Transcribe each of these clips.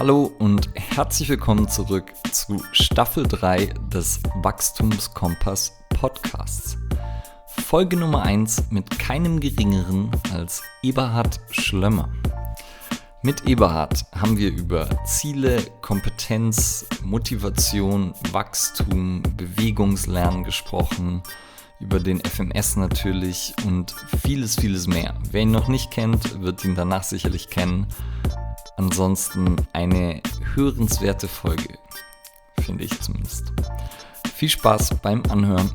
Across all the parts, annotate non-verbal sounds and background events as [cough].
Hallo und herzlich willkommen zurück zu Staffel 3 des Wachstumskompass Podcasts. Folge Nummer 1 mit keinem geringeren als Eberhard Schlömmer. Mit Eberhard haben wir über Ziele, Kompetenz, Motivation, Wachstum, Bewegungslernen gesprochen, über den FMS natürlich und vieles, vieles mehr. Wer ihn noch nicht kennt, wird ihn danach sicherlich kennen. Ansonsten eine hörenswerte Folge, finde ich zumindest. Viel Spaß beim Anhören.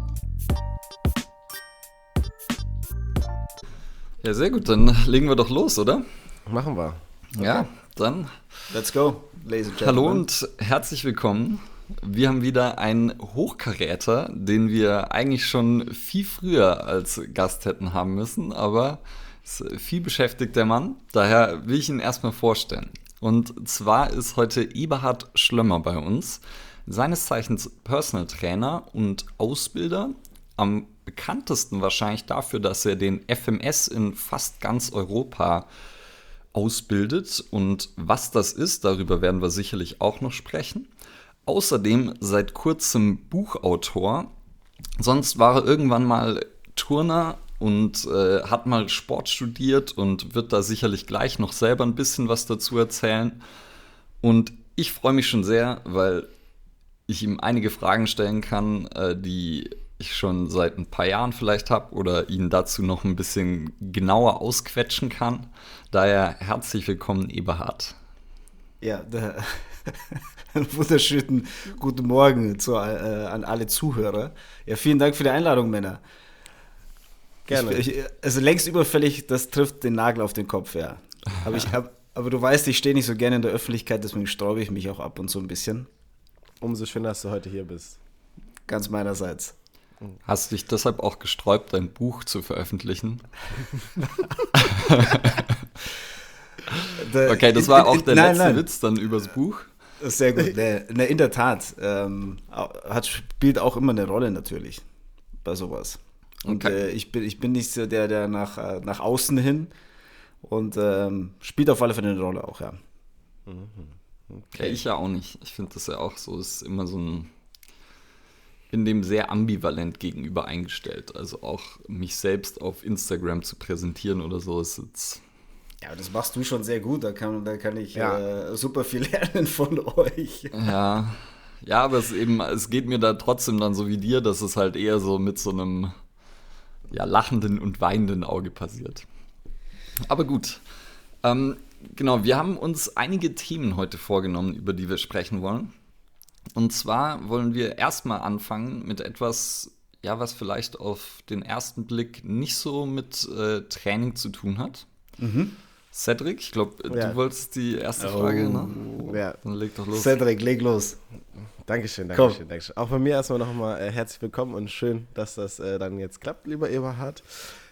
Ja, sehr gut, dann legen wir doch los, oder? Machen wir. Okay. Ja, dann. Let's go, ladies and gentlemen. Hallo und herzlich willkommen. Wir haben wieder einen Hochkaräter, den wir eigentlich schon viel früher als Gast hätten haben müssen, aber ist viel beschäftigt der Mann. Daher will ich ihn erstmal vorstellen. Und zwar ist heute Eberhard Schlömmer bei uns, seines Zeichens Personal Trainer und Ausbilder. Am bekanntesten wahrscheinlich dafür, dass er den FMS in fast ganz Europa ausbildet. Und was das ist, darüber werden wir sicherlich auch noch sprechen. Außerdem seit kurzem Buchautor. Sonst war er irgendwann mal Turner und äh, hat mal Sport studiert und wird da sicherlich gleich noch selber ein bisschen was dazu erzählen. Und ich freue mich schon sehr, weil ich ihm einige Fragen stellen kann, äh, die ich schon seit ein paar Jahren vielleicht habe oder ihn dazu noch ein bisschen genauer ausquetschen kann. Daher herzlich willkommen, Eberhard. Ja, [laughs] einen wunderschönen guten Morgen zu, äh, an alle Zuhörer. Ja, vielen Dank für die Einladung, Männer. Gerne. Ich, ich, also längst überfällig, das trifft den Nagel auf den Kopf, ja. Aber, ich, [laughs] hab, aber du weißt, ich stehe nicht so gerne in der Öffentlichkeit, deswegen sträube ich mich auch ab und zu ein bisschen. Umso schöner, dass du heute hier bist. Ganz meinerseits. Hast du dich deshalb auch gesträubt, dein Buch zu veröffentlichen? [laughs] [laughs] okay, das war auch der nein, letzte nein. Witz dann übers Buch. Sehr gut. Ne, in der Tat. Ähm, hat, spielt auch immer eine Rolle natürlich bei sowas. Und okay. äh, ich, bin, ich bin nicht so der, der nach, äh, nach außen hin und ähm, spielt auf alle Fälle eine Rolle auch, ja. Mhm. Okay. Ja, ich ja auch nicht. Ich finde das ja auch so, ist immer so ein bin dem sehr ambivalent gegenüber eingestellt. Also auch mich selbst auf Instagram zu präsentieren oder so ist jetzt. Ja, das machst du schon sehr gut. Da kann, da kann ich ja. äh, super viel [laughs] lernen von euch. Ja. Ja, aber es eben, es geht mir da trotzdem dann so wie dir, dass es halt eher so mit so einem ja, lachenden und weinenden Auge passiert. Aber gut. Ähm, genau, wir haben uns einige Themen heute vorgenommen, über die wir sprechen wollen. Und zwar wollen wir erstmal anfangen mit etwas, ja, was vielleicht auf den ersten Blick nicht so mit äh, Training zu tun hat. Mhm. Cedric, ich glaube, ja. du wolltest die erste Frage, ne? oh, ne? Ja. Dann leg doch los. Cedric, leg los. Dankeschön, Dankeschön, Dankeschön. Auch von mir erstmal nochmal äh, herzlich willkommen und schön, dass das äh, dann jetzt klappt, lieber Eberhard.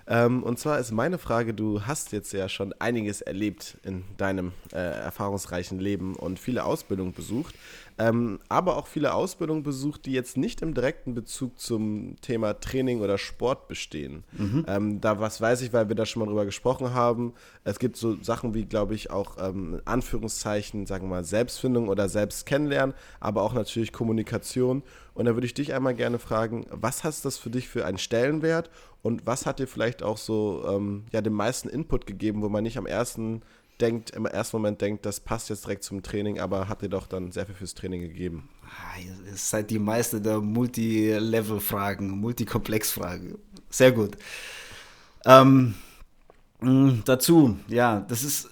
Ähm, und zwar ist meine Frage, du hast jetzt ja schon einiges erlebt in deinem äh, erfahrungsreichen Leben und viele Ausbildungen besucht ähm, aber auch viele Ausbildungen besucht, die jetzt nicht im direkten Bezug zum Thema Training oder Sport bestehen. Mhm. Ähm, da was weiß ich, weil wir da schon mal drüber gesprochen haben. Es gibt so Sachen wie, glaube ich, auch ähm, Anführungszeichen, sagen wir mal, Selbstfindung oder Selbstkennenlernen, aber auch natürlich Kommunikation. Und da würde ich dich einmal gerne fragen, was hast das für dich für einen Stellenwert und was hat dir vielleicht auch so ähm, ja, den meisten Input gegeben, wo man nicht am ersten denkt, im ersten Moment denkt, das passt jetzt direkt zum Training, aber hat dir doch dann sehr viel fürs Training gegeben? Ah, ihr seid die Meister der Multi-Level-Fragen, Multikomplex-Fragen. Sehr gut. Ähm, mm, dazu, ja, das ist,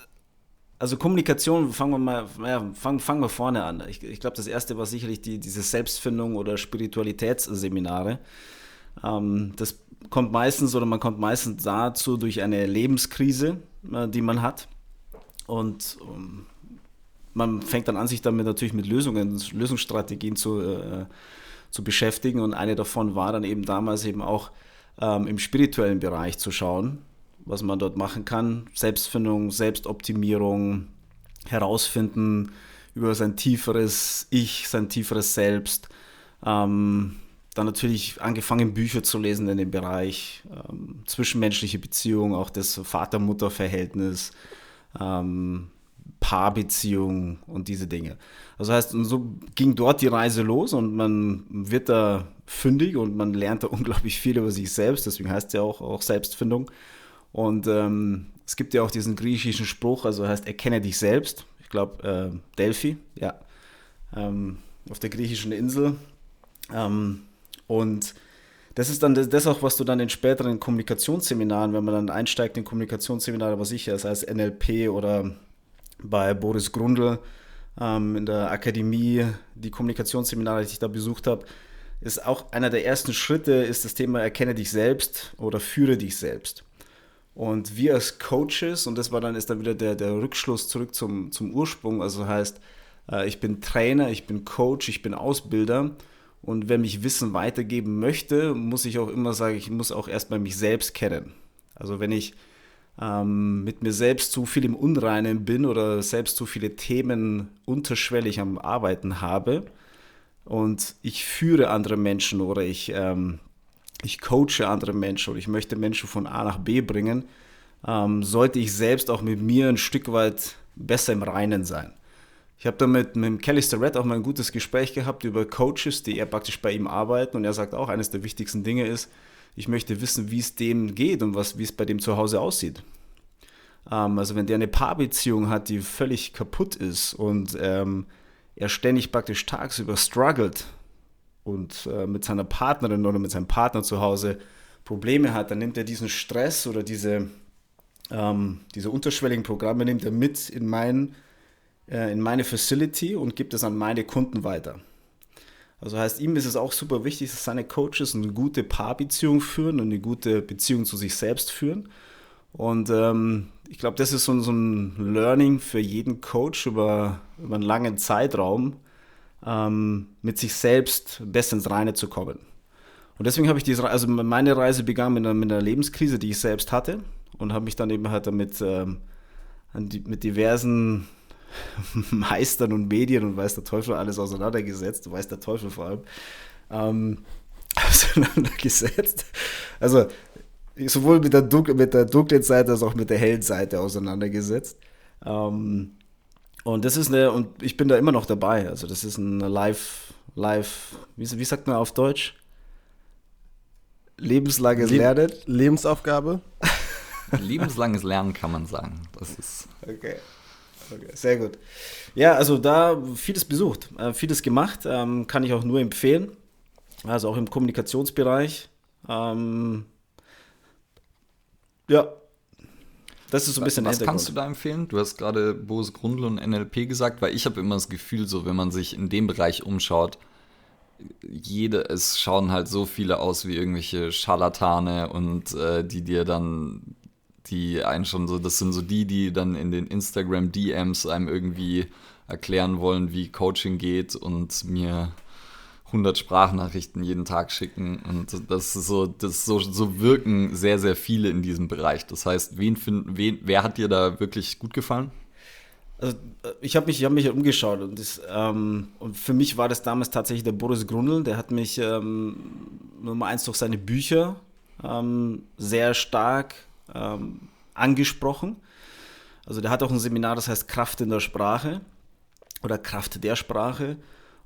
also Kommunikation, fangen wir mal, ja, fangen, fangen wir vorne an. Ich, ich glaube, das erste war sicherlich die, diese Selbstfindung oder Spiritualitätsseminare. Ähm, das kommt meistens oder man kommt meistens dazu durch eine Lebenskrise, äh, die man hat. Und um, ähm, man fängt dann an, sich damit natürlich mit Lösungen, Lösungsstrategien zu, äh, zu beschäftigen. Und eine davon war dann eben damals eben auch ähm, im spirituellen Bereich zu schauen, was man dort machen kann. Selbstfindung, Selbstoptimierung, herausfinden über sein tieferes Ich, sein tieferes Selbst. Ähm, dann natürlich angefangen, Bücher zu lesen in dem Bereich, ähm, zwischenmenschliche Beziehungen, auch das Vater-Mutter-Verhältnis, ähm, Paarbeziehung und diese Dinge. Also heißt, und so ging dort die Reise los und man wird da fündig und man lernt da [laughs] unglaublich viel über sich selbst, deswegen heißt es ja auch, auch Selbstfindung. Und ähm, es gibt ja auch diesen griechischen Spruch, also heißt, erkenne dich selbst. Ich glaube, äh, Delphi, ja, ähm, auf der griechischen Insel. Ähm, und das ist dann das auch, was du dann in späteren Kommunikationsseminaren, wenn man dann einsteigt in Kommunikationsseminare, was ich das heißt NLP oder bei Boris Grundl ähm, in der Akademie, die Kommunikationsseminare, die ich da besucht habe, ist auch einer der ersten Schritte, ist das Thema Erkenne dich selbst oder führe dich selbst. Und wir als Coaches, und das war dann, ist dann wieder der, der Rückschluss zurück zum, zum Ursprung, also heißt, äh, ich bin Trainer, ich bin Coach, ich bin Ausbilder. Und wer mich Wissen weitergeben möchte, muss ich auch immer sagen, ich muss auch erstmal mich selbst kennen. Also wenn ich ähm, mit mir selbst zu viel im Unreinen bin oder selbst zu viele Themen unterschwellig am Arbeiten habe und ich führe andere Menschen oder ich, ähm, ich coache andere Menschen oder ich möchte Menschen von A nach B bringen, ähm, sollte ich selbst auch mit mir ein Stück weit besser im Reinen sein. Ich habe damit mit, mit Kelly Starrett auch mal ein gutes Gespräch gehabt über Coaches, die er praktisch bei ihm arbeiten und er sagt auch, eines der wichtigsten Dinge ist, ich möchte wissen, wie es dem geht und wie es bei dem zu Hause aussieht. Ähm, also wenn der eine Paarbeziehung hat, die völlig kaputt ist und ähm, er ständig praktisch tagsüber struggelt und äh, mit seiner Partnerin oder mit seinem Partner zu Hause Probleme hat, dann nimmt er diesen Stress oder diese, ähm, diese unterschwelligen Programme nimmt er mit in, mein, äh, in meine Facility und gibt es an meine Kunden weiter. Also heißt, ihm ist es auch super wichtig, dass seine Coaches eine gute Paarbeziehung führen und eine gute Beziehung zu sich selbst führen. Und ähm, ich glaube, das ist so, so, ein Learning für jeden Coach über, über einen langen Zeitraum, ähm, mit sich selbst besser ins Reine zu kommen. Und deswegen habe ich diese, also meine Reise begann mit einer, mit einer Lebenskrise, die ich selbst hatte und habe mich dann eben halt damit ähm, mit diversen [laughs] Meistern und Medien und weiß der Teufel alles auseinandergesetzt, weiß der Teufel vor allem, ähm, [laughs] auseinandergesetzt. Also sowohl mit der, mit der dunklen Seite als auch mit der hellen Seite auseinandergesetzt. Ähm, und das ist eine, und ich bin da immer noch dabei. Also das ist eine Live, Live, wie, wie sagt man auf Deutsch? Lebenslanges Le Lernen. Lebensaufgabe. [laughs] Lebenslanges Lernen kann man sagen. Das ist. Okay. Okay, sehr gut. Ja, also da vieles besucht, äh, vieles gemacht, ähm, kann ich auch nur empfehlen. Also auch im Kommunikationsbereich. Ähm, ja, das ist so ein bisschen Was kannst du da empfehlen? Du hast gerade Bose Grundl und NLP gesagt, weil ich habe immer das Gefühl, so wenn man sich in dem Bereich umschaut, jede, es schauen halt so viele aus wie irgendwelche Scharlatane und äh, die dir dann die einen schon so, das sind so die, die dann in den Instagram DMs einem irgendwie erklären wollen, wie Coaching geht und mir 100 Sprachnachrichten jeden Tag schicken und das ist so, das so, so wirken sehr, sehr viele in diesem Bereich. Das heißt, wen find, wen, wer hat dir da wirklich gut gefallen? Also äh, ich habe mich, hab mich umgeschaut und, das, ähm, und für mich war das damals tatsächlich der Boris Grundl, der hat mich ähm, Nummer eins durch seine Bücher ähm, sehr stark ähm, angesprochen. Also der hat auch ein Seminar, das heißt Kraft in der Sprache oder Kraft der Sprache.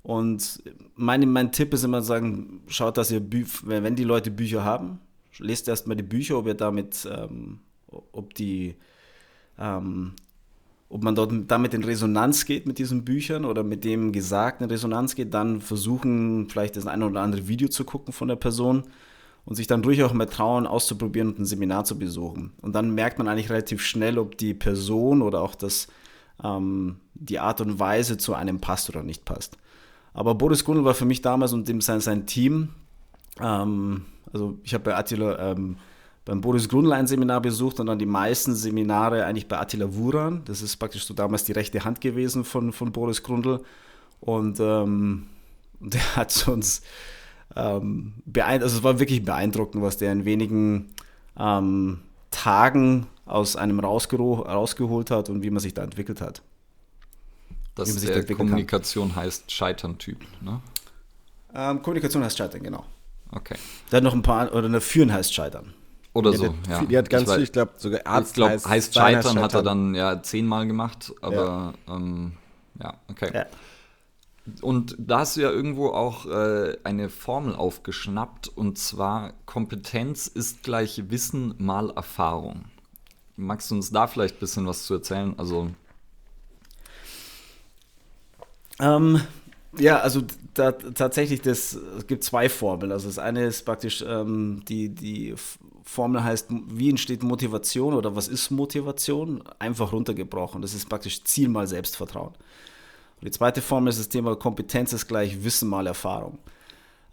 Und mein, mein Tipp ist immer sagen, schaut, dass ihr, Bü wenn die Leute Bücher haben, lest erstmal die Bücher, ob ihr damit, ähm, ob die, ähm, ob man dort damit in Resonanz geht mit diesen Büchern oder mit dem Gesagten in Resonanz geht, dann versuchen, vielleicht das eine oder andere Video zu gucken von der Person und sich dann durchaus mal trauen, auszuprobieren und ein Seminar zu besuchen. Und dann merkt man eigentlich relativ schnell, ob die Person oder auch das, ähm, die Art und Weise zu einem passt oder nicht passt. Aber Boris Gundel war für mich damals und dem sein, sein Team, ähm, also ich habe bei Attila, ähm, beim Boris Grundl ein Seminar besucht und dann die meisten Seminare eigentlich bei Attila Wuran. Das ist praktisch so damals die rechte Hand gewesen von, von Boris Grundl. Und ähm, [laughs] der hat uns ähm, also es war wirklich beeindruckend, was der in wenigen ähm, Tagen aus einem rausgeholt hat und wie man sich da entwickelt hat. Dass der Kommunikation kann. heißt Scheitern-Typ, ne? Ähm, Kommunikation heißt Scheitern, genau. Okay. Dann noch ein paar, oder eine Führen heißt Scheitern. Oder ja, so, die, ja. Die hat ganz ich viel, ich glaube, sogar Arzt Ich glaube, heißt, heißt, Steiner Scheitern hat er dann ja zehnmal gemacht, aber ja, ähm, ja okay. Ja. Und da hast du ja irgendwo auch äh, eine Formel aufgeschnappt und zwar Kompetenz ist gleich Wissen mal Erfahrung. Magst du uns da vielleicht ein bisschen was zu erzählen? Also. Ähm, ja, also da, tatsächlich, das, es gibt zwei Formeln. Also das eine ist praktisch, ähm, die, die Formel heißt, wie entsteht Motivation oder was ist Motivation? Einfach runtergebrochen. Das ist praktisch Ziel mal Selbstvertrauen. Die zweite Formel ist das Thema Kompetenz ist gleich Wissen mal Erfahrung.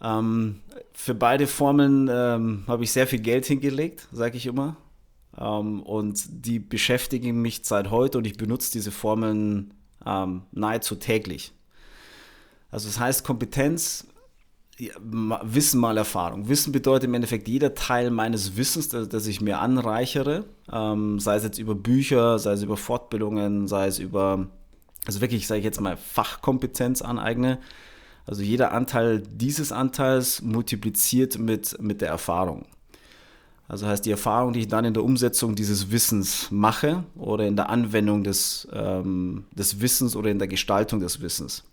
Ähm, für beide Formeln ähm, habe ich sehr viel Geld hingelegt, sage ich immer. Ähm, und die beschäftigen mich seit heute und ich benutze diese Formeln ähm, nahezu täglich. Also das heißt Kompetenz, Wissen mal Erfahrung. Wissen bedeutet im Endeffekt jeder Teil meines Wissens, das, das ich mir anreichere, ähm, sei es jetzt über Bücher, sei es über Fortbildungen, sei es über, also wirklich, sage ich jetzt mal, Fachkompetenz aneigne. Also jeder Anteil dieses Anteils multipliziert mit, mit der Erfahrung. Also heißt die Erfahrung, die ich dann in der Umsetzung dieses Wissens mache oder in der Anwendung des, ähm, des Wissens oder in der Gestaltung des Wissens.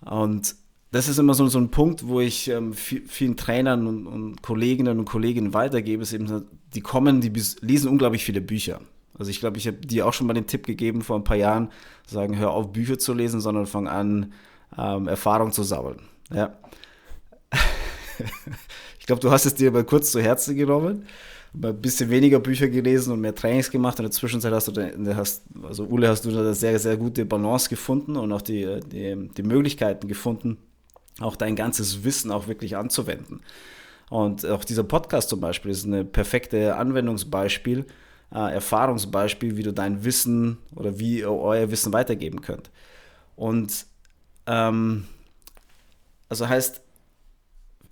Und das ist immer so, so ein Punkt, wo ich ähm, vielen Trainern und, und, Kolleginnen und Kollegen weitergebe, ist eben, die kommen, die lesen unglaublich viele Bücher. Also ich glaube, ich habe dir auch schon mal den Tipp gegeben vor ein paar Jahren, sagen, hör auf Bücher zu lesen, sondern fang an, ähm, Erfahrung zu sammeln. Ja. [laughs] ich glaube, du hast es dir aber kurz zu Herzen genommen ein bisschen weniger Bücher gelesen und mehr Trainings gemacht. In der Zwischenzeit hast du, hast, also Ule, hast du da eine sehr, sehr gute Balance gefunden und auch die, die, die Möglichkeiten gefunden, auch dein ganzes Wissen auch wirklich anzuwenden. Und auch dieser Podcast zum Beispiel ist ein perfekte Anwendungsbeispiel, äh, Erfahrungsbeispiel, wie du dein Wissen oder wie ihr euer Wissen weitergeben könnt. Und ähm, also heißt,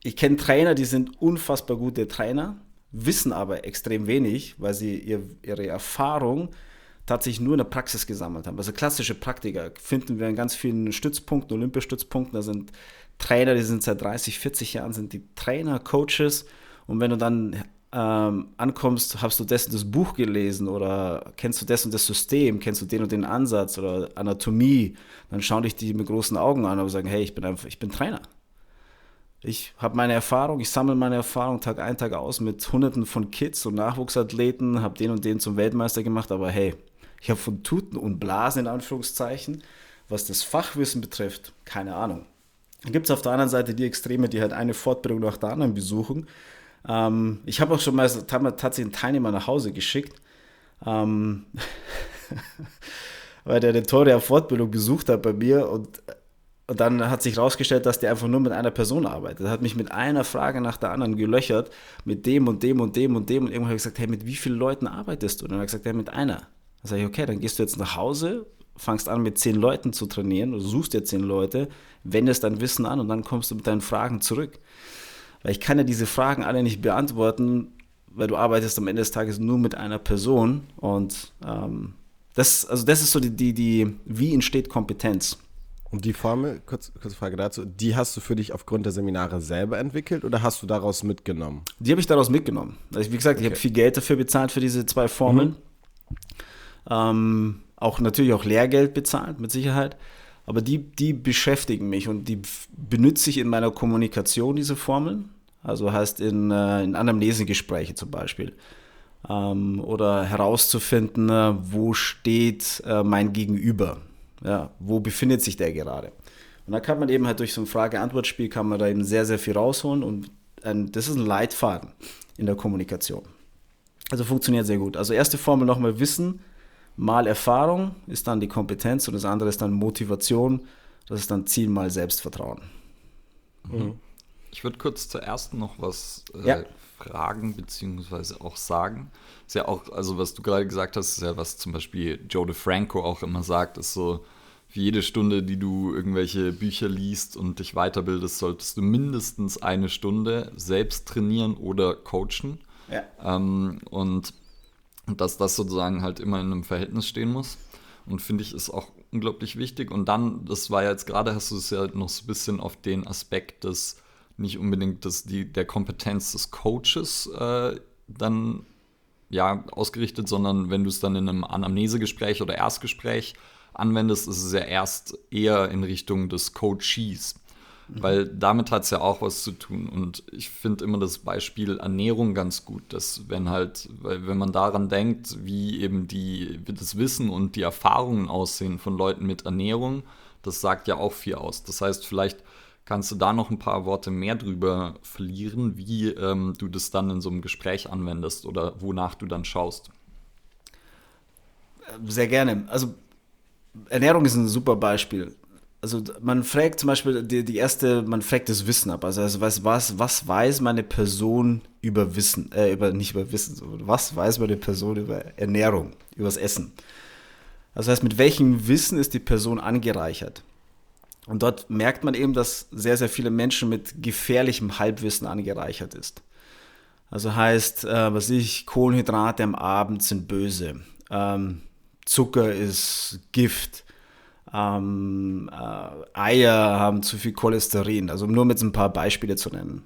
ich kenne Trainer, die sind unfassbar gute Trainer, wissen aber extrem wenig, weil sie ihr, ihre Erfahrung tatsächlich nur in der Praxis gesammelt haben. Also klassische Praktiker finden wir in ganz vielen Stützpunkten, Olympiastützpunkten. Da sind Trainer, die sind seit 30, 40 Jahren, sind die Trainer, Coaches. Und wenn du dann ähm, ankommst, hast du das und das Buch gelesen oder kennst du das und das System, kennst du den und den Ansatz oder Anatomie, dann schauen dich die mit großen Augen an und sagen, hey, ich bin einfach, ich bin Trainer. Ich habe meine Erfahrung, ich sammle meine Erfahrung Tag ein, Tag aus mit hunderten von Kids und Nachwuchsathleten, habe den und den zum Weltmeister gemacht, aber hey, ich habe von Tuten und Blasen in Anführungszeichen, was das Fachwissen betrifft, keine Ahnung. Dann gibt es auf der anderen Seite die Extreme, die halt eine Fortbildung nach der anderen besuchen. Ähm, ich habe auch schon mal tatsächlich einen Teilnehmer nach Hause geschickt, ähm, [laughs] weil der eine teure Fortbildung besucht hat bei mir und und dann hat sich herausgestellt, dass der einfach nur mit einer Person arbeitet. Er hat mich mit einer Frage nach der anderen gelöchert, mit dem und dem und dem und dem. Und irgendwann habe ich gesagt, hey, mit wie vielen Leuten arbeitest du? Und dann hat er gesagt, ja, mit einer. Dann sage ich, okay, dann gehst du jetzt nach Hause, fangst an mit zehn Leuten zu trainieren, du suchst dir zehn Leute, wendest dein Wissen an und dann kommst du mit deinen Fragen zurück. Weil ich kann ja diese Fragen alle nicht beantworten, weil du arbeitest am Ende des Tages nur mit einer Person. Und ähm, das, also das ist so die, die, die, wie entsteht Kompetenz? Und die Formel, kurz, kurze Frage dazu, die hast du für dich aufgrund der Seminare selber entwickelt oder hast du daraus mitgenommen? Die habe ich daraus mitgenommen. Also wie gesagt, okay. ich habe viel Geld dafür bezahlt für diese zwei Formeln. Mhm. Ähm, auch natürlich auch Lehrgeld bezahlt, mit Sicherheit. Aber die, die beschäftigen mich und die benutze ich in meiner Kommunikation, diese Formeln. Also heißt in, äh, in Anamnesegespräche zum Beispiel. Ähm, oder herauszufinden, äh, wo steht äh, mein Gegenüber ja, wo befindet sich der gerade? Und da kann man eben halt durch so ein Frage-Antwort-Spiel kann man da eben sehr, sehr viel rausholen und ein, das ist ein Leitfaden in der Kommunikation. Also funktioniert sehr gut. Also erste Formel nochmal Wissen mal Erfahrung ist dann die Kompetenz und das andere ist dann Motivation. Das ist dann Ziel mal Selbstvertrauen. Mhm. Ich würde kurz zuerst noch was äh, ja. fragen beziehungsweise auch sagen. Ist ja auch, also was du gerade gesagt hast, ist ja was zum Beispiel Joe DeFranco auch immer sagt, ist so, für jede Stunde, die du irgendwelche Bücher liest und dich weiterbildest, solltest du mindestens eine Stunde selbst trainieren oder coachen. Ja. Ähm, und dass das sozusagen halt immer in einem Verhältnis stehen muss. Und finde ich, ist auch unglaublich wichtig. Und dann, das war ja jetzt gerade, hast du es ja noch so ein bisschen auf den Aspekt des, nicht unbedingt des, die, der Kompetenz des Coaches äh, dann ja ausgerichtet, sondern wenn du es dann in einem Anamnesegespräch oder Erstgespräch anwendest, ist es ja erst eher in Richtung des Coaches. Weil damit hat es ja auch was zu tun. Und ich finde immer das Beispiel Ernährung ganz gut, dass wenn halt, weil wenn man daran denkt, wie eben die, das Wissen und die Erfahrungen aussehen von Leuten mit Ernährung, das sagt ja auch viel aus. Das heißt, vielleicht kannst du da noch ein paar Worte mehr drüber verlieren, wie ähm, du das dann in so einem Gespräch anwendest oder wonach du dann schaust. Sehr gerne. Also Ernährung ist ein super Beispiel. Also man fragt zum Beispiel die, die erste, man fragt das Wissen ab. Also, also was, was, was weiß meine Person über Wissen, äh, über nicht über Wissen, was weiß meine Person über Ernährung, über das Essen? Das heißt, mit welchem Wissen ist die Person angereichert? Und dort merkt man eben, dass sehr, sehr viele Menschen mit gefährlichem Halbwissen angereichert ist. Also heißt, äh, was ich, Kohlenhydrate am Abend sind böse. Ähm, Zucker ist Gift. Ähm, äh, Eier haben zu viel Cholesterin. Also nur mit ein paar Beispiele zu nennen.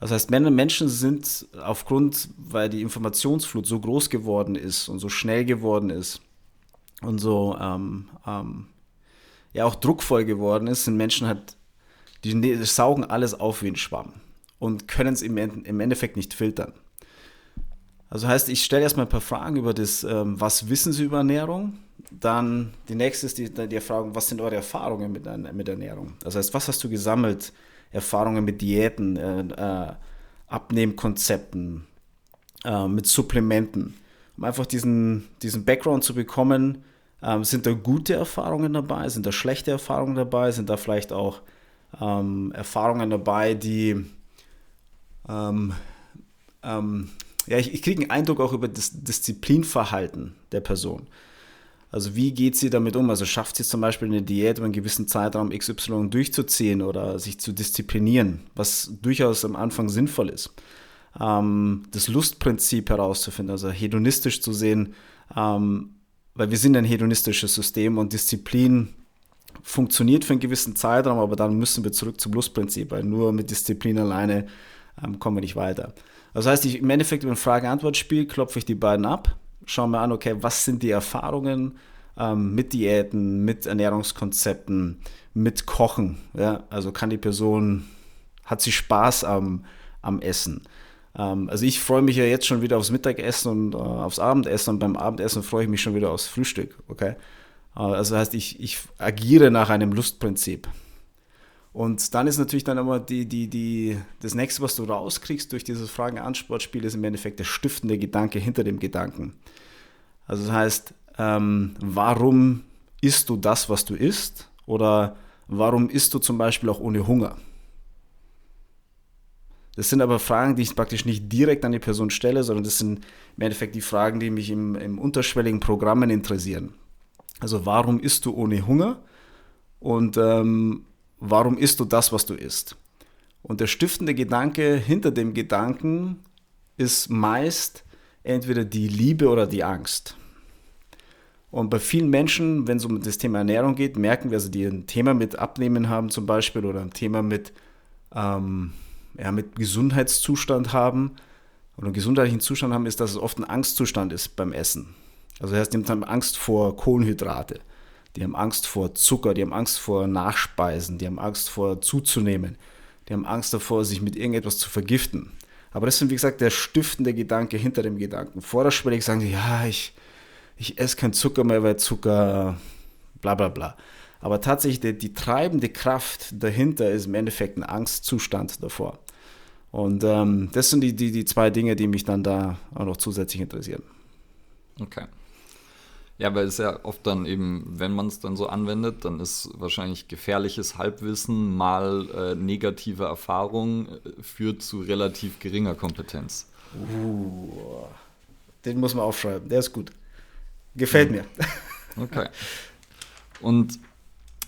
Das heißt, Menschen sind aufgrund, weil die Informationsflut so groß geworden ist und so schnell geworden ist und so ähm, ähm, ja auch druckvoll geworden ist, sind Menschen halt, die ne, saugen alles auf wie ein Schwamm und können es im, im Endeffekt nicht filtern. Also heißt, ich stelle erstmal ein paar Fragen über das, ähm, was wissen Sie über Ernährung? Dann die nächste ist die, die Frage, was sind eure Erfahrungen mit, mit Ernährung? Das heißt, was hast du gesammelt? Erfahrungen mit Diäten, äh, äh, Abnehmkonzepten, äh, mit Supplementen, um einfach diesen, diesen Background zu bekommen. Ähm, sind da gute Erfahrungen dabei? Sind da schlechte Erfahrungen dabei? Sind da vielleicht auch ähm, Erfahrungen dabei, die ähm, ähm ja, ich, ich kriege einen Eindruck auch über das Disziplinverhalten der Person. Also wie geht sie damit um? Also schafft sie zum Beispiel eine Diät über einen gewissen Zeitraum XY durchzuziehen oder sich zu disziplinieren, was durchaus am Anfang sinnvoll ist. Ähm, das Lustprinzip herauszufinden, also hedonistisch zu sehen, ähm, weil wir sind ein hedonistisches System und Disziplin funktioniert für einen gewissen Zeitraum, aber dann müssen wir zurück zum Lustprinzip, weil nur mit Disziplin alleine ähm, kommen wir nicht weiter. Das heißt, ich, im Endeffekt ein Frage-Antwort-Spiel klopfe ich die beiden ab, schaue mir an, okay, was sind die Erfahrungen ähm, mit Diäten, mit Ernährungskonzepten, mit Kochen. Ja? Also kann die Person, hat sie Spaß am, am Essen? Ähm, also ich freue mich ja jetzt schon wieder aufs Mittagessen und äh, aufs Abendessen und beim Abendessen freue ich mich schon wieder aufs Frühstück. Okay? Äh, also heißt, ich, ich agiere nach einem Lustprinzip. Und dann ist natürlich dann immer die, die, die, das nächste, was du rauskriegst durch dieses Fragen-Antwort-Spiel, ist im Endeffekt der stiftende Gedanke hinter dem Gedanken. Also das heißt, ähm, warum isst du das, was du isst? Oder warum isst du zum Beispiel auch ohne Hunger? Das sind aber Fragen, die ich praktisch nicht direkt an die Person stelle, sondern das sind im Endeffekt die Fragen, die mich im, im unterschwelligen Programmen interessieren. Also warum isst du ohne Hunger? Und ähm, warum isst du das, was du isst? Und der stiftende Gedanke hinter dem Gedanken ist meist entweder die Liebe oder die Angst. Und bei vielen Menschen, wenn es um das Thema Ernährung geht, merken wir, also die ein Thema mit Abnehmen haben zum Beispiel oder ein Thema mit, ähm, ja, mit Gesundheitszustand haben oder einen gesundheitlichen Zustand haben, ist, dass es oft ein Angstzustand ist beim Essen. Also das die haben Angst vor Kohlenhydrate die haben Angst vor Zucker, die haben Angst vor Nachspeisen, die haben Angst vor zuzunehmen, die haben Angst davor, sich mit irgendetwas zu vergiften. Aber das ist, wie gesagt, der stiftende Gedanke hinter dem Gedanken. Vorderschwellig sagen sie, ja, ich, ich esse kein Zucker mehr, weil Zucker bla bla bla. Aber tatsächlich die, die treibende Kraft dahinter ist im Endeffekt ein Angstzustand davor. Und ähm, das sind die, die, die zwei Dinge, die mich dann da auch noch zusätzlich interessieren. Okay. Ja, weil es ja oft dann eben, wenn man es dann so anwendet, dann ist wahrscheinlich gefährliches Halbwissen mal äh, negative Erfahrung äh, führt zu relativ geringer Kompetenz. Uh, den muss man aufschreiben, der ist gut. Gefällt mhm. mir. Okay. Und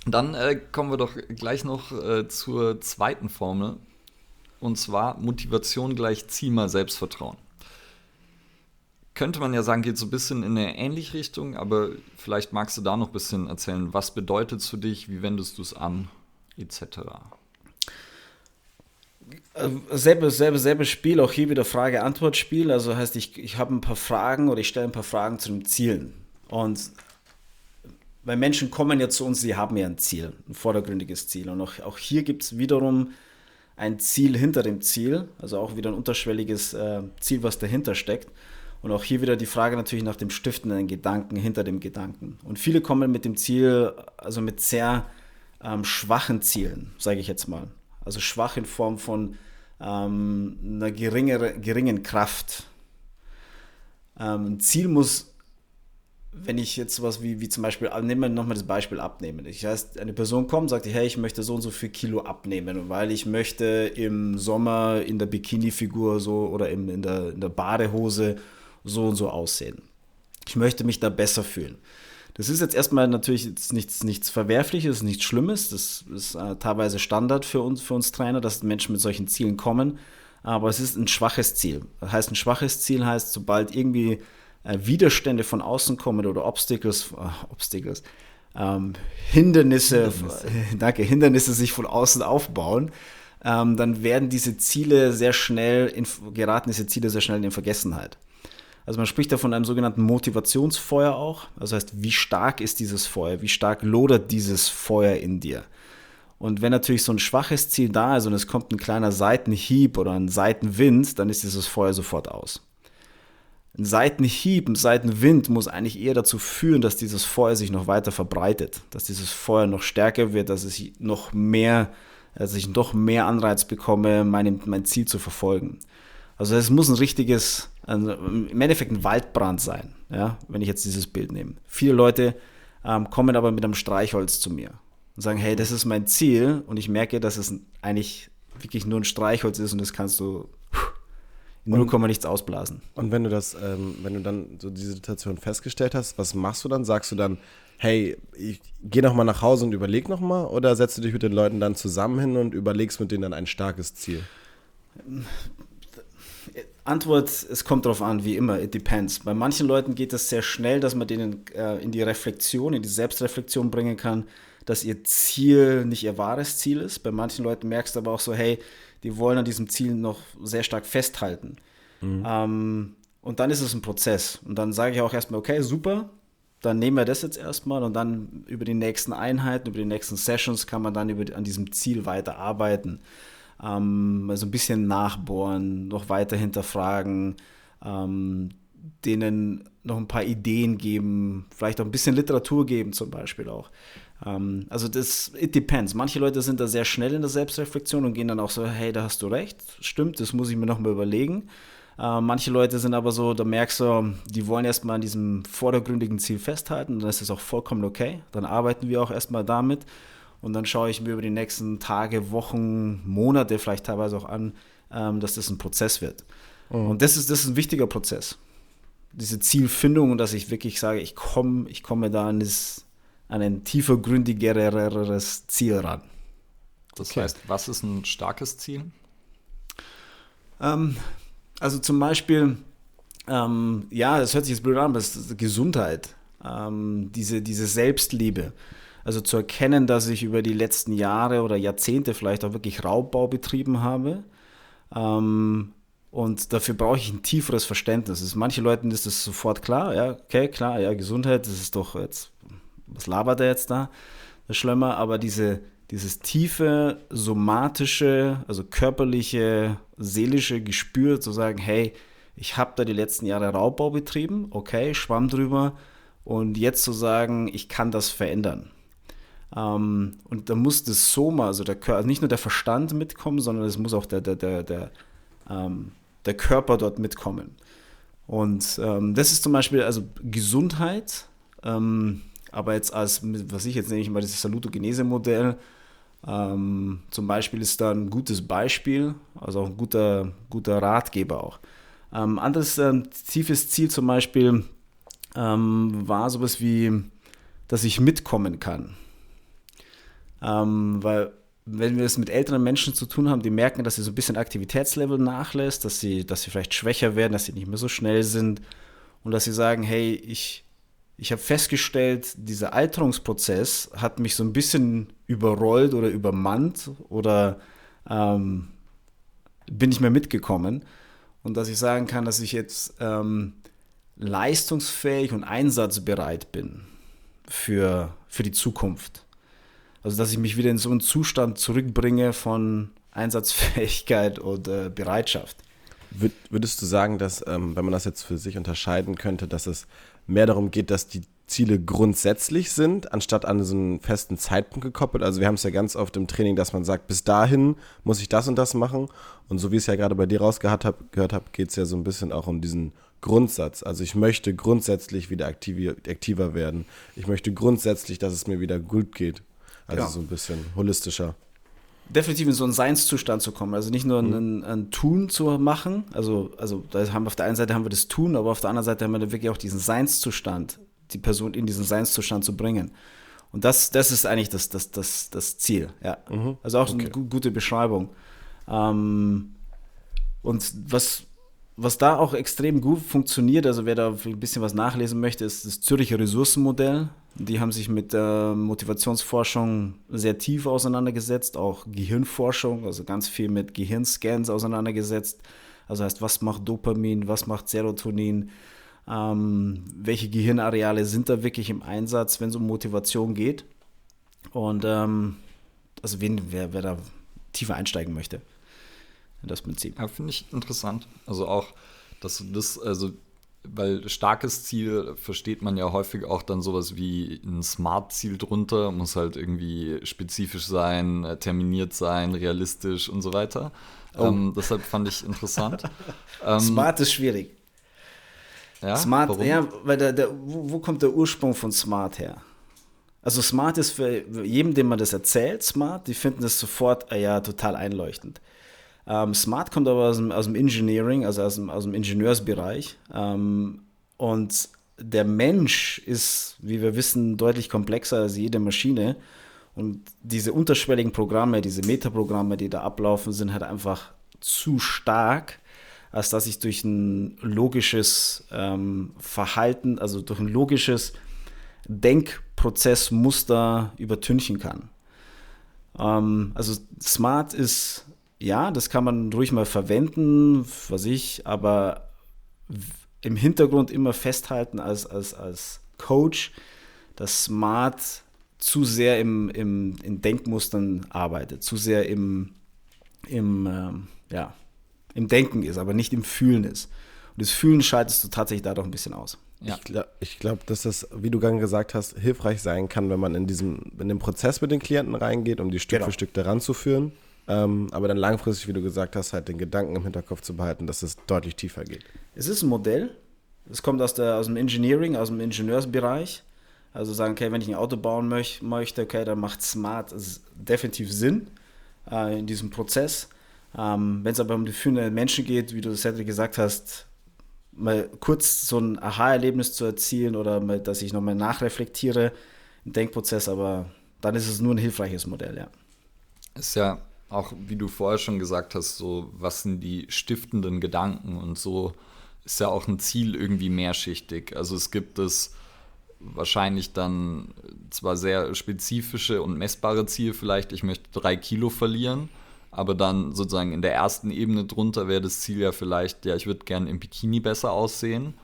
dann äh, kommen wir doch gleich noch äh, zur zweiten Formel. Und zwar Motivation gleich Ziel mal Selbstvertrauen könnte man ja sagen, geht so ein bisschen in eine ähnliche Richtung, aber vielleicht magst du da noch ein bisschen erzählen, was bedeutet es für dich, wie wendest du es an, etc. Äh, selbe, selbe, selbe Spiel, auch hier wieder Frage-Antwort-Spiel. Also heißt, ich, ich habe ein paar Fragen oder ich stelle ein paar Fragen zu den Zielen. Und weil Menschen kommen ja zu uns, sie haben ja ein Ziel, ein vordergründiges Ziel. Und auch, auch hier gibt es wiederum ein Ziel hinter dem Ziel, also auch wieder ein unterschwelliges äh, Ziel, was dahinter steckt. Und auch hier wieder die Frage natürlich nach dem stiftenden Gedanken hinter dem Gedanken. Und viele kommen mit dem Ziel, also mit sehr ähm, schwachen Zielen, sage ich jetzt mal. Also schwach in Form von ähm, einer geringere, geringen Kraft. Ähm, ein Ziel muss wenn ich jetzt sowas wie, wie zum Beispiel, nehmen wir nochmal das Beispiel abnehmen. Ich heißt, eine Person kommt, sagt, hey, ich möchte so und so viel Kilo abnehmen, weil ich möchte im Sommer in der Bikini-Figur so oder im, in, der, in der Badehose so und so aussehen. Ich möchte mich da besser fühlen. Das ist jetzt erstmal natürlich jetzt nichts, nichts Verwerfliches, nichts Schlimmes. Das ist äh, teilweise Standard für uns, für uns Trainer, dass Menschen mit solchen Zielen kommen. Aber es ist ein schwaches Ziel. Das heißt, ein schwaches Ziel heißt, sobald irgendwie äh, Widerstände von außen kommen oder Obstacles, äh, Obstacles ähm, Hindernisse, Hindernisse. [laughs] danke, Hindernisse sich von außen aufbauen, ähm, dann werden diese Ziele sehr schnell, in, geraten diese Ziele sehr schnell in Vergessenheit. Also man spricht da von einem sogenannten Motivationsfeuer auch. Das heißt, wie stark ist dieses Feuer? Wie stark lodert dieses Feuer in dir? Und wenn natürlich so ein schwaches Ziel da ist und es kommt ein kleiner Seitenhieb oder ein Seitenwind, dann ist dieses Feuer sofort aus. Ein Seitenhieb, ein Seitenwind muss eigentlich eher dazu führen, dass dieses Feuer sich noch weiter verbreitet, dass dieses Feuer noch stärker wird, dass ich noch mehr, dass ich noch mehr Anreiz bekomme, mein, mein Ziel zu verfolgen. Also es muss ein richtiges, also im Endeffekt ein Waldbrand sein, ja, wenn ich jetzt dieses Bild nehme. Viele Leute ähm, kommen aber mit einem Streichholz zu mir und sagen, hey, das ist mein Ziel und ich merke, dass es eigentlich wirklich nur ein Streichholz ist und das kannst du in 0, nichts ausblasen. Und wenn du das, ähm, wenn du dann so diese Situation festgestellt hast, was machst du dann? Sagst du dann, hey, ich geh noch mal nach Hause und überleg noch mal oder setzt du dich mit den Leuten dann zusammen hin und überlegst mit denen dann ein starkes Ziel? Antwort, es kommt darauf an, wie immer, it depends. Bei manchen Leuten geht es sehr schnell, dass man denen äh, in die Reflexion, in die Selbstreflexion bringen kann, dass ihr Ziel nicht ihr wahres Ziel ist. Bei manchen Leuten merkst du aber auch so, hey, die wollen an diesem Ziel noch sehr stark festhalten. Mhm. Ähm, und dann ist es ein Prozess. Und dann sage ich auch erstmal, okay, super, dann nehmen wir das jetzt erstmal und dann über die nächsten Einheiten, über die nächsten Sessions kann man dann über, an diesem Ziel weiter arbeiten. Ähm, also ein bisschen nachbohren, noch weiter hinterfragen, ähm, denen noch ein paar Ideen geben, vielleicht auch ein bisschen Literatur geben zum Beispiel auch. Ähm, also das, it depends. Manche Leute sind da sehr schnell in der Selbstreflexion und gehen dann auch so, hey, da hast du recht, stimmt, das muss ich mir nochmal überlegen. Äh, manche Leute sind aber so, da merkst du, die wollen erstmal an diesem vordergründigen Ziel festhalten, dann ist das auch vollkommen okay. Dann arbeiten wir auch erstmal damit und dann schaue ich mir über die nächsten Tage, Wochen, Monate vielleicht teilweise auch an, ähm, dass das ein Prozess wird. Mhm. Und das ist, das ist ein wichtiger Prozess. Diese Zielfindung und dass ich wirklich sage, ich komme ich komme da an das an ein tiefergründigeres Ziel ran. Das okay. heißt, was ist ein starkes Ziel? Ähm, also zum Beispiel, ähm, ja, das hört sich jetzt blöd an, aber es ist Gesundheit, ähm, diese, diese Selbstliebe. Also zu erkennen, dass ich über die letzten Jahre oder Jahrzehnte vielleicht auch wirklich Raubbau betrieben habe. Ähm, und dafür brauche ich ein tieferes Verständnis. Ist, manche Leuten ist das sofort klar, ja, okay, klar, ja, Gesundheit, das ist doch jetzt was labert er jetzt da, der Schlemmer, aber diese, dieses tiefe, somatische, also körperliche, seelische Gespür zu sagen, hey, ich habe da die letzten Jahre Raubbau betrieben, okay, schwamm drüber und jetzt zu sagen, ich kann das verändern. Ähm, und da muss das Soma, also der also nicht nur der Verstand mitkommen, sondern es muss auch der, der, der, der, ähm, der Körper dort mitkommen. Und ähm, das ist zum Beispiel, also Gesundheit, ähm, aber jetzt als, was ich jetzt nenne ich mal das Salutogenese-Modell, ähm, zum Beispiel ist da ein gutes Beispiel, also auch ein guter, guter Ratgeber auch. Ähm, anderes ähm, tiefes Ziel zum Beispiel ähm, war sowas wie, dass ich mitkommen kann. Ähm, weil wenn wir es mit älteren Menschen zu tun haben, die merken, dass sie so ein bisschen Aktivitätslevel nachlässt, dass sie, dass sie vielleicht schwächer werden, dass sie nicht mehr so schnell sind und dass sie sagen, hey, ich, ich habe festgestellt, dieser Alterungsprozess hat mich so ein bisschen überrollt oder übermannt oder ähm, bin ich mehr mitgekommen und dass ich sagen kann, dass ich jetzt ähm, leistungsfähig und einsatzbereit bin für, für die Zukunft. Also dass ich mich wieder in so einen Zustand zurückbringe von Einsatzfähigkeit und äh, Bereitschaft. Würdest du sagen, dass, ähm, wenn man das jetzt für sich unterscheiden könnte, dass es mehr darum geht, dass die Ziele grundsätzlich sind, anstatt an so einen festen Zeitpunkt gekoppelt. Also wir haben es ja ganz oft im Training, dass man sagt, bis dahin muss ich das und das machen. Und so wie ich es ja gerade bei dir rausgehört habe, hab, geht es ja so ein bisschen auch um diesen Grundsatz. Also ich möchte grundsätzlich wieder aktiv, aktiver werden. Ich möchte grundsätzlich, dass es mir wieder gut geht. Also ja. so ein bisschen holistischer definitiv in so einen Seinszustand zu kommen. Also nicht nur mhm. ein, ein, Tun zu machen. Also, also da haben wir auf der einen Seite haben wir das Tun, aber auf der anderen Seite haben wir wirklich auch diesen Seinszustand, die Person in diesen Seinszustand zu bringen. Und das, das ist eigentlich das, das, das, das Ziel. Ja. Mhm. Also auch okay. eine gute Beschreibung. Ähm, und was, was da auch extrem gut funktioniert, also wer da ein bisschen was nachlesen möchte, ist das Zürcher Ressourcenmodell. Die haben sich mit der Motivationsforschung sehr tief auseinandergesetzt, auch Gehirnforschung, also ganz viel mit Gehirnscans auseinandergesetzt. Also heißt, was macht Dopamin, was macht Serotonin, ähm, welche Gehirnareale sind da wirklich im Einsatz, wenn es um Motivation geht. Und ähm, also wen, wer, wer da tiefer einsteigen möchte in das Prinzip. Ja, finde ich interessant. Also auch, dass du das, also weil starkes Ziel versteht man ja häufig auch dann sowas wie ein Smart-Ziel drunter, muss halt irgendwie spezifisch sein, terminiert sein, realistisch und so weiter. Oh. Ähm, deshalb fand ich interessant. [laughs] ähm, Smart ist schwierig. Ja, Smart, warum? ja, weil der, der, wo, wo kommt der Ursprung von Smart her? Also Smart ist für jeden, dem man das erzählt, Smart, die finden das sofort, ah ja, total einleuchtend. Ähm, Smart kommt aber aus dem, aus dem Engineering, also aus dem, aus dem Ingenieursbereich. Ähm, und der Mensch ist, wie wir wissen, deutlich komplexer als jede Maschine. Und diese unterschwelligen Programme, diese Metaprogramme, die da ablaufen, sind halt einfach zu stark, als dass ich durch ein logisches ähm, Verhalten, also durch ein logisches Denkprozessmuster übertünchen kann. Ähm, also Smart ist ja, das kann man ruhig mal verwenden, was ich, aber im Hintergrund immer festhalten als, als, als Coach, dass Smart zu sehr im, im, in Denkmustern arbeitet, zu sehr im, im, ähm, ja, im Denken ist, aber nicht im Fühlen ist. Und das Fühlen schaltest du tatsächlich dadurch ein bisschen aus. Ja. Ich glaube, glaub, dass das, wie du gerade gesagt hast, hilfreich sein kann, wenn man in diesem, in den Prozess mit den Klienten reingeht, um die Stück genau. für Stück daran zu führen. Ähm, aber dann langfristig, wie du gesagt hast, halt den Gedanken im Hinterkopf zu behalten, dass es deutlich tiefer geht. Es ist ein Modell. Es kommt aus, der, aus dem Engineering, aus dem Ingenieursbereich. Also sagen, okay, wenn ich ein Auto bauen möch, möchte, okay, dann macht Smart definitiv Sinn äh, in diesem Prozess. Ähm, wenn es aber um die führenden Menschen geht, wie du das Cedric gesagt hast, mal kurz so ein Aha-Erlebnis zu erzielen oder mal, dass ich nochmal nachreflektiere im Denkprozess, aber dann ist es nur ein hilfreiches Modell, ja. Ist ja auch wie du vorher schon gesagt hast, so was sind die stiftenden Gedanken und so ist ja auch ein Ziel irgendwie mehrschichtig. Also es gibt es wahrscheinlich dann zwar sehr spezifische und messbare Ziele vielleicht, ich möchte drei Kilo verlieren, aber dann sozusagen in der ersten Ebene drunter wäre das Ziel ja vielleicht, ja, ich würde gerne im Bikini besser aussehen.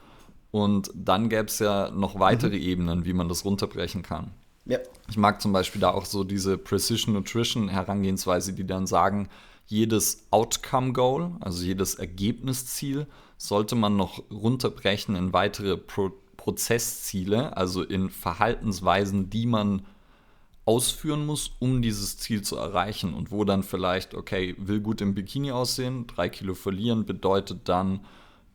Und dann gäbe es ja noch weitere mhm. Ebenen, wie man das runterbrechen kann. Ja. Ich mag zum Beispiel da auch so diese Precision Nutrition Herangehensweise, die dann sagen, jedes Outcome Goal, also jedes Ergebnisziel, sollte man noch runterbrechen in weitere Pro Prozessziele, also in Verhaltensweisen, die man ausführen muss, um dieses Ziel zu erreichen. Und wo dann vielleicht, okay, will gut im Bikini aussehen, drei Kilo verlieren, bedeutet dann,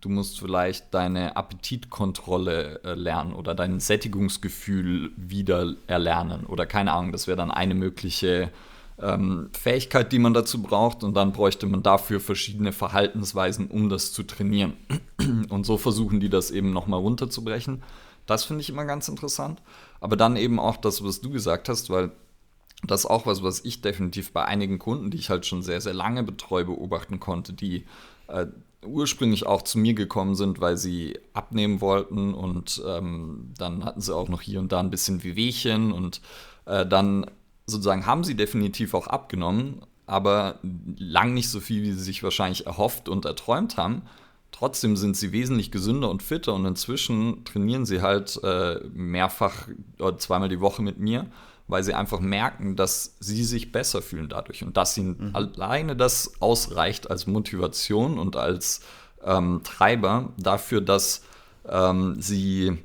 du musst vielleicht deine Appetitkontrolle äh, lernen oder dein Sättigungsgefühl wieder erlernen oder keine Ahnung, das wäre dann eine mögliche ähm, Fähigkeit, die man dazu braucht und dann bräuchte man dafür verschiedene Verhaltensweisen, um das zu trainieren. [clears throat] Und so versuchen die das eben nochmal runterzubrechen. Das finde ich immer ganz interessant. Aber dann eben auch das, was du gesagt hast, weil das ist auch was, was ich definitiv bei einigen Kunden, die ich halt schon sehr, sehr lange betreue, beobachten konnte, die äh, ursprünglich auch zu mir gekommen sind, weil sie abnehmen wollten und ähm, dann hatten sie auch noch hier und da ein bisschen Wehwehchen und äh, dann sozusagen haben sie definitiv auch abgenommen, aber lang nicht so viel, wie sie sich wahrscheinlich erhofft und erträumt haben. Trotzdem sind sie wesentlich gesünder und fitter und inzwischen trainieren sie halt äh, mehrfach oder zweimal die Woche mit mir, weil sie einfach merken, dass sie sich besser fühlen dadurch und dass ihnen mhm. alleine das ausreicht als Motivation und als ähm, Treiber dafür, dass ähm, sie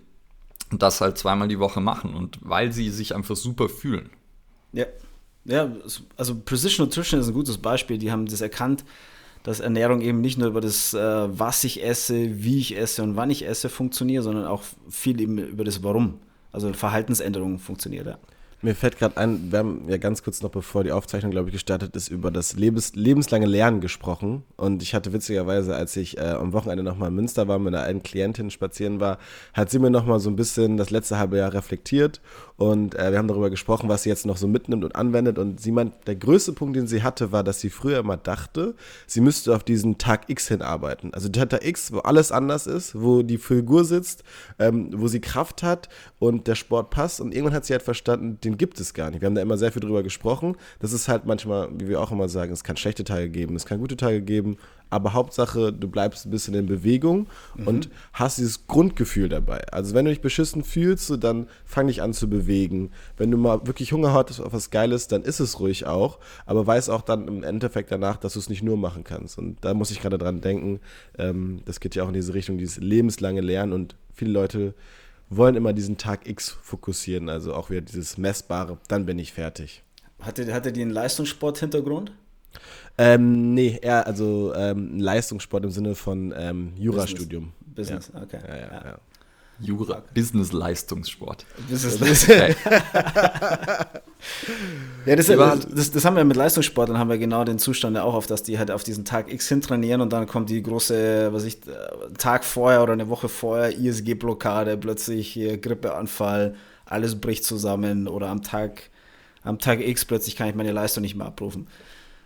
das halt zweimal die Woche machen und weil sie sich einfach super fühlen. Ja. Ja, also Precision Nutrition ist ein gutes Beispiel. Die haben das erkannt, dass Ernährung eben nicht nur über das, äh, was ich esse, wie ich esse und wann ich esse funktioniert, sondern auch viel eben über das Warum. Also Verhaltensänderungen funktioniert. Ja. Mir fällt gerade ein, wir haben ja ganz kurz noch bevor die Aufzeichnung, glaube ich, gestartet ist, über das Lebens lebenslange Lernen gesprochen. Und ich hatte witzigerweise, als ich äh, am Wochenende nochmal in Münster war, mit einer alten Klientin spazieren war, hat sie mir nochmal so ein bisschen das letzte halbe Jahr reflektiert. Und äh, wir haben darüber gesprochen, was sie jetzt noch so mitnimmt und anwendet. Und sie meint, der größte Punkt, den sie hatte, war, dass sie früher immer dachte, sie müsste auf diesen Tag X hinarbeiten. Also der Tag X, wo alles anders ist, wo die Figur sitzt, ähm, wo sie Kraft hat und der Sport passt. Und irgendwann hat sie halt verstanden, den gibt es gar nicht. Wir haben da immer sehr viel drüber gesprochen. Das ist halt manchmal, wie wir auch immer sagen, es kann schlechte Tage geben, es kann gute Tage geben, aber Hauptsache, du bleibst ein bisschen in Bewegung mhm. und hast dieses Grundgefühl dabei. Also wenn du dich beschissen fühlst, dann fang dich an zu bewegen. Wenn du mal wirklich Hunger hast auf was Geiles, dann ist es ruhig auch, aber weiß auch dann im Endeffekt danach, dass du es nicht nur machen kannst. Und da muss ich gerade dran denken, ähm, das geht ja auch in diese Richtung, dieses lebenslange Lernen und viele Leute wollen immer diesen Tag X fokussieren, also auch wieder dieses Messbare, dann bin ich fertig. Hatte, hatte die einen Leistungssport-Hintergrund? Ähm, nee, eher also ähm, Leistungssport im Sinne von ähm, Jurastudium. Business, Business. okay. Ja, ja, ja. Jura, Business-Leistungssport. Business [laughs] [laughs] ja, das, das, das, haben wir mit Leistungssportlern, haben wir genau den Zustand auch auf, dass die halt auf diesen Tag X hin trainieren und dann kommt die große, was ich, Tag vorher oder eine Woche vorher, ISG-Blockade, plötzlich hier Grippeanfall, alles bricht zusammen oder am Tag, am Tag X plötzlich kann ich meine Leistung nicht mehr abrufen.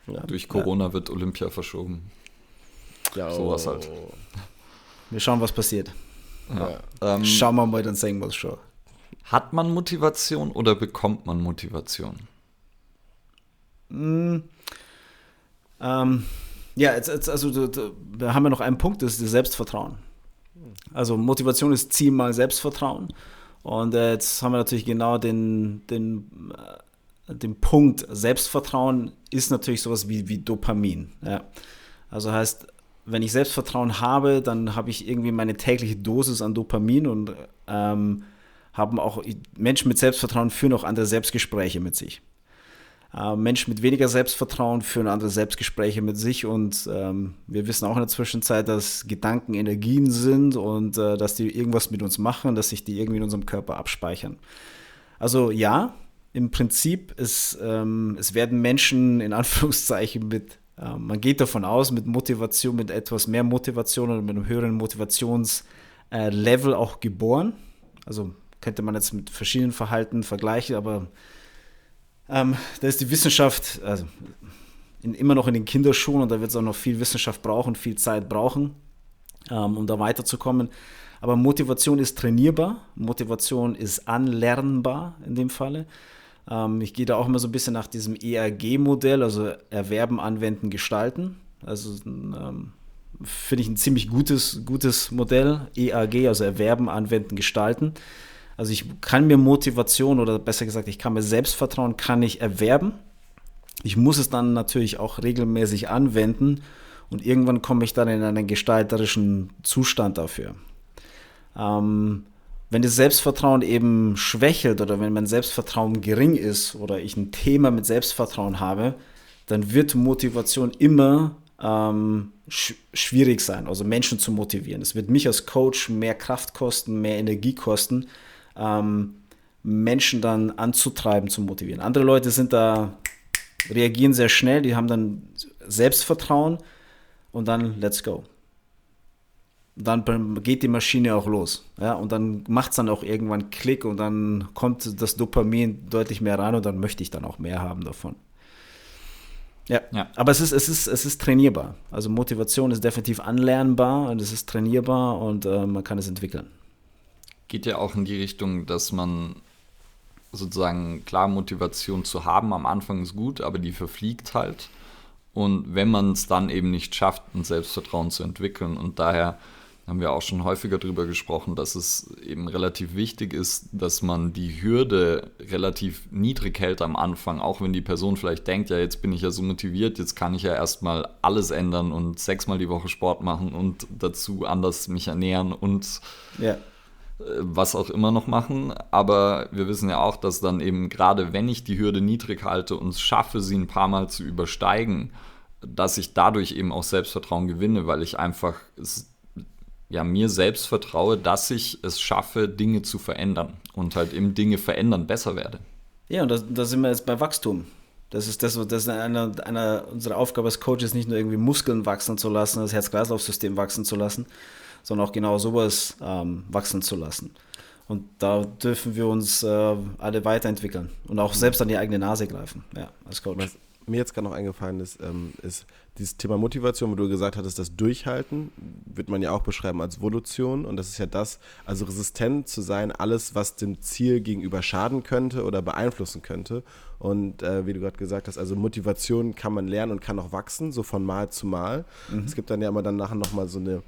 Ja. Durch Corona ja. wird Olympia verschoben. Ja, Sowas halt. [laughs] Wir schauen, was passiert. Ja. Ähm, Schauen wir mal, dann sehen wir es schon. Hat man Motivation oder bekommt man Motivation? Mm, ähm, ja, jetzt, jetzt, also da, da, haben wir noch einen Punkt, das ist das Selbstvertrauen. Also Motivation ist Ziel mal Selbstvertrauen. Und äh, jetzt haben wir natürlich genau den, den, den Punkt, Selbstvertrauen ist natürlich sowas wie, wie Dopamin. Ja. Also heißt, wenn ich Selbstvertrauen habe, dann habe ich irgendwie meine tägliche Dosis an Dopamin und ähm, haben auch Menschen mit Selbstvertrauen führen auch andere Selbstgespräche mit sich. Äh, Menschen mit weniger Selbstvertrauen führen andere Selbstgespräche mit sich und ähm, wir wissen auch in der Zwischenzeit, dass Gedanken Energien sind und äh, dass die irgendwas mit uns machen, dass sich die irgendwie in unserem Körper abspeichern. Also ja, im Prinzip ist, ähm, es werden Menschen in Anführungszeichen mit ähm, man geht davon aus, mit Motivation, mit etwas mehr Motivation oder mit einem höheren Motivationslevel äh, auch geboren. Also könnte man jetzt mit verschiedenen Verhalten vergleichen, aber ähm, da ist die Wissenschaft also in, immer noch in den Kinderschuhen und da wird es auch noch viel Wissenschaft brauchen, viel Zeit brauchen, ähm, um da weiterzukommen. Aber Motivation ist trainierbar, Motivation ist anlernbar in dem Falle. Ähm, ich gehe da auch immer so ein bisschen nach diesem ERG-Modell, also Erwerben, Anwenden, Gestalten. Also ähm, finde ich ein ziemlich gutes, gutes Modell. EAG, also Erwerben, Anwenden, Gestalten. Also ich kann mir Motivation oder besser gesagt, ich kann mir Selbstvertrauen, kann ich erwerben. Ich muss es dann natürlich auch regelmäßig anwenden und irgendwann komme ich dann in einen gestalterischen Zustand dafür. Ähm, wenn das Selbstvertrauen eben schwächelt oder wenn mein Selbstvertrauen gering ist oder ich ein Thema mit Selbstvertrauen habe, dann wird Motivation immer ähm, sch schwierig sein, also Menschen zu motivieren. Es wird mich als Coach mehr Kraft kosten, mehr Energie kosten, ähm, Menschen dann anzutreiben, zu motivieren. Andere Leute sind da, reagieren sehr schnell, die haben dann Selbstvertrauen und dann let's go dann geht die Maschine auch los. Ja, und dann macht es dann auch irgendwann Klick und dann kommt das Dopamin deutlich mehr rein und dann möchte ich dann auch mehr haben davon. Ja, ja. aber es ist, es, ist, es ist trainierbar. Also Motivation ist definitiv anlernbar und es ist trainierbar und äh, man kann es entwickeln. Geht ja auch in die Richtung, dass man sozusagen klar Motivation zu haben am Anfang ist gut, aber die verfliegt halt. und wenn man es dann eben nicht schafft, ein Selbstvertrauen zu entwickeln. Und daher haben wir auch schon häufiger darüber gesprochen, dass es eben relativ wichtig ist, dass man die Hürde relativ niedrig hält am Anfang, auch wenn die Person vielleicht denkt, ja, jetzt bin ich ja so motiviert, jetzt kann ich ja erstmal alles ändern und sechsmal die Woche Sport machen und dazu anders mich ernähren und ja. Äh, was auch immer noch machen. Aber wir wissen ja auch, dass dann eben gerade wenn ich die Hürde niedrig halte und es schaffe, sie ein paar Mal zu übersteigen, dass ich dadurch eben auch Selbstvertrauen gewinne, weil ich einfach es ja, mir selbst vertraue, dass ich es schaffe, Dinge zu verändern und halt eben Dinge verändern besser werde. Ja, und da, da sind wir jetzt bei Wachstum. Das ist, das, das ist eine, eine unserer Aufgabe als Coaches, nicht nur irgendwie Muskeln wachsen zu lassen, das Herz-Kreislauf-System wachsen zu lassen, sondern auch genau sowas ähm, wachsen zu lassen. Und da dürfen wir uns äh, alle weiterentwickeln und auch selbst an die eigene Nase greifen, ja, als Coach. Was mir jetzt gerade noch eingefallen ist, ähm, ist dieses Thema Motivation, wo du gesagt hattest, das Durchhalten, wird man ja auch beschreiben als Evolution. Und das ist ja das, also resistent zu sein, alles, was dem Ziel gegenüber schaden könnte oder beeinflussen könnte. Und äh, wie du gerade gesagt hast, also Motivation kann man lernen und kann auch wachsen, so von Mal zu Mal. Mhm. Es gibt dann ja immer dann nachher nochmal so eine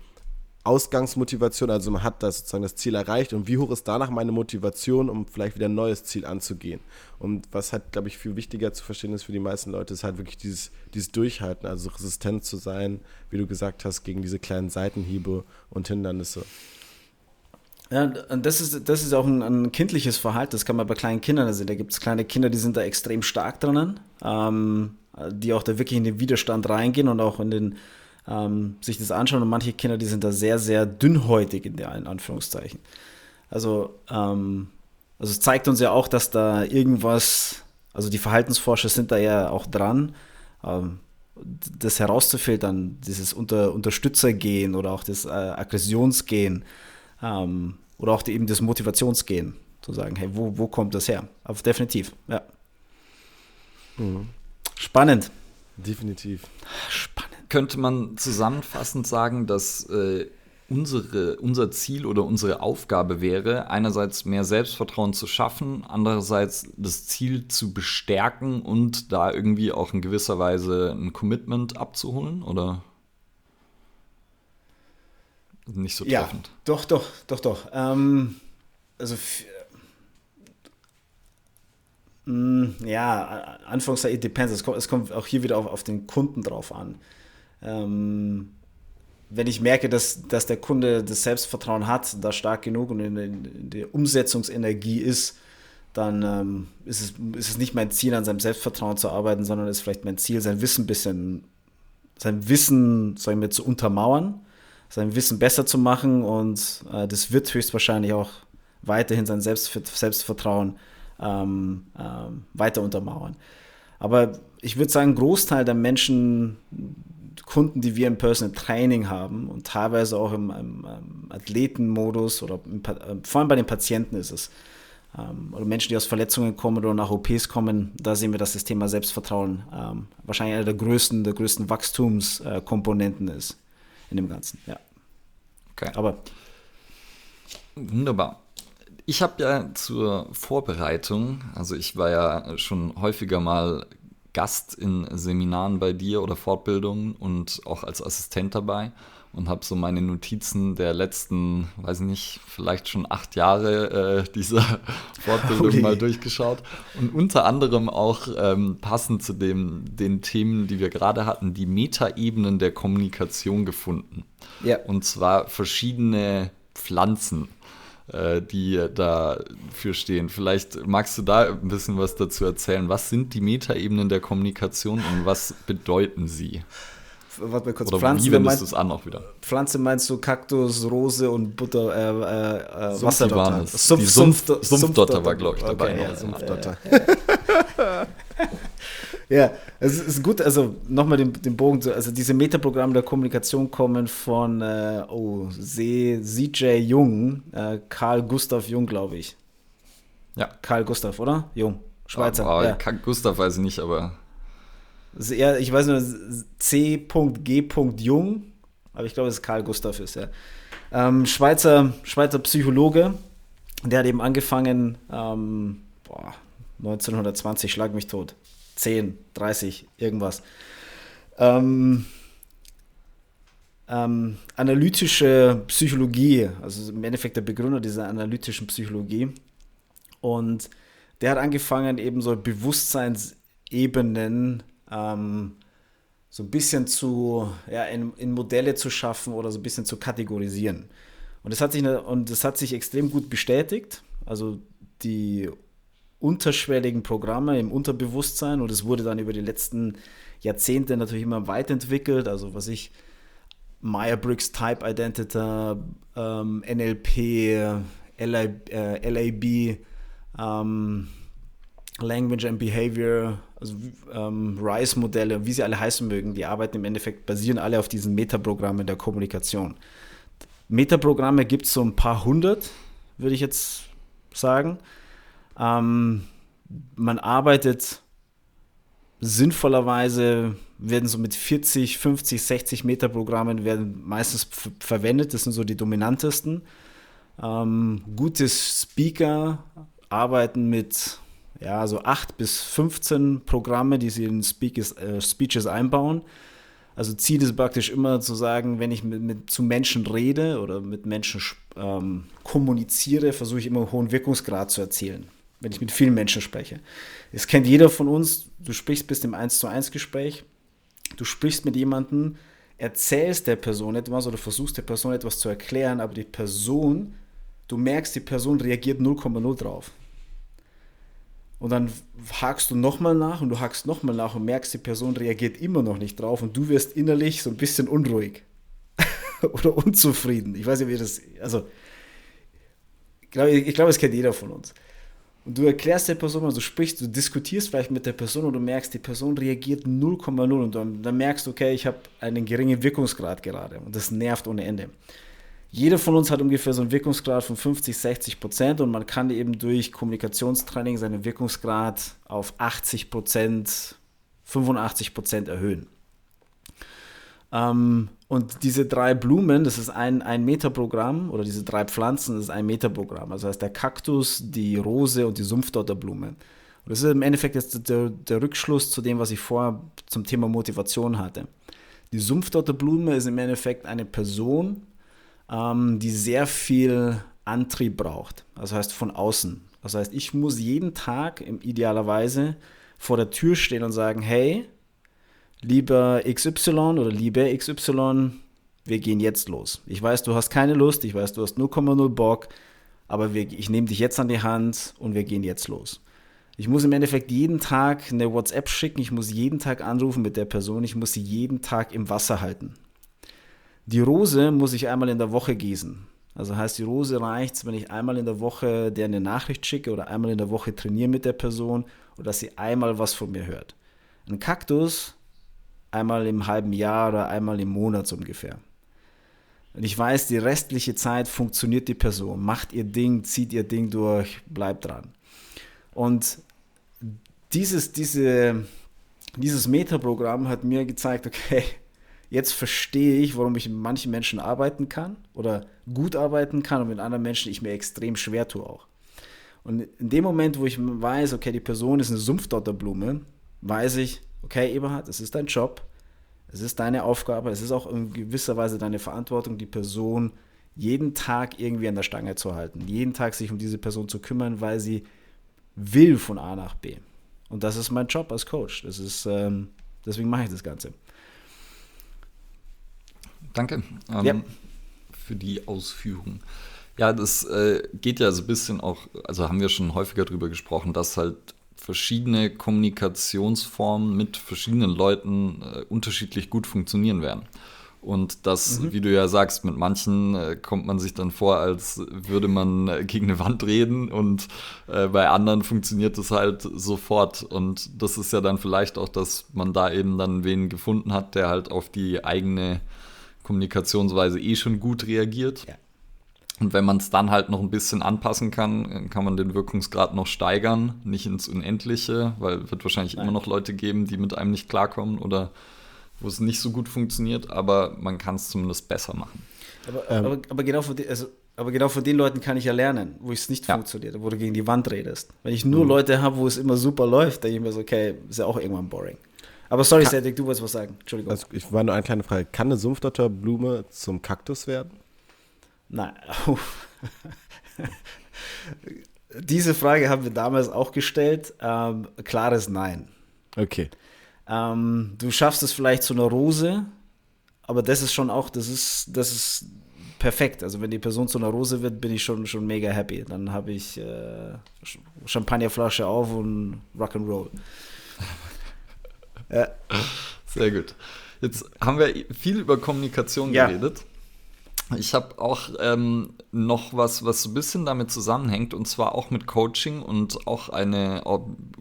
Ausgangsmotivation, also man hat das sozusagen das Ziel erreicht und wie hoch ist danach meine Motivation, um vielleicht wieder ein neues Ziel anzugehen. Und was halt, glaube ich, viel wichtiger zu verstehen ist für die meisten Leute, ist halt wirklich dieses, dieses Durchhalten, also resistent zu sein, wie du gesagt hast, gegen diese kleinen Seitenhiebe und Hindernisse. Ja, und das ist, das ist auch ein, ein kindliches Verhalten, das kann man bei kleinen Kindern sehen. Da gibt es kleine Kinder, die sind da extrem stark drinnen, ähm, die auch da wirklich in den Widerstand reingehen und auch in den ähm, sich das anschauen und manche Kinder, die sind da sehr, sehr dünnhäutig in der in Anführungszeichen. Also, ähm, also es zeigt uns ja auch, dass da irgendwas, also die Verhaltensforscher sind da ja auch dran, ähm, das herauszufiltern, dieses Unter Unterstützergehen oder auch das äh, Aggressionsgehen ähm, oder auch die, eben das Motivationsgehen, zu sagen, hey, wo, wo kommt das her? Aber definitiv, ja. Mhm. Spannend. Definitiv. Spannend könnte man zusammenfassend sagen, dass äh, unsere, unser Ziel oder unsere Aufgabe wäre, einerseits mehr Selbstvertrauen zu schaffen, andererseits das Ziel zu bestärken und da irgendwie auch in gewisser Weise ein Commitment abzuholen, oder? Nicht so treffend. Ja, doch, doch, doch, doch. Ähm, also mm, ja, Anführungszeichen, it depends. Es kommt, es kommt auch hier wieder auf, auf den Kunden drauf an. Ähm, wenn ich merke, dass, dass der Kunde das Selbstvertrauen hat, da stark genug und in, in der Umsetzungsenergie ist, dann ähm, ist, es, ist es nicht mein Ziel, an seinem Selbstvertrauen zu arbeiten, sondern ist vielleicht mein Ziel, sein Wissen ein bisschen, sein Wissen, sagen wir, zu untermauern, sein Wissen besser zu machen und äh, das wird höchstwahrscheinlich auch weiterhin sein Selbst, Selbstvertrauen ähm, ähm, weiter untermauern. Aber ich würde sagen, Großteil der Menschen, Kunden, die wir im Personal Training haben und teilweise auch im, im, im Athletenmodus oder im, äh, vor allem bei den Patienten ist es, ähm, oder Menschen, die aus Verletzungen kommen oder nach OPs kommen, da sehen wir, dass das Thema Selbstvertrauen ähm, wahrscheinlich einer der größten, der größten Wachstumskomponenten äh, ist in dem Ganzen. Ja. Okay. Aber wunderbar. Ich habe ja zur Vorbereitung, also ich war ja schon häufiger mal Gast in Seminaren bei dir oder Fortbildungen und auch als Assistent dabei und habe so meine Notizen der letzten, weiß nicht, vielleicht schon acht Jahre äh, dieser [laughs] Fortbildung Holy. mal durchgeschaut und unter anderem auch ähm, passend zu dem, den Themen, die wir gerade hatten, die Metaebenen der Kommunikation gefunden. Ja. Und zwar verschiedene Pflanzen äh, die dafür stehen. Vielleicht magst du da ein bisschen was dazu erzählen. Was sind die Metaebenen der Kommunikation und was bedeuten sie? Warte mal kurz, Oder Pflanzen, wie wendest du es an auch wieder? Pflanze meinst du Kaktus, Rose und Butter, äh, äh, Wasserdotter. Sumpf, die Sumpf, Sumpf, Sumpfdotter war, glaube ich, dabei. Okay, ja, Sumpfdotter. Ja, [laughs] es ist gut, also nochmal den, den Bogen zu, also diese Metaprogramme der Kommunikation kommen von, äh, oh, C, CJ Jung, äh, Karl Gustav Jung, glaube ich. Ja. Karl Gustav, oder? Jung, Schweizer. Oh, oh, ja. Gustav weiß ich nicht, aber. Ja, ich weiß nur, C.G. Jung, aber ich glaube, es ist Karl Gustav ist, ja. Ähm, Schweizer, Schweizer Psychologe, der hat eben angefangen, ähm, boah, 1920, schlag mich tot. 10, 30, irgendwas. Ähm, ähm, analytische Psychologie, also im Endeffekt der Begründer dieser analytischen Psychologie. Und der hat angefangen, eben so Bewusstseinsebenen ähm, so ein bisschen zu, ja, in, in, Modelle zu schaffen oder so ein bisschen zu kategorisieren. Und das hat sich, und das hat sich extrem gut bestätigt. Also die unterschwelligen Programme im Unterbewusstsein und es wurde dann über die letzten Jahrzehnte natürlich immer weiterentwickelt. Also was ich, Meyer-Briggs Type Identity, ähm, NLP, LI, äh, LAB, ähm, Language and Behavior, also ähm, RISE-Modelle, wie sie alle heißen mögen, die arbeiten im Endeffekt, basieren alle auf diesen Metaprogrammen der Kommunikation. Metaprogramme gibt es so ein paar hundert, würde ich jetzt sagen. Ähm, man arbeitet sinnvollerweise, werden so mit 40, 50, 60 Metaprogrammen werden meistens verwendet, das sind so die dominantesten. Ähm, gute Speaker arbeiten mit ja, so 8 bis 15 Programme, die sie in Speakers, äh, Speeches einbauen. Also Ziel ist praktisch immer zu sagen, wenn ich mit, mit zu Menschen rede oder mit Menschen ähm, kommuniziere, versuche ich immer einen hohen Wirkungsgrad zu erzielen, wenn ich mit vielen Menschen spreche. Es kennt jeder von uns, du sprichst bis im 1 zu 1 Gespräch, du sprichst mit jemandem, erzählst der Person etwas oder versuchst der Person etwas zu erklären, aber die Person, du merkst, die Person reagiert 0,0 drauf. Und dann hakst du nochmal nach und du hakst nochmal nach und merkst, die Person reagiert immer noch nicht drauf und du wirst innerlich so ein bisschen unruhig [laughs] oder unzufrieden. Ich weiß nicht, wie das. Also, ich glaube, ich glaube, es kennt jeder von uns. Und du erklärst der Person, also sprichst, du diskutierst vielleicht mit der Person und du merkst, die Person reagiert 0,0 und dann, dann merkst du, okay, ich habe einen geringen Wirkungsgrad gerade und das nervt ohne Ende. Jeder von uns hat ungefähr so einen Wirkungsgrad von 50, 60 Prozent und man kann eben durch Kommunikationstraining seinen Wirkungsgrad auf 80 Prozent, 85 Prozent erhöhen. Ähm, und diese drei Blumen, das ist ein, ein Meterprogramm, oder diese drei Pflanzen, das ist ein Meterprogramm. Also heißt der Kaktus, die Rose und die Sumpfdotterblume. Und das ist im Endeffekt jetzt der, der Rückschluss zu dem, was ich vorher zum Thema Motivation hatte. Die Sumpfdotterblume ist im Endeffekt eine Person, ähm, die sehr viel Antrieb braucht. Also heißt von außen. Das heißt, ich muss jeden Tag idealerweise vor der Tür stehen und sagen, hey, lieber XY oder liebe XY, wir gehen jetzt los. Ich weiß, du hast keine Lust, ich weiß, du hast 0,0 Bock, aber wir, ich nehme dich jetzt an die Hand und wir gehen jetzt los. Ich muss im Endeffekt jeden Tag eine WhatsApp schicken, ich muss jeden Tag anrufen mit der Person, ich muss sie jeden Tag im Wasser halten. Die Rose muss ich einmal in der Woche gießen. Also heißt, die Rose reicht, wenn ich einmal in der Woche der eine Nachricht schicke oder einmal in der Woche trainiere mit der Person oder dass sie einmal was von mir hört. Ein Kaktus einmal im halben Jahr oder einmal im Monat so ungefähr. Und ich weiß, die restliche Zeit funktioniert die Person, macht ihr Ding, zieht ihr Ding durch, bleibt dran. Und dieses, diese, dieses Metaprogramm hat mir gezeigt, okay, Jetzt verstehe ich, warum ich mit manchen Menschen arbeiten kann oder gut arbeiten kann und mit anderen Menschen ich mir extrem schwer tue auch. Und in dem Moment, wo ich weiß, okay, die Person ist eine Sumpfdotterblume, weiß ich, okay, Eberhard, es ist dein Job, es ist deine Aufgabe, es ist auch in gewisser Weise deine Verantwortung, die Person jeden Tag irgendwie an der Stange zu halten, jeden Tag sich um diese Person zu kümmern, weil sie will von A nach B. Und das ist mein Job als Coach. Das ist, ähm, deswegen mache ich das Ganze. Danke ähm, ja. für die Ausführung. Ja, das äh, geht ja so ein bisschen auch, also haben wir schon häufiger darüber gesprochen, dass halt verschiedene Kommunikationsformen mit verschiedenen Leuten äh, unterschiedlich gut funktionieren werden. Und das, mhm. wie du ja sagst, mit manchen äh, kommt man sich dann vor, als würde man äh, gegen eine Wand reden und äh, bei anderen funktioniert es halt sofort. Und das ist ja dann vielleicht auch, dass man da eben dann wen gefunden hat, der halt auf die eigene Kommunikationsweise eh schon gut reagiert. Ja. Und wenn man es dann halt noch ein bisschen anpassen kann, kann man den Wirkungsgrad noch steigern, nicht ins Unendliche, weil es wird wahrscheinlich Nein. immer noch Leute geben, die mit einem nicht klarkommen oder wo es nicht so gut funktioniert, aber man kann es zumindest besser machen. Aber, ähm. aber, aber, genau von den, also, aber genau von den Leuten kann ich ja lernen, wo es nicht ja. funktioniert, wo du gegen die Wand redest. Wenn ich nur mhm. Leute habe, wo es immer super läuft, denke ich mir so, okay, ist ja auch irgendwann boring. Aber sorry, Cedric, du wolltest was sagen. Entschuldigung. Also ich war nur eine kleine Frage. Kann eine Sumpfdotterblume zum Kaktus werden? Nein. [laughs] Diese Frage haben wir damals auch gestellt. Ähm, klares Nein. Okay. Ähm, du schaffst es vielleicht zu einer Rose, aber das ist schon auch, das ist, das ist perfekt. Also wenn die Person zu einer Rose wird, bin ich schon, schon mega happy. Dann habe ich äh, Champagnerflasche auf und Rock'n'Roll. ja. [laughs] Sehr gut. Jetzt haben wir viel über Kommunikation ja. geredet. Ich habe auch ähm, noch was, was so ein bisschen damit zusammenhängt, und zwar auch mit Coaching und auch eine,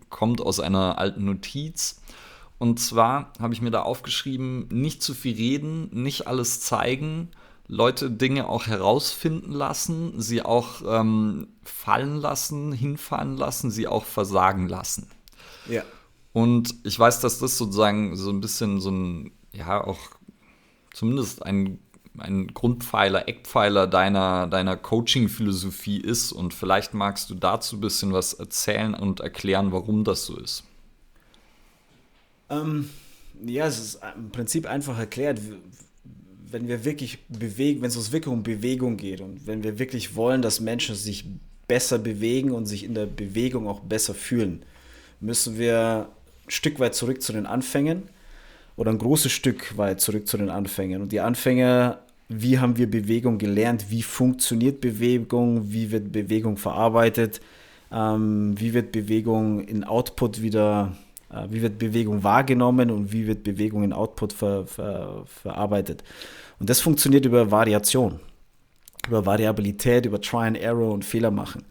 kommt aus einer alten Notiz. Und zwar habe ich mir da aufgeschrieben, nicht zu viel reden, nicht alles zeigen, Leute Dinge auch herausfinden lassen, sie auch ähm, fallen lassen, hinfallen lassen, sie auch versagen lassen. Ja. Und ich weiß, dass das sozusagen so ein bisschen so ein, ja, auch zumindest ein, ein Grundpfeiler, Eckpfeiler deiner, deiner Coaching-Philosophie ist. Und vielleicht magst du dazu ein bisschen was erzählen und erklären, warum das so ist. Ähm, ja, es ist im Prinzip einfach erklärt wenn wir wirklich bewegen, wenn es uns wirklich um Bewegung geht und wenn wir wirklich wollen, dass Menschen sich besser bewegen und sich in der Bewegung auch besser fühlen, müssen wir ein Stück weit zurück zu den Anfängen oder ein großes Stück weit zurück zu den Anfängen. Und die Anfänge, wie haben wir Bewegung gelernt, wie funktioniert Bewegung, wie wird Bewegung verarbeitet, ähm, wie wird Bewegung in Output wieder, äh, wie wird Bewegung wahrgenommen und wie wird Bewegung in Output ver, ver, verarbeitet. Und das funktioniert über Variation, über Variabilität, über Try and Error und Fehler machen.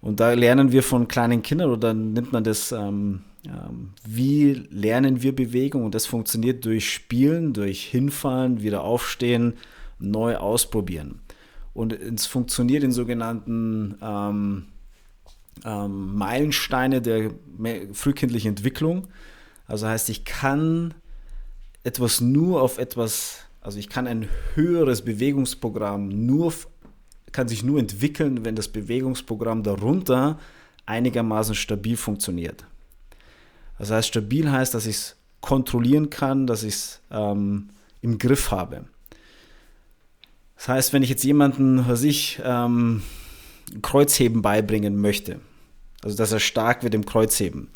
Und da lernen wir von kleinen Kindern oder nimmt man das, ähm, ähm, wie lernen wir Bewegung? Und das funktioniert durch Spielen, durch Hinfallen, wieder aufstehen, neu ausprobieren. Und es funktioniert in sogenannten ähm, ähm, Meilensteine der frühkindlichen Entwicklung. Also heißt, ich kann etwas nur auf etwas also ich kann ein höheres Bewegungsprogramm nur, kann sich nur entwickeln, wenn das Bewegungsprogramm darunter einigermaßen stabil funktioniert. Das heißt, stabil heißt, dass ich es kontrollieren kann, dass ich es ähm, im Griff habe. Das heißt, wenn ich jetzt jemanden, was ich, ähm, Kreuzheben beibringen möchte, also dass er stark wird im Kreuzheben,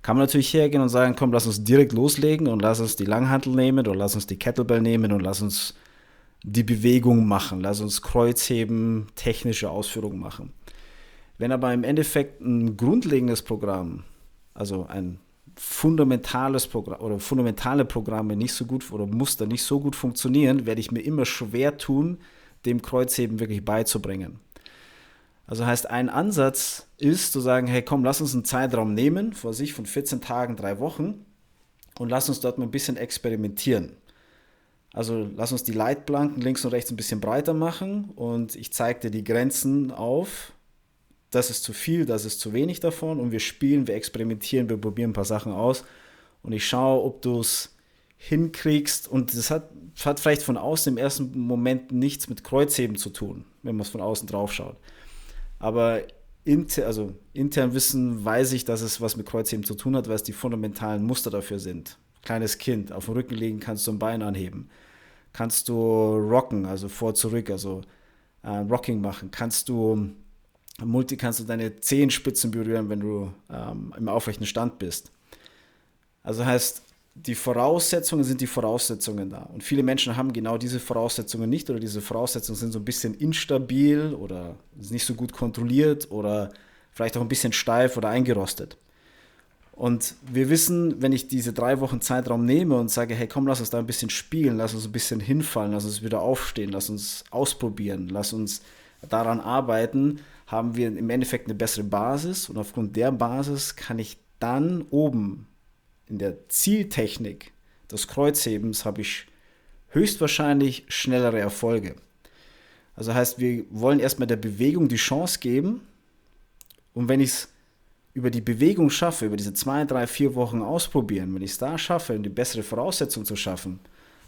kann man natürlich hergehen und sagen, komm, lass uns direkt loslegen und lass uns die Langhantel nehmen oder lass uns die Kettlebell nehmen und lass uns die Bewegung machen, lass uns Kreuzheben, technische Ausführungen machen. Wenn aber im Endeffekt ein grundlegendes Programm, also ein fundamentales Programm oder fundamentale Programme nicht so gut oder Muster nicht so gut funktionieren, werde ich mir immer schwer tun, dem Kreuzheben wirklich beizubringen. Also heißt, ein Ansatz ist zu sagen, hey komm, lass uns einen Zeitraum nehmen, vor sich von 14 Tagen, drei Wochen und lass uns dort mal ein bisschen experimentieren. Also lass uns die Leitplanken links und rechts ein bisschen breiter machen und ich zeige dir die Grenzen auf. Das ist zu viel, das ist zu wenig davon und wir spielen, wir experimentieren, wir probieren ein paar Sachen aus und ich schaue, ob du es hinkriegst und das hat, hat vielleicht von außen im ersten Moment nichts mit Kreuzheben zu tun, wenn man es von außen drauf schaut. Aber inter, also intern Wissen weiß ich, dass es was mit Kreuzheben zu tun hat, weil es die fundamentalen Muster dafür sind. Kleines Kind, auf dem Rücken liegen kannst du ein Bein anheben. Kannst du rocken, also vor, zurück, also äh, Rocking machen. Kannst du Multi, kannst du deine Zehenspitzen berühren, wenn du ähm, im aufrechten Stand bist. Also heißt, die Voraussetzungen sind die Voraussetzungen da. Und viele Menschen haben genau diese Voraussetzungen nicht oder diese Voraussetzungen sind so ein bisschen instabil oder nicht so gut kontrolliert oder vielleicht auch ein bisschen steif oder eingerostet. Und wir wissen, wenn ich diese drei Wochen Zeitraum nehme und sage, hey, komm, lass uns da ein bisschen spielen, lass uns ein bisschen hinfallen, lass uns wieder aufstehen, lass uns ausprobieren, lass uns daran arbeiten, haben wir im Endeffekt eine bessere Basis und aufgrund der Basis kann ich dann oben in der Zieltechnik des Kreuzhebens habe ich höchstwahrscheinlich schnellere Erfolge. Also heißt, wir wollen erstmal der Bewegung die Chance geben und wenn ich es über die Bewegung schaffe, über diese zwei, drei, vier Wochen ausprobieren, wenn ich es da schaffe, die bessere Voraussetzung zu schaffen,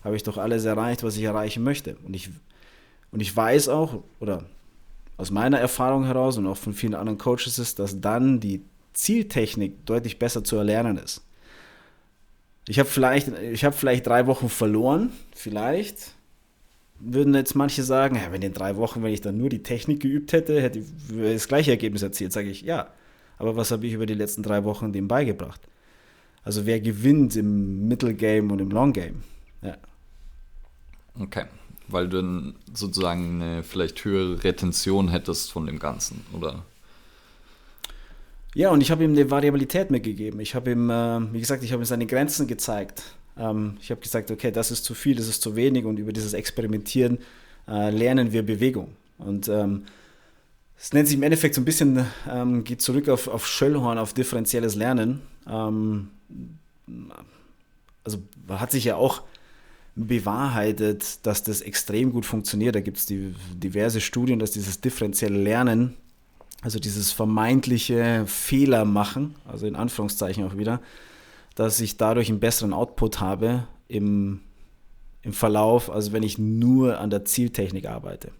habe ich doch alles erreicht, was ich erreichen möchte. Und ich, und ich weiß auch, oder aus meiner Erfahrung heraus und auch von vielen anderen Coaches ist, dass dann die Zieltechnik deutlich besser zu erlernen ist. Ich habe vielleicht, hab vielleicht drei Wochen verloren, vielleicht. Würden jetzt manche sagen, ja, wenn in drei Wochen, wenn ich dann nur die Technik geübt hätte, hätte ich das gleiche Ergebnis erzielt. Sage ich, ja. Aber was habe ich über die letzten drei Wochen dem beigebracht? Also wer gewinnt im Mittelgame und im Longgame? Ja. Okay, weil du dann sozusagen eine vielleicht höhere Retention hättest von dem Ganzen, oder? Ja, und ich habe ihm eine Variabilität mitgegeben. Ich habe ihm, äh, wie gesagt, ich habe ihm seine Grenzen gezeigt. Ähm, ich habe gesagt, okay, das ist zu viel, das ist zu wenig und über dieses Experimentieren äh, lernen wir Bewegung. Und ähm, es nennt sich im Endeffekt so ein bisschen, ähm, geht zurück auf, auf Schöllhorn, auf differenzielles Lernen. Ähm, also hat sich ja auch bewahrheitet, dass das extrem gut funktioniert. Da gibt es diverse Studien, dass dieses differenzielle Lernen, also dieses vermeintliche Fehler machen, also in Anführungszeichen auch wieder, dass ich dadurch einen besseren Output habe im, im Verlauf, als wenn ich nur an der Zieltechnik arbeite.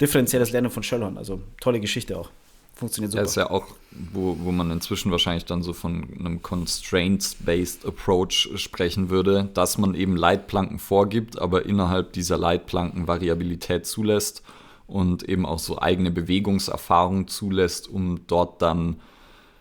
Differenzielles Lernen von Schöllhorn, also tolle Geschichte auch. Funktioniert super. Ja, ist ja auch, wo, wo man inzwischen wahrscheinlich dann so von einem Constraints-Based Approach sprechen würde, dass man eben Leitplanken vorgibt, aber innerhalb dieser Leitplanken Variabilität zulässt und eben auch so eigene Bewegungserfahrungen zulässt, um dort dann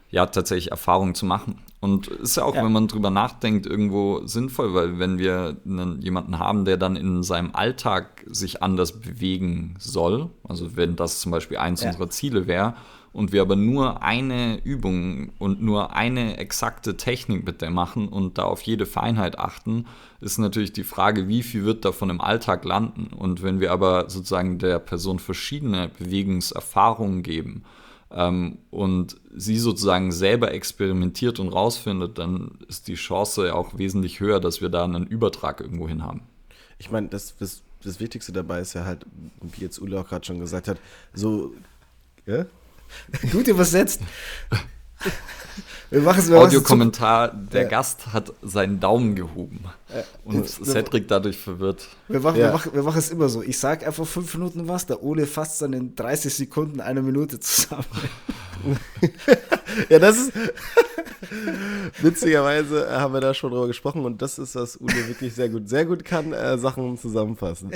ja tatsächlich Erfahrungen zu machen. Und ist ja auch, ja. wenn man drüber nachdenkt, irgendwo sinnvoll, weil wenn wir einen, jemanden haben, der dann in seinem Alltag sich anders bewegen soll, also wenn das zum Beispiel eins ja. unserer Ziele wäre, und wir aber nur eine Übung und nur eine exakte Technik mit der machen und da auf jede Feinheit achten, ist natürlich die Frage, wie viel wird davon im Alltag landen. Und wenn wir aber sozusagen der Person verschiedene Bewegungserfahrungen geben ähm, und sie sozusagen selber experimentiert und rausfindet, dann ist die Chance ja auch wesentlich höher, dass wir da einen Übertrag irgendwo hin haben. Ich meine, das, das, das Wichtigste dabei ist ja halt, wie jetzt Ule auch gerade schon gesagt hat, so ja? Gut übersetzt. Audiokommentar, der ja. Gast hat seinen Daumen gehoben. Ja. Und Cedric dadurch verwirrt. Wir machen, ja. wir, machen, wir machen es immer so. Ich sage einfach fünf Minuten was, der Ole fasst dann in 30 Sekunden eine Minute zusammen. [laughs] ja, das ist. Witzigerweise haben wir da schon drüber gesprochen und das ist, was Ule wirklich sehr gut, sehr gut kann, äh, Sachen zusammenfassen.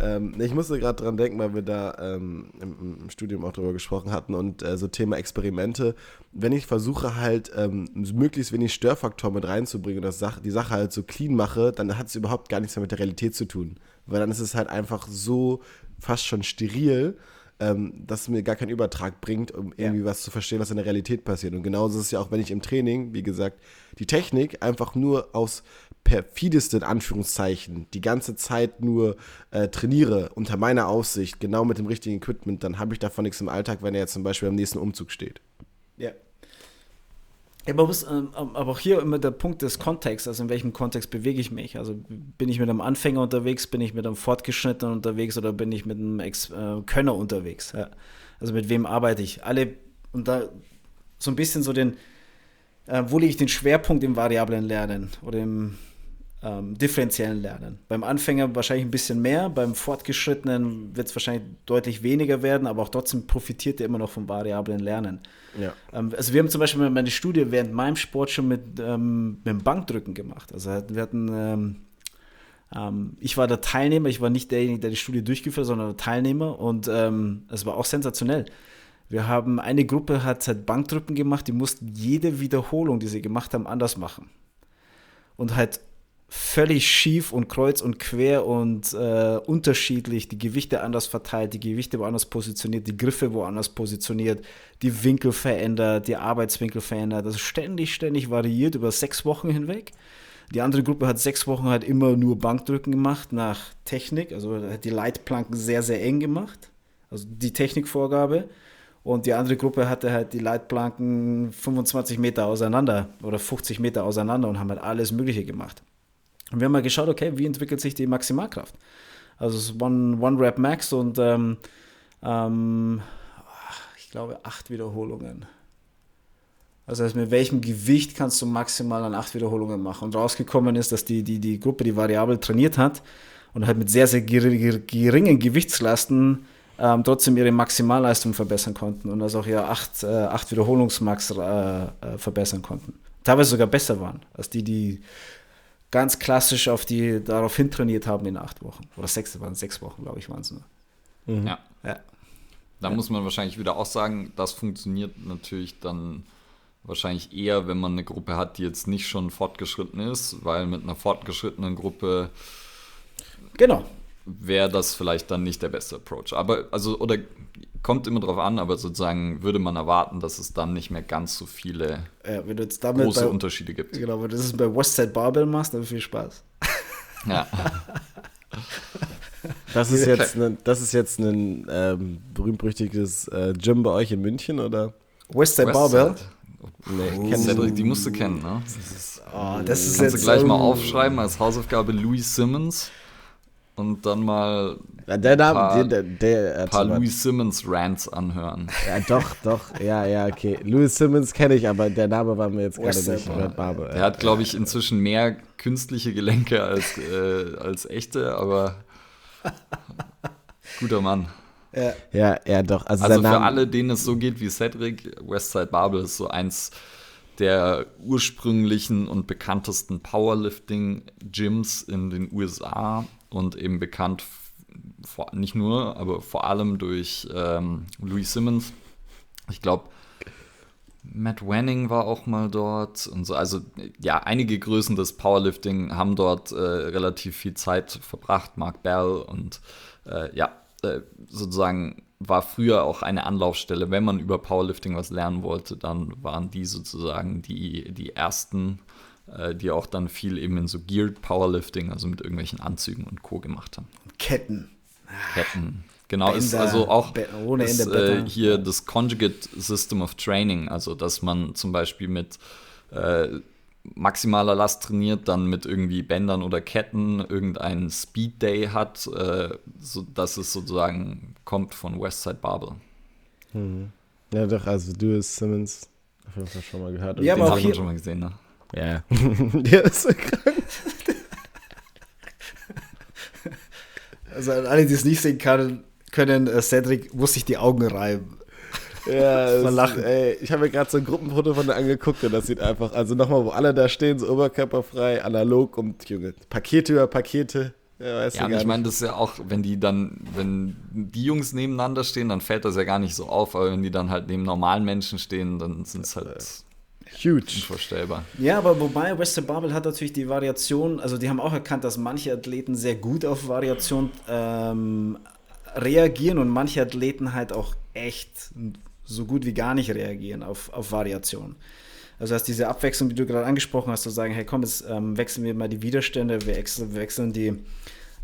Ähm, ich musste gerade dran denken, weil wir da ähm, im, im, Studium auch drüber gesprochen hatten und äh, so Thema Experimente. Wenn ich versuche halt ähm, möglichst wenig Störfaktor mit reinzubringen und das Sach die Sache halt so clean mache, dann hat es überhaupt gar nichts mehr mit der Realität zu tun. Weil dann ist es halt einfach so fast schon steril, ähm, dass es mir gar keinen Übertrag bringt, um irgendwie ja. was zu verstehen, was in der Realität passiert. Und genauso ist es ja auch, wenn ich im Training, wie gesagt, die Technik einfach nur aus perfidesten Anführungszeichen die ganze Zeit nur äh, trainiere unter meiner Aufsicht, genau mit dem richtigen Equipment, dann habe ich davon nichts im Alltag, wenn er zum Beispiel am nächsten Umzug steht. Ja. Ja, man muss, ähm, ähm, aber auch hier immer der Punkt des Kontexts, also in welchem Kontext bewege ich mich. Also bin ich mit einem Anfänger unterwegs, bin ich mit einem Fortgeschnittenen unterwegs oder bin ich mit einem Ex äh, Könner unterwegs? Ja. Also mit wem arbeite ich? Alle, und da so ein bisschen so den, äh, wo lege ich den Schwerpunkt im variablen Lernen oder im ähm, differenziellen Lernen. Beim Anfänger wahrscheinlich ein bisschen mehr, beim Fortgeschrittenen wird es wahrscheinlich deutlich weniger werden, aber auch trotzdem profitiert er immer noch vom variablen Lernen. Ja. Ähm, also wir haben zum Beispiel meine Studie während meinem Sport schon mit, ähm, mit dem Bankdrücken gemacht. Also wir hatten ähm, ähm, ich war der Teilnehmer, ich war nicht derjenige, der die Studie durchgeführt hat, sondern der Teilnehmer und ähm, es war auch sensationell. Wir haben, eine Gruppe hat halt Bankdrücken gemacht, die mussten jede Wiederholung, die sie gemacht haben, anders machen. Und halt völlig schief und kreuz und quer und äh, unterschiedlich, die Gewichte anders verteilt, die Gewichte woanders positioniert, die Griffe woanders positioniert, die Winkel verändert, die Arbeitswinkel verändert. Also ständig, ständig variiert über sechs Wochen hinweg. Die andere Gruppe hat sechs Wochen halt immer nur Bankdrücken gemacht nach Technik, also hat die Leitplanken sehr, sehr eng gemacht, also die Technikvorgabe. Und die andere Gruppe hatte halt die Leitplanken 25 Meter auseinander oder 50 Meter auseinander und haben halt alles Mögliche gemacht. Und wir haben mal geschaut, okay, wie entwickelt sich die Maximalkraft? Also es ist One, One Rep Max und ähm, ähm, ich glaube acht Wiederholungen. Also mit welchem Gewicht kannst du maximal an acht Wiederholungen machen? Und rausgekommen ist, dass die, die, die Gruppe, die variabel trainiert hat und halt mit sehr, sehr geringen Gewichtslasten ähm, trotzdem ihre Maximalleistung verbessern konnten und also auch ihre acht, äh, acht Wiederholungsmax äh, äh, verbessern konnten. teilweise sogar besser waren, als die, die ganz klassisch auf die darauf hin trainiert haben in acht Wochen. Oder sechs, waren sechs Wochen, glaube ich, waren es nur. Mhm. Ja. ja. Da ja. muss man wahrscheinlich wieder auch sagen, das funktioniert natürlich dann wahrscheinlich eher, wenn man eine Gruppe hat, die jetzt nicht schon fortgeschritten ist, weil mit einer fortgeschrittenen Gruppe genau. wäre das vielleicht dann nicht der beste Approach. Aber, also, oder kommt immer drauf an, aber sozusagen würde man erwarten, dass es dann nicht mehr ganz so viele ja, große bei, Unterschiede gibt. Genau, wenn du das bei Westside Barbell machst, dann viel Spaß. Ja. [laughs] Das ist jetzt, ne, das ist jetzt ein ähm, berühmt-berüchtigtes äh, Gym bei euch in München, oder? Westside, Westside. Barbell? Nee, oh. Cedric, die musst du kennen, ne? Das ist, oh, das ist kannst du gleich so mal aufschreiben als Hausaufgabe Louis Simmons und dann mal ja, der Name, paar, der, der, der paar Louis Simmons Rants anhören. Ja, doch, doch, ja, ja, okay. Louis Simmons kenne ich, aber der Name war mir jetzt gerade nicht. Ja. Barbe. Der hat, glaube ich, inzwischen mehr künstliche Gelenke als, äh, als echte, aber guter Mann. Ja, ja, ja doch. Also, also für alle, denen es so geht wie Cedric, Westside Barbel ist so eins der ursprünglichen und bekanntesten Powerlifting-Gyms in den USA und eben bekannt vor, nicht nur, aber vor allem durch ähm, Louis Simmons. Ich glaube, Matt Wanning war auch mal dort und so. Also ja, einige Größen des Powerlifting haben dort äh, relativ viel Zeit verbracht. Mark Bell und äh, ja, äh, sozusagen war früher auch eine Anlaufstelle. Wenn man über Powerlifting was lernen wollte, dann waren die sozusagen die, die ersten, äh, die auch dann viel eben in so Geared Powerlifting, also mit irgendwelchen Anzügen und Co. gemacht haben. Ketten. Ketten. Genau, Bänder, ist also auch ohne ist, äh, hier das Conjugate System of Training, also dass man zum Beispiel mit äh, maximaler Last trainiert, dann mit irgendwie Bändern oder Ketten irgendeinen Speed Day hat, äh, so dass es sozusagen kommt von Westside Barbell. Hm. Ja, doch, also du hast Simmons auf jeden Fall schon mal gehört. Ja, aber auch hier schon mal gesehen, ne? Ja. [laughs] Der ist so krank. Also an alle, die es nicht sehen können, können äh, Cedric muss sich die Augen reiben. Ja, [laughs] Verlachen. ey, ich habe mir gerade so ein Gruppenfoto von der angeguckt und das sieht einfach, also nochmal, wo alle da stehen, so oberkörperfrei, analog und Junge, Pakete über Pakete. Ja, ja ich meine, das ist ja auch, wenn die dann, wenn die Jungs nebeneinander stehen, dann fällt das ja gar nicht so auf, aber wenn die dann halt neben normalen Menschen stehen, dann sind es halt huge. Unvorstellbar. Ja, aber wobei Western Babel hat natürlich die Variation, also die haben auch erkannt, dass manche Athleten sehr gut auf Variation ähm, reagieren und manche Athleten halt auch echt so gut wie gar nicht reagieren auf, auf Variation. Also dass diese Abwechslung, die du gerade angesprochen hast, zu sagen, hey komm, jetzt ähm, wechseln wir mal die Widerstände, wir wechseln, wir wechseln die,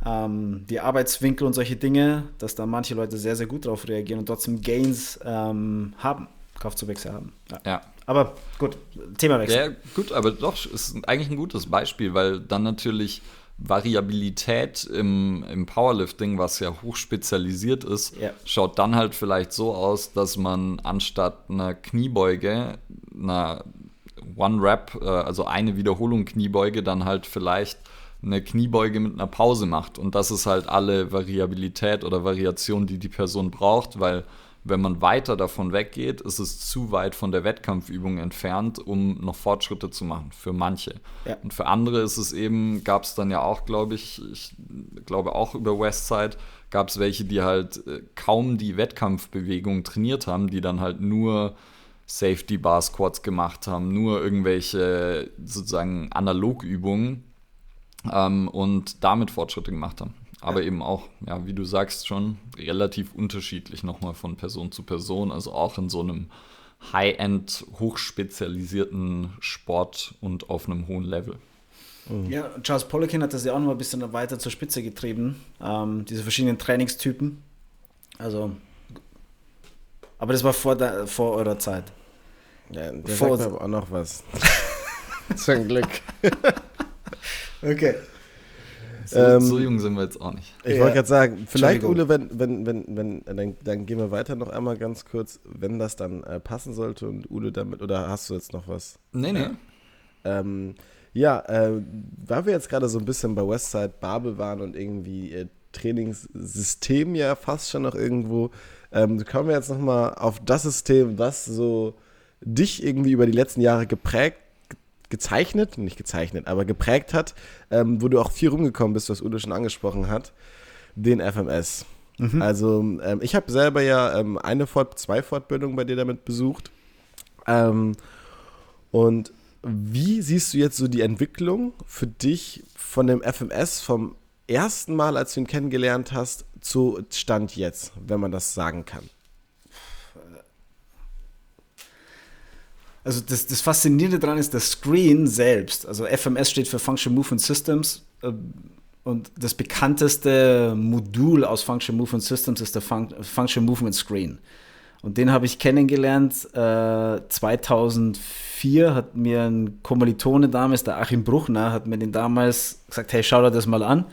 ähm, die Arbeitswinkel und solche Dinge, dass da manche Leute sehr, sehr gut darauf reagieren und trotzdem Gains ähm, haben, Kaufzuwächse haben. Ja. ja. Aber gut, Themawechsel. Ja, gut, aber doch, ist eigentlich ein gutes Beispiel, weil dann natürlich Variabilität im, im Powerlifting, was ja hochspezialisiert ist, ja. schaut dann halt vielleicht so aus, dass man anstatt einer Kniebeuge, einer One-Rap, äh, also eine Wiederholung Kniebeuge, dann halt vielleicht eine Kniebeuge mit einer Pause macht. Und das ist halt alle Variabilität oder Variation, die die Person braucht, weil wenn man weiter davon weggeht, ist es zu weit von der Wettkampfübung entfernt, um noch Fortschritte zu machen, für manche. Ja. Und für andere ist es eben, gab es dann ja auch, glaube ich, ich glaube auch über Westside, gab es welche, die halt äh, kaum die Wettkampfbewegung trainiert haben, die dann halt nur Safety Bar Squats gemacht haben, nur irgendwelche sozusagen Analogübungen ähm, und damit Fortschritte gemacht haben aber ja. eben auch, ja, wie du sagst, schon relativ unterschiedlich nochmal von Person zu Person. Also auch in so einem High-End, hochspezialisierten Sport und auf einem hohen Level. Mhm. Ja, Charles Poliquin hat das ja auch noch ein bisschen weiter zur Spitze getrieben, ähm, diese verschiedenen Trainingstypen. Also, aber das war vor, der, vor eurer Zeit. Ja, der vor sagt aber auch noch was. [laughs] Zum Glück. okay. So, ähm, so, jung sind wir jetzt auch nicht. Ich ja. wollte gerade sagen, vielleicht, Ule, wenn, wenn, wenn, wenn, dann, dann gehen wir weiter noch einmal ganz kurz, wenn das dann äh, passen sollte und Ule damit, oder hast du jetzt noch was? Nee, nee. Ähm, ja, äh, weil wir jetzt gerade so ein bisschen bei Westside Babel waren und irgendwie äh, Trainingssystem ja fast schon noch irgendwo, ähm, kommen wir jetzt nochmal auf das System, was so dich irgendwie über die letzten Jahre geprägt gezeichnet, nicht gezeichnet, aber geprägt hat, ähm, wo du auch viel rumgekommen bist, was Udo schon angesprochen hat, den FMS. Mhm. Also ähm, ich habe selber ja ähm, eine Fort zwei Fortbildungen bei dir damit besucht. Ähm, und wie siehst du jetzt so die Entwicklung für dich von dem FMS vom ersten Mal, als du ihn kennengelernt hast, zu Stand jetzt, wenn man das sagen kann? Also das, das Faszinierende daran ist, das Screen selbst, also FMS steht für Function Movement Systems äh, und das bekannteste Modul aus Function Movement Systems ist der Fun Function Movement Screen. Und den habe ich kennengelernt äh, 2004 hat mir ein Kommilitone damals, der Achim Bruchner, hat mir den damals gesagt, hey, schau dir das mal an.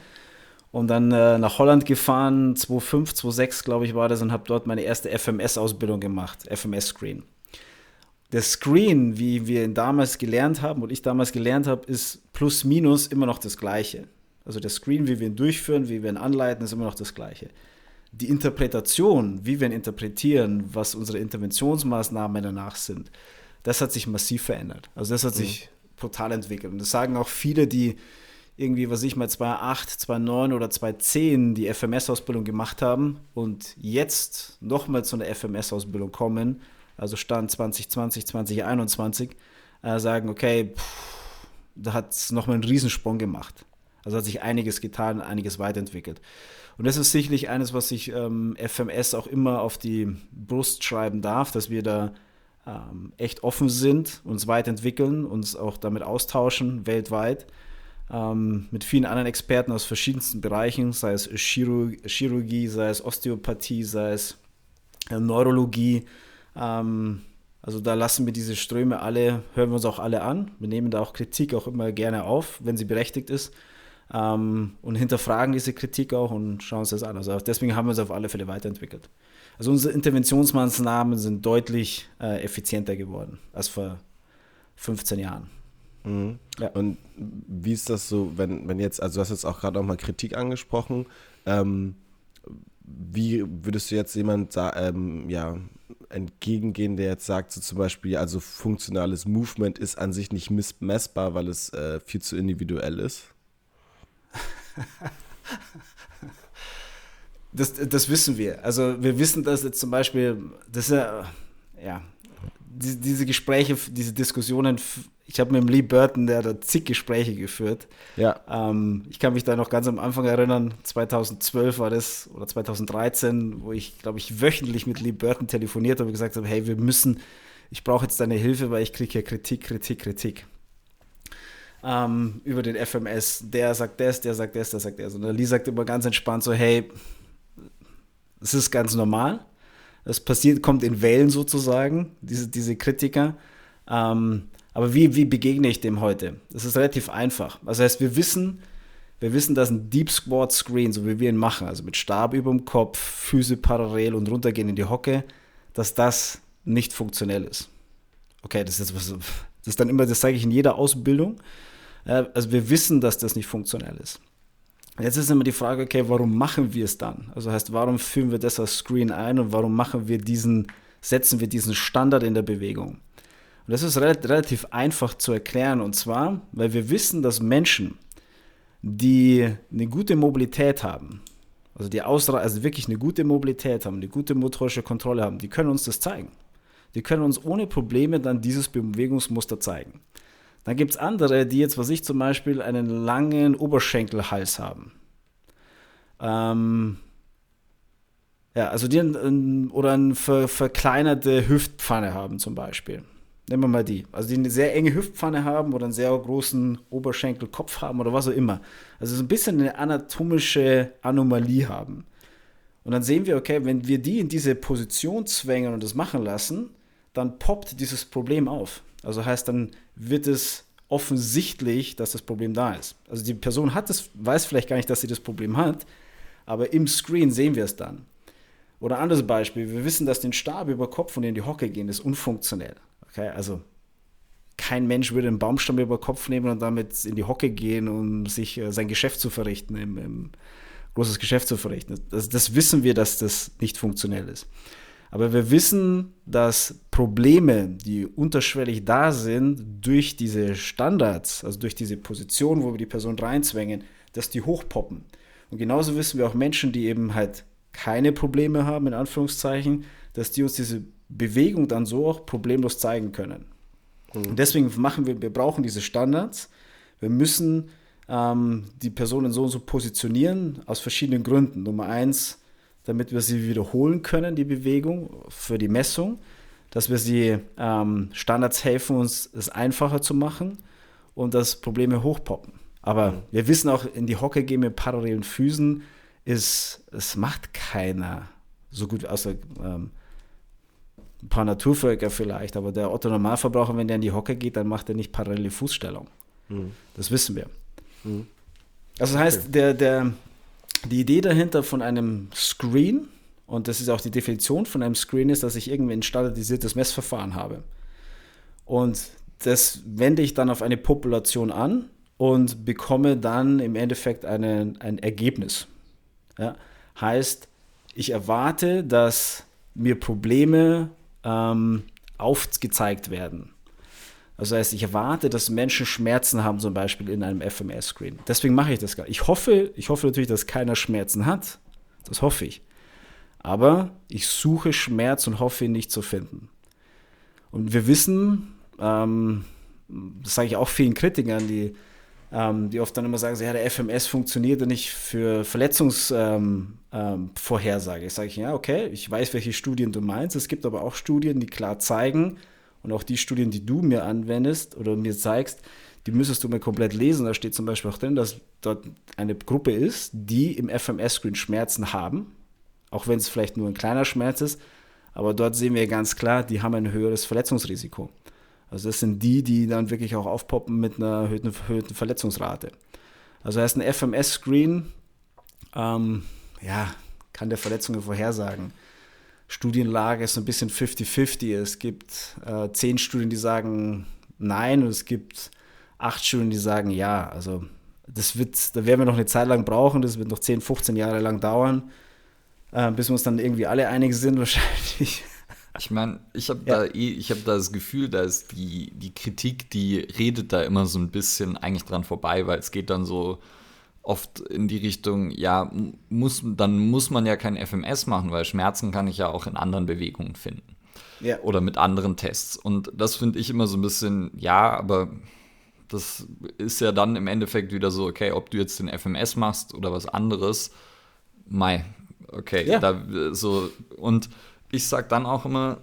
Und dann äh, nach Holland gefahren, 2005, 2006 glaube ich war das und habe dort meine erste FMS-Ausbildung gemacht, FMS-Screen der Screen, wie wir ihn damals gelernt haben und ich damals gelernt habe, ist plus minus immer noch das gleiche. Also der Screen, wie wir ihn durchführen, wie wir ihn anleiten, ist immer noch das gleiche. Die Interpretation, wie wir ihn interpretieren, was unsere Interventionsmaßnahmen danach sind, das hat sich massiv verändert. Also das hat mhm. sich total entwickelt. Und das sagen auch viele, die irgendwie, was ich mal 2008, 2009 oder 2010 die FMS-Ausbildung gemacht haben und jetzt nochmal zu einer FMS-Ausbildung kommen also Stand 2020, 2021, äh, sagen, okay, pff, da hat es nochmal einen Riesensprung gemacht. Also hat sich einiges getan, einiges weiterentwickelt. Und das ist sicherlich eines, was sich ähm, FMS auch immer auf die Brust schreiben darf, dass wir da ähm, echt offen sind, uns weiterentwickeln, uns auch damit austauschen, weltweit, ähm, mit vielen anderen Experten aus verschiedensten Bereichen, sei es Chirurgie, sei es Osteopathie, sei es äh, Neurologie, ähm, also da lassen wir diese Ströme alle, hören wir uns auch alle an. Wir nehmen da auch Kritik auch immer gerne auf, wenn sie berechtigt ist. Ähm, und hinterfragen diese Kritik auch und schauen uns das an. Also deswegen haben wir uns auf alle Fälle weiterentwickelt. Also unsere Interventionsmaßnahmen sind deutlich äh, effizienter geworden als vor 15 Jahren. Mhm. Ja. Und wie ist das so, wenn, wenn jetzt, also du hast jetzt auch gerade nochmal Kritik angesprochen, ähm, wie würdest du jetzt jemand ähm, ja, entgegengehen, der jetzt sagt, so zum Beispiel, also funktionales Movement ist an sich nicht messbar, weil es äh, viel zu individuell ist? [laughs] das, das wissen wir. Also wir wissen, dass jetzt zum Beispiel, das ja, ja die, diese Gespräche, diese Diskussionen, ich habe mit dem Lee Burton, der da zig Gespräche geführt. Ja. Ähm, ich kann mich da noch ganz am Anfang erinnern, 2012 war das oder 2013, wo ich, glaube ich, wöchentlich mit Lee Burton telefoniert habe und gesagt habe, hey, wir müssen, ich brauche jetzt deine Hilfe, weil ich kriege hier Kritik, Kritik, Kritik. Ähm, über den FMS. Der sagt das, der sagt das, der sagt das. Und der Lee sagt immer ganz entspannt so, hey, es ist ganz normal das passiert, kommt in Wellen sozusagen, diese, diese Kritiker. Ähm, aber wie, wie begegne ich dem heute? Das ist relativ einfach. Das heißt, wir wissen, wir wissen, dass ein Deep Squat Screen, so wie wir ihn machen, also mit Stab über dem Kopf, Füße parallel und runtergehen in die Hocke, dass das nicht funktionell ist. Okay, das ist, was, das ist dann immer, das sage ich in jeder Ausbildung. Also wir wissen, dass das nicht funktionell ist. Jetzt ist immer die Frage, okay, warum machen wir es dann? Also heißt, warum führen wir das als Screen ein und warum machen wir diesen, setzen wir diesen Standard in der Bewegung? Und das ist relativ einfach zu erklären und zwar, weil wir wissen, dass Menschen, die eine gute Mobilität haben, also die Ausra also wirklich eine gute Mobilität haben, eine gute motorische Kontrolle haben, die können uns das zeigen. Die können uns ohne Probleme dann dieses Bewegungsmuster zeigen. Dann gibt es andere, die jetzt, was ich zum Beispiel, einen langen Oberschenkelhals haben. Ähm, ja, also die ein, oder eine ver, verkleinerte Hüftpfanne haben zum Beispiel. Nehmen wir mal die. Also die eine sehr enge Hüftpfanne haben oder einen sehr großen Oberschenkelkopf haben oder was auch immer. Also so ein bisschen eine anatomische Anomalie haben. Und dann sehen wir, okay, wenn wir die in diese Position zwängen und das machen lassen, dann poppt dieses Problem auf. Also heißt, dann wird es offensichtlich, dass das Problem da ist. Also die Person hat es, weiß vielleicht gar nicht, dass sie das Problem hat, aber im Screen sehen wir es dann. Oder anderes Beispiel, wir wissen, dass den Stab über Kopf und in die Hocke gehen, ist unfunktionell. Also kein Mensch würde einen Baumstamm über Kopf nehmen und damit in die Hocke gehen, um sich äh, sein Geschäft zu verrichten, im, im großes Geschäft zu verrichten. Das, das wissen wir, dass das nicht funktionell ist. Aber wir wissen, dass Probleme, die unterschwellig da sind, durch diese Standards, also durch diese Position, wo wir die Person reinzwängen, dass die hochpoppen. Und genauso wissen wir auch Menschen, die eben halt keine Probleme haben, in Anführungszeichen, dass die uns diese Bewegung dann so auch problemlos zeigen können. Mhm. Und deswegen machen wir, wir brauchen diese Standards. Wir müssen ähm, die Personen so und so positionieren, aus verschiedenen Gründen. Nummer eins, damit wir sie wiederholen können, die Bewegung für die Messung, dass wir sie ähm, Standards helfen, uns es einfacher zu machen und dass Probleme hochpoppen. Aber mhm. wir wissen auch, in die Hocke gehen mit parallelen Füßen ist, es macht keiner so gut, außer ähm, ein paar Naturvölker vielleicht, aber der Otto Normalverbraucher, wenn der in die Hocke geht, dann macht er nicht parallele Fußstellung. Mhm. Das wissen wir. Mhm. Also das heißt, der, der, die Idee dahinter von einem Screen, und das ist auch die Definition von einem Screen, ist, dass ich irgendwie ein standardisiertes Messverfahren habe. Und das wende ich dann auf eine Population an und bekomme dann im Endeffekt eine, ein Ergebnis. Ja? Heißt, ich erwarte, dass mir Probleme ähm, aufgezeigt werden. Also heißt, ich erwarte, dass Menschen Schmerzen haben, zum Beispiel in einem FMS-Screen. Deswegen mache ich das gar nicht. Ich hoffe, ich hoffe natürlich, dass keiner Schmerzen hat. Das hoffe ich. Aber ich suche Schmerz und hoffe ihn nicht zu finden. Und wir wissen, ähm, das sage ich auch vielen Kritikern, die, ähm, die oft dann immer sagen, ja, der FMS funktioniert ja nicht für Verletzungsvorhersage. Ähm, ähm ich sage, ja, okay, ich weiß, welche Studien du meinst. Es gibt aber auch Studien, die klar zeigen, und auch die Studien, die du mir anwendest oder mir zeigst, die müsstest du mir komplett lesen. Da steht zum Beispiel auch drin, dass dort eine Gruppe ist, die im FMS-Screen Schmerzen haben, auch wenn es vielleicht nur ein kleiner Schmerz ist. Aber dort sehen wir ganz klar, die haben ein höheres Verletzungsrisiko. Also das sind die, die dann wirklich auch aufpoppen mit einer erhöhten, erhöhten Verletzungsrate. Also heißt ein FMS-Screen, ähm, ja, kann der Verletzungen vorhersagen. Studienlage ist so ein bisschen 50-50. Es gibt äh, zehn Studien, die sagen nein und es gibt acht Studien, die sagen ja. Also das wird, da werden wir noch eine Zeit lang brauchen, das wird noch 10, 15 Jahre lang dauern, äh, bis wir uns dann irgendwie alle einig sind [laughs] wahrscheinlich. Ich meine, ich habe ja. da eh, ich habe da das Gefühl, da ist die, die Kritik, die redet da immer so ein bisschen eigentlich dran vorbei, weil es geht dann so, oft in die Richtung, ja, muss, dann muss man ja kein FMS machen, weil Schmerzen kann ich ja auch in anderen Bewegungen finden. Ja. Oder mit anderen Tests. Und das finde ich immer so ein bisschen, ja, aber das ist ja dann im Endeffekt wieder so, okay, ob du jetzt den FMS machst oder was anderes, mai, okay, ja. da so und ich sag dann auch immer,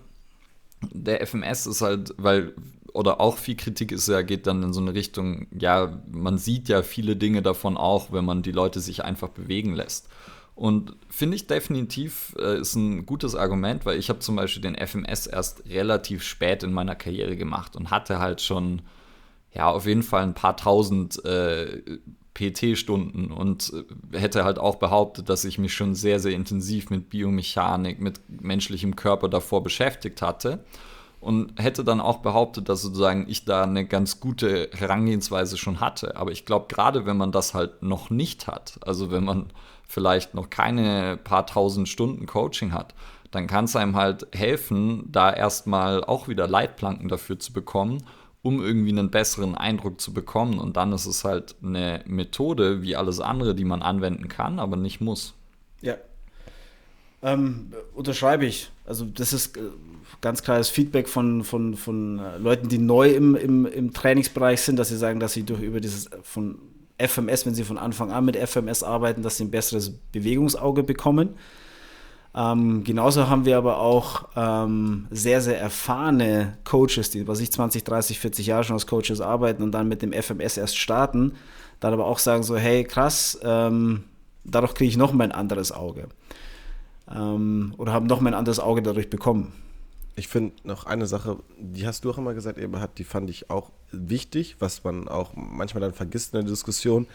der FMS ist halt, weil oder auch viel Kritik ist ja, geht dann in so eine Richtung, ja, man sieht ja viele Dinge davon auch, wenn man die Leute sich einfach bewegen lässt. Und finde ich definitiv äh, ist ein gutes Argument, weil ich habe zum Beispiel den FMS erst relativ spät in meiner Karriere gemacht und hatte halt schon, ja, auf jeden Fall ein paar tausend äh, PT-Stunden und äh, hätte halt auch behauptet, dass ich mich schon sehr, sehr intensiv mit Biomechanik, mit menschlichem Körper davor beschäftigt hatte und hätte dann auch behauptet, dass sozusagen ich da eine ganz gute Herangehensweise schon hatte. Aber ich glaube, gerade wenn man das halt noch nicht hat, also wenn man vielleicht noch keine paar tausend Stunden Coaching hat, dann kann es einem halt helfen, da erstmal auch wieder Leitplanken dafür zu bekommen, um irgendwie einen besseren Eindruck zu bekommen. Und dann ist es halt eine Methode wie alles andere, die man anwenden kann, aber nicht muss. Ja. Ähm, unterschreibe ich. Also das ist äh, ganz klares Feedback von, von, von äh, Leuten, die neu im, im, im Trainingsbereich sind, dass sie sagen, dass sie durch über dieses äh, von FMS, wenn sie von Anfang an mit FMS arbeiten, dass sie ein besseres Bewegungsauge bekommen. Ähm, genauso haben wir aber auch ähm, sehr, sehr erfahrene Coaches, die, was ich 20, 30, 40 Jahre schon als Coaches arbeiten und dann mit dem FMS erst starten, dann aber auch sagen so, hey, krass, ähm, dadurch kriege ich noch mal ein anderes Auge. Ähm, oder haben noch mal ein anderes Auge dadurch bekommen. Ich finde noch eine Sache, die hast du auch immer gesagt, Eberhard, die fand ich auch wichtig, was man auch manchmal dann vergisst in der Diskussion.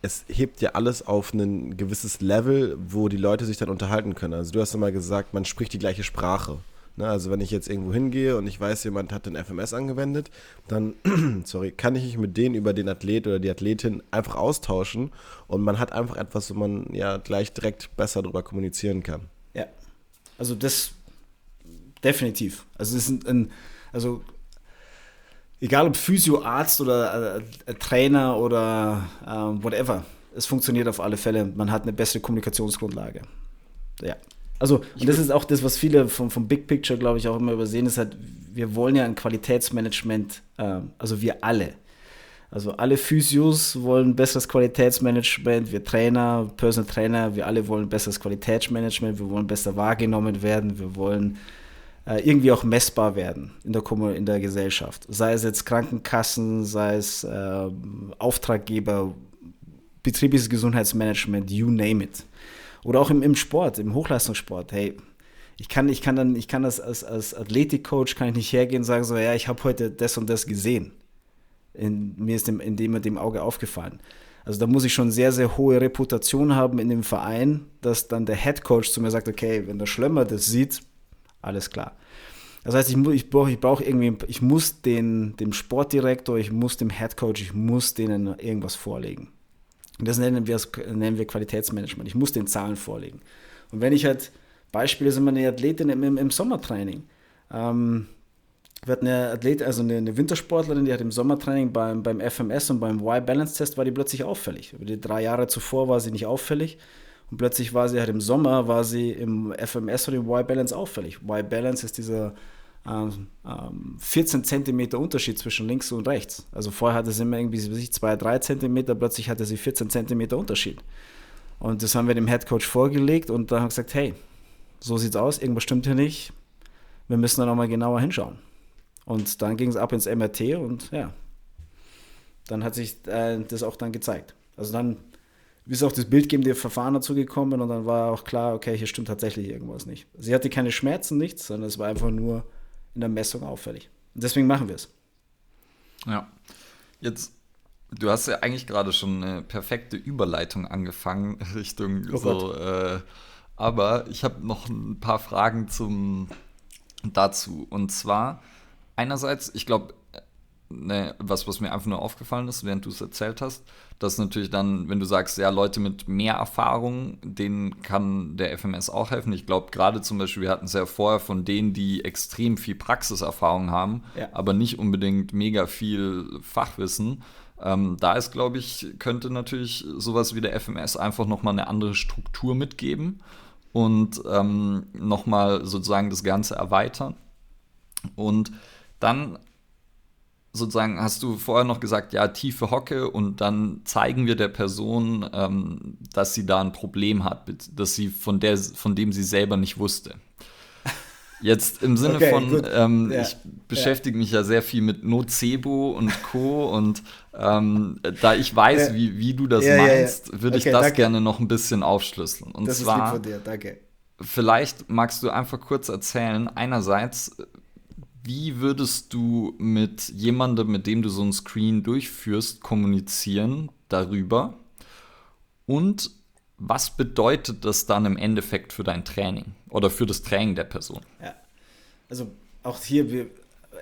Es hebt ja alles auf ein gewisses Level, wo die Leute sich dann unterhalten können. Also du hast immer gesagt, man spricht die gleiche Sprache. Ne? Also wenn ich jetzt irgendwo hingehe und ich weiß, jemand hat den FMS angewendet, dann [clears throat] sorry, kann ich mich mit denen über den Athlet oder die Athletin einfach austauschen und man hat einfach etwas, wo man ja gleich direkt besser darüber kommunizieren kann. Ja. Also das definitiv. Also es ist ein also egal ob Physio, Arzt oder äh, Trainer oder äh, whatever, es funktioniert auf alle Fälle. Man hat eine bessere Kommunikationsgrundlage. Ja. Also, und das ist auch das, was viele vom, vom Big Picture, glaube ich, auch immer übersehen, ist halt, wir wollen ja ein Qualitätsmanagement, äh, also wir alle. Also alle Physios wollen besseres Qualitätsmanagement, wir Trainer, Personal Trainer, wir alle wollen besseres Qualitätsmanagement, wir wollen besser wahrgenommen werden, wir wollen äh, irgendwie auch messbar werden in der, in der Gesellschaft. Sei es jetzt Krankenkassen, sei es äh, Auftraggeber, betriebliches Gesundheitsmanagement, you name it. Oder auch im, im Sport, im Hochleistungssport. Hey, ich kann, ich kann dann, ich kann das als, als Athletikcoach kann ich nicht hergehen und sagen so, ja, ich habe heute das und das gesehen. In, mir ist dem, in dem mit dem Auge aufgefallen. Also da muss ich schon sehr, sehr hohe Reputation haben in dem Verein, dass dann der Head Coach zu mir sagt, okay, wenn der Schlömmer das sieht, alles klar. Das heißt, ich, ich brauche ich brauch irgendwie, ich muss den, dem Sportdirektor, ich muss dem Head Coach, ich muss denen irgendwas vorlegen. Und das nennen wir, nennen wir Qualitätsmanagement. Ich muss den Zahlen vorlegen. Und wenn ich halt, Beispiele sind meine Athletin im, im Sommertraining. Ähm, wir hatten eine Athlet, also eine, eine, Wintersportlerin, die hat im Sommertraining beim, beim FMS und beim Y-Balance-Test war die plötzlich auffällig. Über die drei Jahre zuvor war sie nicht auffällig und plötzlich war sie halt im Sommer, war sie im FMS oder im Y-Balance auffällig. Y-Balance ist dieser ähm, 14 ähm, Zentimeter Unterschied zwischen links und rechts. Also vorher hatte sie immer irgendwie, weiß ich, 2, 3 Zentimeter, plötzlich hatte sie 14 Zentimeter Unterschied. Und das haben wir dem Head Coach vorgelegt und da haben wir gesagt, hey, so sieht's aus, irgendwas stimmt hier nicht, wir müssen da nochmal genauer hinschauen. Und dann ging es ab ins MRT und ja, dann hat sich äh, das auch dann gezeigt. Also dann ist auch das bildgebende Verfahren dazu gekommen und dann war auch klar, okay, hier stimmt tatsächlich irgendwas nicht. Sie hatte keine Schmerzen, nichts, sondern es war einfach nur in der Messung auffällig. Und deswegen machen wir es. Ja. Jetzt, du hast ja eigentlich gerade schon eine perfekte Überleitung angefangen [laughs] Richtung oh so, äh, aber ich habe noch ein paar Fragen zum dazu. Und zwar, einerseits, ich glaube, ne, was, was mir einfach nur aufgefallen ist, während du es erzählt hast, dass natürlich dann, wenn du sagst, ja, Leute mit mehr Erfahrung, denen kann der FMS auch helfen. Ich glaube, gerade zum Beispiel, wir hatten es ja vorher von denen, die extrem viel Praxiserfahrung haben, ja. aber nicht unbedingt mega viel Fachwissen. Ähm, da ist, glaube ich, könnte natürlich sowas wie der FMS einfach nochmal eine andere Struktur mitgeben und ähm, nochmal sozusagen das Ganze erweitern. Und dann sozusagen hast du vorher noch gesagt, ja, tiefe Hocke und dann zeigen wir der Person, ähm, dass sie da ein Problem hat, dass sie von, der, von dem sie selber nicht wusste. Jetzt im Sinne okay, von, ähm, ja, ich beschäftige ja. mich ja sehr viel mit Nocebo und Co. und ähm, da ich weiß, ja. wie, wie du das meinst, würde okay, ich das danke. gerne noch ein bisschen aufschlüsseln. Und das zwar. Vielleicht magst du einfach kurz erzählen, einerseits, wie würdest du mit jemandem, mit dem du so ein Screen durchführst, kommunizieren darüber? Und was bedeutet das dann im Endeffekt für dein Training oder für das Training der Person? Ja, also auch hier, wir,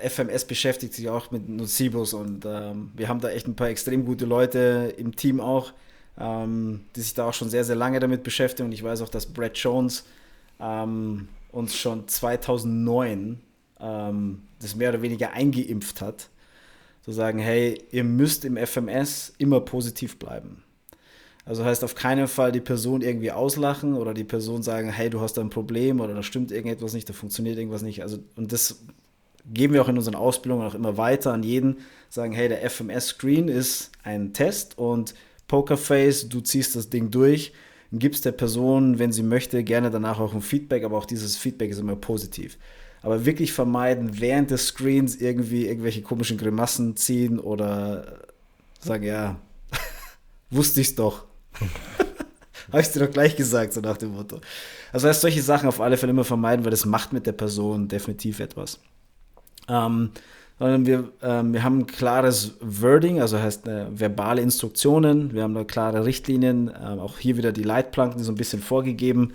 FMS beschäftigt sich auch mit Nocibos und ähm, wir haben da echt ein paar extrem gute Leute im Team auch, ähm, die sich da auch schon sehr, sehr lange damit beschäftigen. Und ich weiß auch, dass Brad Jones ähm, uns schon 2009 ähm, das mehr oder weniger eingeimpft hat, zu sagen, hey, ihr müsst im FMS immer positiv bleiben. Also heißt auf keinen Fall die Person irgendwie auslachen oder die Person sagen, hey, du hast ein Problem oder da stimmt irgendetwas nicht, da funktioniert irgendwas nicht. Also, und das geben wir auch in unseren Ausbildungen auch immer weiter an jeden, sagen, hey, der FMS-Screen ist ein Test und Pokerface, du ziehst das Ding durch, gibst der Person, wenn sie möchte, gerne danach auch ein Feedback, aber auch dieses Feedback ist immer positiv aber wirklich vermeiden, während des Screens irgendwie irgendwelche komischen Grimassen ziehen oder sagen, ja, [laughs] wusste ich's doch. [laughs] Habe ich dir doch gleich gesagt, so nach dem Motto. Also heißt solche Sachen auf alle Fälle immer vermeiden, weil das macht mit der Person definitiv etwas. Ähm, wir, ähm, wir haben ein klares Wording, also heißt äh, verbale Instruktionen, wir haben da klare Richtlinien, äh, auch hier wieder die Leitplanken so ein bisschen vorgegeben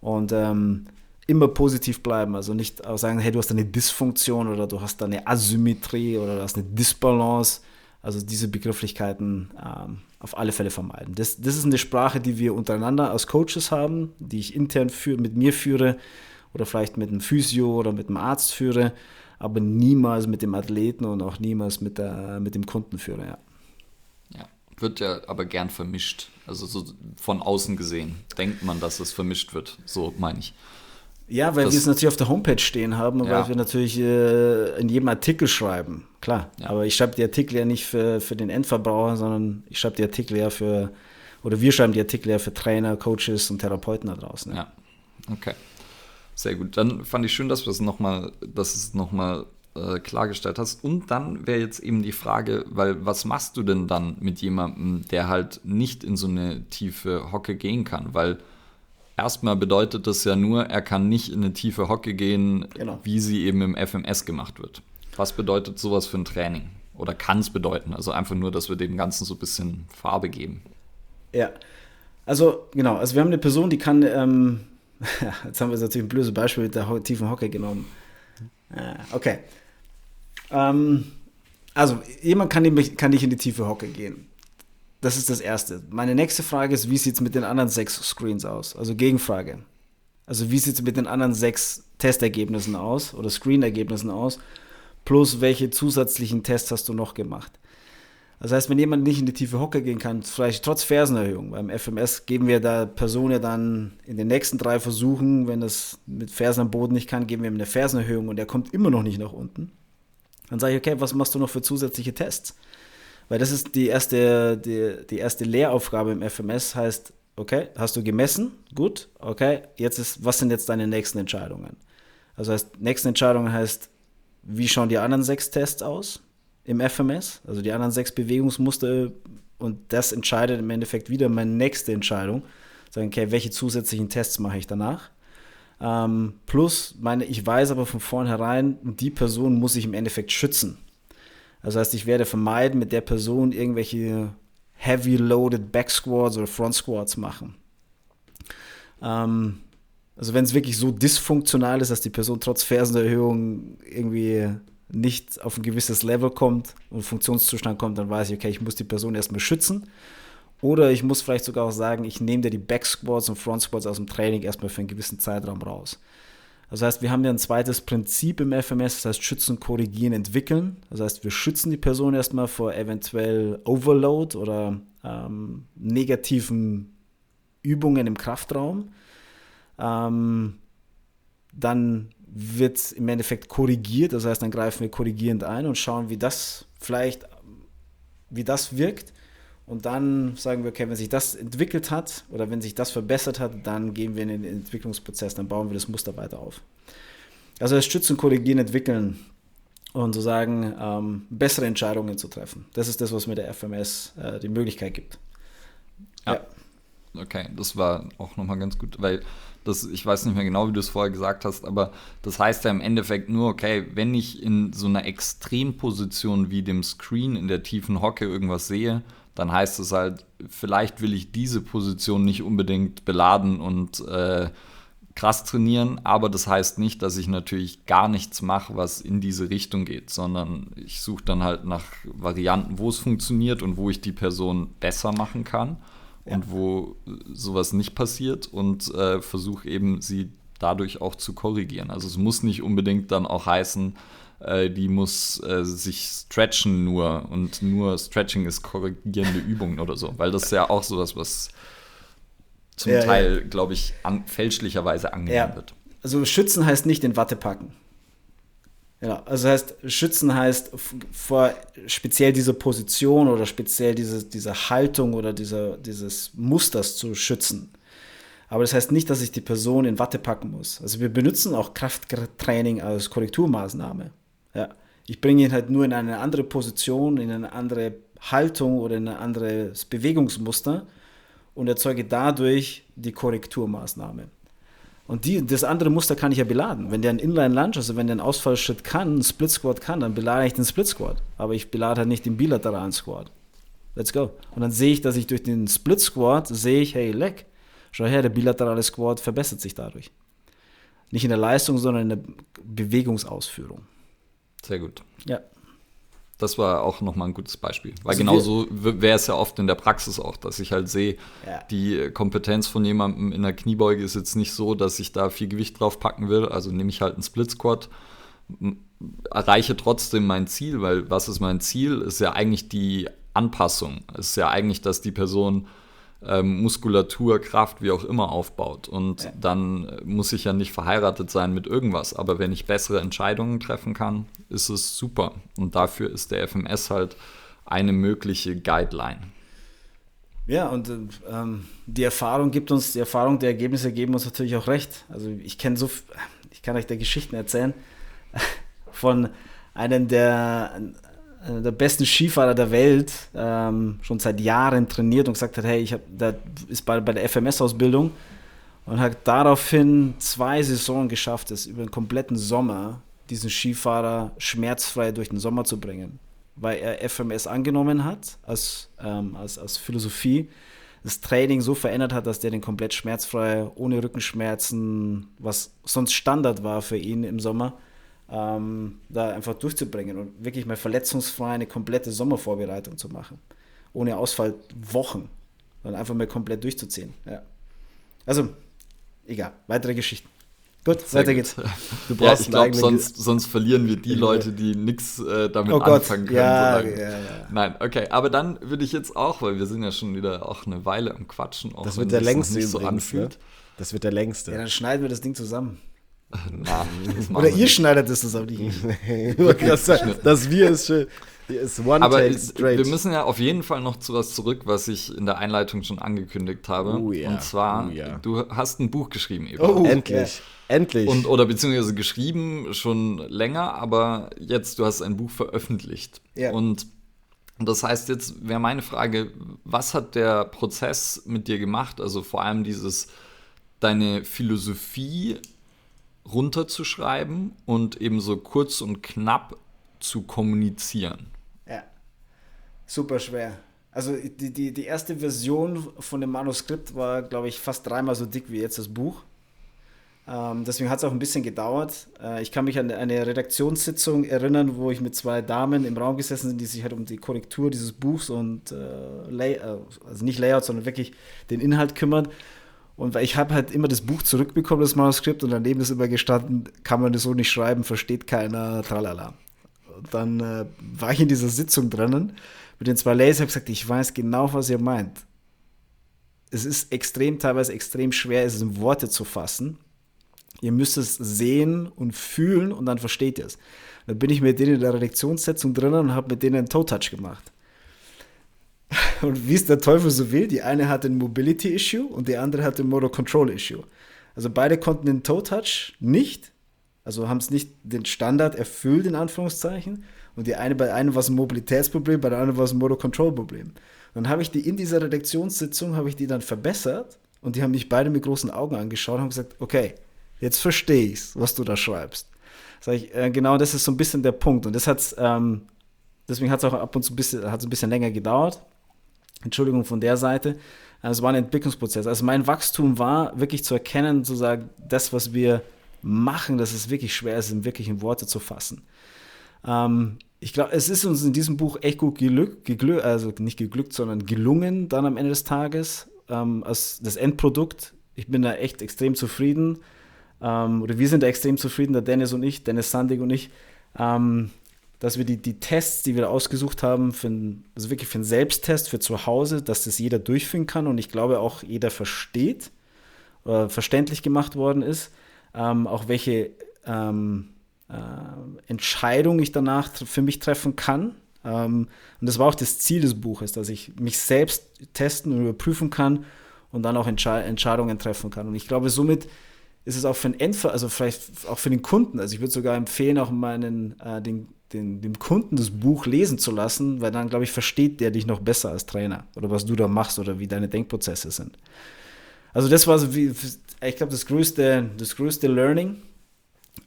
und ähm, immer positiv bleiben. Also nicht sagen, hey, du hast eine Dysfunktion oder du hast eine Asymmetrie oder du hast eine Disbalance. Also diese Begrifflichkeiten ähm, auf alle Fälle vermeiden. Das, das ist eine Sprache, die wir untereinander als Coaches haben, die ich intern für, mit mir führe oder vielleicht mit einem Physio oder mit einem Arzt führe, aber niemals mit dem Athleten und auch niemals mit, der, mit dem Kunden führe. Ja. ja, wird ja aber gern vermischt. Also so von außen gesehen denkt man, dass es vermischt wird. So meine ich. Ja, weil wir es natürlich auf der Homepage stehen haben und ja. weil wir natürlich äh, in jedem Artikel schreiben. Klar. Ja. Aber ich schreibe die Artikel ja nicht für, für den Endverbraucher, sondern ich schreibe die Artikel ja für, oder wir schreiben die Artikel ja für Trainer, Coaches und Therapeuten da draußen. Ja. ja. Okay. Sehr gut. Dann fand ich schön, dass du es nochmal, dass es nochmal äh, klargestellt hast. Und dann wäre jetzt eben die Frage, weil was machst du denn dann mit jemandem, der halt nicht in so eine tiefe Hocke gehen kann? Weil erstmal bedeutet das ja nur, er kann nicht in eine tiefe Hocke gehen, genau. wie sie eben im FMS gemacht wird. Was bedeutet sowas für ein Training? Oder kann es bedeuten? Also einfach nur, dass wir dem Ganzen so ein bisschen Farbe geben. Ja, also genau, also wir haben eine Person, die kann, ähm, [laughs] jetzt haben wir natürlich ein blödes Beispiel mit der tiefen Hocke genommen. Äh, okay. Ähm, also jemand kann, kann nicht in die tiefe Hocke gehen. Das ist das Erste. Meine nächste Frage ist, wie sieht es mit den anderen sechs Screens aus? Also Gegenfrage. Also wie sieht es mit den anderen sechs Testergebnissen aus oder Screen-Ergebnissen aus? Plus welche zusätzlichen Tests hast du noch gemacht? Das heißt, wenn jemand nicht in die tiefe Hocke gehen kann, vielleicht trotz Fersenerhöhung, beim FMS geben wir der Person ja dann in den nächsten drei Versuchen, wenn das mit Fersen am Boden nicht kann, geben wir ihm eine Fersenerhöhung und er kommt immer noch nicht nach unten. Dann sage ich, okay, was machst du noch für zusätzliche Tests? Weil das ist die erste, die, die erste Lehraufgabe im FMS, heißt, okay, hast du gemessen? Gut, okay, jetzt ist, was sind jetzt deine nächsten Entscheidungen? Also heißt, nächste Entscheidung heißt, wie schauen die anderen sechs Tests aus im FMS? Also die anderen sechs Bewegungsmuster und das entscheidet im Endeffekt wieder meine nächste Entscheidung. Sagen, okay, welche zusätzlichen Tests mache ich danach? Ähm, plus, meine, ich weiß aber von vornherein, die Person muss sich im Endeffekt schützen. Das heißt, ich werde vermeiden, mit der Person irgendwelche heavy loaded Back Squats oder Front Squats machen. Ähm, also wenn es wirklich so dysfunktional ist, dass die Person trotz Fersenerhöhung irgendwie nicht auf ein gewisses Level kommt und Funktionszustand kommt, dann weiß ich, okay, ich muss die Person erstmal schützen. Oder ich muss vielleicht sogar auch sagen, ich nehme dir die Back Squats und Front Squats aus dem Training erstmal für einen gewissen Zeitraum raus. Das heißt, wir haben ja ein zweites Prinzip im FMS, das heißt schützen, korrigieren, entwickeln. Das heißt, wir schützen die Person erstmal vor eventuell Overload oder ähm, negativen Übungen im Kraftraum. Ähm, dann wird im Endeffekt korrigiert, das heißt, dann greifen wir korrigierend ein und schauen, wie das vielleicht, wie das wirkt. Und dann sagen wir, okay, wenn sich das entwickelt hat oder wenn sich das verbessert hat, dann gehen wir in den Entwicklungsprozess, dann bauen wir das Muster weiter auf. Also das Stützen, Korrigieren, Entwickeln und sozusagen ähm, bessere Entscheidungen zu treffen. Das ist das, was mir der FMS äh, die Möglichkeit gibt. Ja. ja. Okay, das war auch nochmal ganz gut, weil das, ich weiß nicht mehr genau, wie du es vorher gesagt hast, aber das heißt ja im Endeffekt nur, okay, wenn ich in so einer Extremposition wie dem Screen in der tiefen Hocke irgendwas sehe, dann heißt es halt, vielleicht will ich diese Position nicht unbedingt beladen und äh, krass trainieren, aber das heißt nicht, dass ich natürlich gar nichts mache, was in diese Richtung geht, sondern ich suche dann halt nach Varianten, wo es funktioniert und wo ich die Person besser machen kann ja. und wo sowas nicht passiert und äh, versuche eben sie dadurch auch zu korrigieren. Also es muss nicht unbedingt dann auch heißen, äh, die muss äh, sich stretchen nur und nur Stretching ist korrigierende [laughs] Übungen oder so, weil das ist ja auch sowas, was zum ja, Teil, ja. glaube ich, an, fälschlicherweise angenommen ja. wird. Also schützen heißt nicht in Watte packen. Ja, also heißt, schützen heißt vor speziell diese Position oder speziell diese, diese Haltung oder diese, dieses Musters zu schützen. Aber das heißt nicht, dass ich die Person in Watte packen muss. Also wir benutzen auch Krafttraining als Korrekturmaßnahme. Ja. Ich bringe ihn halt nur in eine andere Position, in eine andere Haltung oder in ein anderes Bewegungsmuster und erzeuge dadurch die Korrekturmaßnahme. Und die, das andere Muster kann ich ja beladen. Wenn der einen Inline Lunge, also wenn der einen Ausfallschritt kann, einen Split Squat kann, dann belade ich den Split Squat. Aber ich belade halt nicht den bilateralen Squat. Let's go. Und dann sehe ich, dass ich durch den Split Squat sehe ich, hey, leck, schau her, der bilaterale Squat verbessert sich dadurch. Nicht in der Leistung, sondern in der Bewegungsausführung. Sehr gut. Ja. das war auch nochmal ein gutes Beispiel. Weil also genauso wäre es ja oft in der Praxis auch, dass ich halt sehe, ja. die Kompetenz von jemandem in der Kniebeuge ist jetzt nicht so, dass ich da viel Gewicht drauf packen will. Also nehme ich halt einen Split Squat, erreiche trotzdem mein Ziel, weil was ist mein Ziel? Ist ja eigentlich die Anpassung. Ist ja eigentlich, dass die Person ähm, Muskulatur, Kraft, wie auch immer aufbaut. Und ja. dann muss ich ja nicht verheiratet sein mit irgendwas. Aber wenn ich bessere Entscheidungen treffen kann, ist es super. Und dafür ist der FMS halt eine mögliche Guideline. Ja, und ähm, die Erfahrung gibt uns, die Erfahrung der Ergebnisse geben uns natürlich auch recht. Also ich kenne so, ich kann euch da Geschichten erzählen [laughs] von einem der einer der besten Skifahrer der Welt, ähm, schon seit Jahren trainiert und gesagt hat, hey, ich habe, da ist bei, bei der FMS-Ausbildung und hat daraufhin zwei Saisonen geschafft, es über den kompletten Sommer diesen Skifahrer schmerzfrei durch den Sommer zu bringen, weil er FMS angenommen hat als, ähm, als, als Philosophie, das Training so verändert hat, dass der den komplett schmerzfrei, ohne Rückenschmerzen, was sonst Standard war für ihn im Sommer, ähm, da einfach durchzubringen und wirklich mal verletzungsfrei eine komplette Sommervorbereitung zu machen. Ohne Ausfall Wochen. Dann einfach mal komplett durchzuziehen. Ja. Also, egal, weitere Geschichten. Gut, Sehr weiter gut. geht's. Du brauchst ja, ich glaube, sonst, sonst verlieren wir die Leute, die nichts äh, damit oh anfangen können. Ja, ja, ja, Nein, okay, aber dann würde ich jetzt auch, weil wir sind ja schon wieder auch eine Weile am Quatschen, auch das wird der längste nicht so anfühlt. Ne? Das wird der längste. Ja, dann schneiden wir das Ding zusammen. Na, Oder ihr schneidet es das auf die. [laughs] das, das Wir ist schön. Ist one Aber take straight. wir müssen ja auf jeden Fall noch zu was zurück, was ich in der Einleitung schon angekündigt habe. Oh, yeah. Und zwar, oh, yeah. du hast ein Buch geschrieben, Eva. Oh, endlich. Yeah. Endlich. Und, oder beziehungsweise geschrieben schon länger, aber jetzt, du hast ein Buch veröffentlicht. Und das heißt, jetzt wäre meine Frage, was hat der Prozess mit dir gemacht? Also vor allem dieses, deine Philosophie runterzuschreiben und eben so kurz und knapp zu kommunizieren. Ja, super schwer. Also die, die, die erste Version von dem Manuskript war, glaube ich, fast dreimal so dick wie jetzt das Buch. Ähm, deswegen hat es auch ein bisschen gedauert. Äh, ich kann mich an eine Redaktionssitzung erinnern, wo ich mit zwei Damen im Raum gesessen bin, die sich halt um die Korrektur dieses Buchs und äh, Lay äh, also nicht Layout, sondern wirklich den Inhalt kümmern. Und weil ich habe halt immer das Buch zurückbekommen, das Manuskript, und daneben ist immer gestanden, kann man das so nicht schreiben, versteht keiner, tralala. Und dann äh, war ich in dieser Sitzung drinnen mit den zwei Lasers, habe gesagt, ich weiß genau, was ihr meint. Es ist extrem, teilweise extrem schwer, es in Worte zu fassen. Ihr müsst es sehen und fühlen und dann versteht ihr es. Dann bin ich mit denen in der Redaktionssitzung drinnen und habe mit denen einen Toe-Touch gemacht. [laughs] Und wie es der Teufel so will, die eine hat ein Mobility-Issue und die andere hat ein Motor-Control-Issue. Also beide konnten den Toe-Touch nicht, also haben es nicht den Standard erfüllt, in Anführungszeichen. Und die eine, bei einem war es ein Mobilitätsproblem, bei der anderen war es ein Motor-Control-Problem. Dann habe ich die in dieser Redaktionssitzung, habe ich die dann verbessert und die haben mich beide mit großen Augen angeschaut und haben gesagt, okay, jetzt verstehe ich was du da schreibst. Sag ich, äh, genau das ist so ein bisschen der Punkt. Und das hat ähm, deswegen hat es auch ab und zu ein bisschen, hat's ein bisschen länger gedauert. Entschuldigung von der Seite. Also es war ein Entwicklungsprozess. Also mein Wachstum war wirklich zu erkennen, zu sagen, das, was wir machen, dass es wirklich schwer ist, in wirklichen Worte zu fassen. Ähm, ich glaube, es ist uns in diesem Buch echt gut geglückt, geglückt, also nicht geglückt, sondern gelungen dann am Ende des Tages ähm, als das Endprodukt. Ich bin da echt extrem zufrieden. Ähm, oder wir sind da extrem zufrieden, der Dennis und ich, Dennis Sandig und ich. Ähm, dass wir die, die Tests, die wir ausgesucht haben, für ein, also wirklich für einen Selbsttest für zu Hause, dass das jeder durchführen kann und ich glaube auch jeder versteht oder verständlich gemacht worden ist, ähm, auch welche ähm, äh, Entscheidung ich danach für mich treffen kann. Ähm, und das war auch das Ziel des Buches, dass ich mich selbst testen und überprüfen kann und dann auch Entsche Entscheidungen treffen kann. Und ich glaube, somit ist es auch für den Endver also vielleicht auch für den Kunden. Also ich würde sogar empfehlen, auch meinen äh, den den, dem Kunden das Buch lesen zu lassen, weil dann, glaube ich, versteht der dich noch besser als Trainer oder was du da machst oder wie deine Denkprozesse sind. Also das war so wie, ich glaube, das größte, das größte Learning,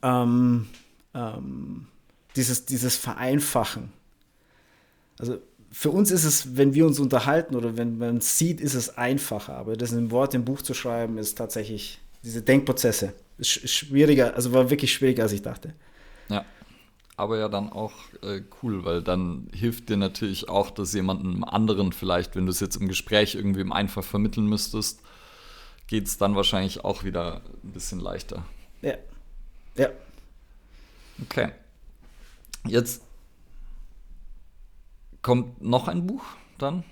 ähm, ähm, dieses, dieses Vereinfachen. Also für uns ist es, wenn wir uns unterhalten oder wenn man sieht, ist es einfacher. Aber das in einem Wort im Buch zu schreiben, ist tatsächlich diese Denkprozesse. Ist schwieriger, also war wirklich schwieriger, als ich dachte. Ja. Aber ja dann auch äh, cool, weil dann hilft dir natürlich auch, dass jemandem anderen vielleicht, wenn du es jetzt im Gespräch irgendwie im einfach vermitteln müsstest, geht es dann wahrscheinlich auch wieder ein bisschen leichter. Ja. Ja. Okay. Jetzt kommt noch ein Buch dann?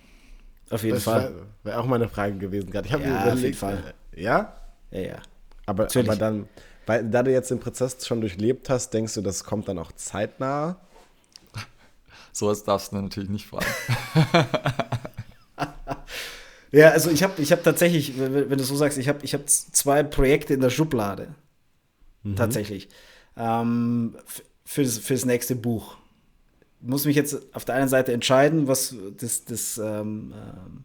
Auf jeden das Fall. Wäre wär auch meine Frage gewesen gerade. Ich habe Ja, auf jeden Fall. äh, Ja? Ja, ja. Aber, aber dann, weil da du jetzt den Prozess schon durchlebt hast, denkst du, das kommt dann auch zeitnah? [laughs] Sowas darfst du natürlich nicht fragen. [laughs] Ja, also ich habe ich hab tatsächlich, wenn wenn du so sagst, ich habe ich hab zwei Projekte in der Schublade. Tatsächlich. Ähm, für, das, für das nächste Buch. Ich muss mich jetzt auf der einen Seite entscheiden, was das, das, ähm, ähm,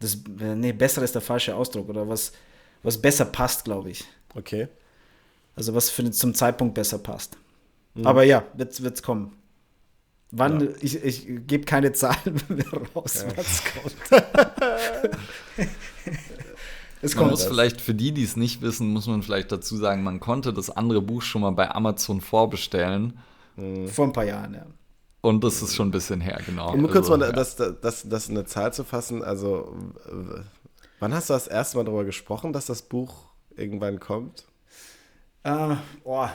das nee, besser ist der falsche Ausdruck oder was, was besser passt, glaube ich. Okay. Also was für zum Zeitpunkt besser passt. Aber ja, wird es kommen. Wann, ich, ich gebe keine [laughs] Zahlen mehr raus, was kommt. [laughs] es Man kommt. muss vielleicht für die, die es nicht wissen, muss man vielleicht dazu sagen, man konnte das andere Buch schon mal bei Amazon vorbestellen. Vor ein paar Jahren, ja. Und das ist schon ein bisschen her, genau. Um nur kurz Also, mal ja. das, das, das, in eine Zahl zu fassen, also wann hast du das erste Mal darüber gesprochen, dass das Buch irgendwann kommt? Äh, boah.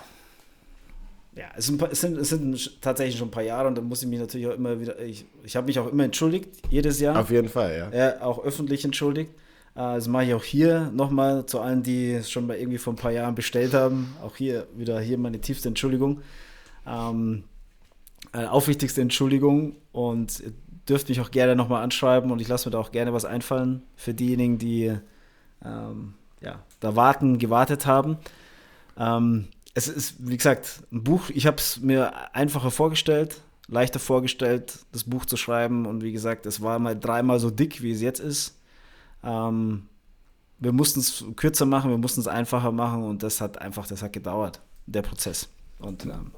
Ja, es sind, es, sind, es sind tatsächlich schon ein paar Jahre und da muss ich mich natürlich auch immer wieder, ich, ich habe mich auch immer entschuldigt, jedes Jahr. Auf jeden Fall, ja. Ja, auch öffentlich entschuldigt. Äh, Das mache ich auch hier nochmal zu allen, die es schon mal irgendwie vor ein paar Jahren bestellt haben. Auch hier wieder hier meine tiefste Entschuldigung. Ähm, äh, aufrichtigste Entschuldigung und ihr dürft mich auch gerne nochmal anschreiben und ich lasse mir da auch gerne was einfallen für diejenigen, die ähm, ja, da warten, gewartet haben. Ähm, es ist, wie gesagt, ein Buch, ich habe es mir einfacher vorgestellt, leichter vorgestellt, das Buch zu schreiben und wie gesagt, es war mal dreimal so dick, wie es jetzt ist. Ähm, wir mussten es kürzer machen, wir mussten es einfacher machen und das hat einfach, das hat gedauert, der Prozess. Und, ähm,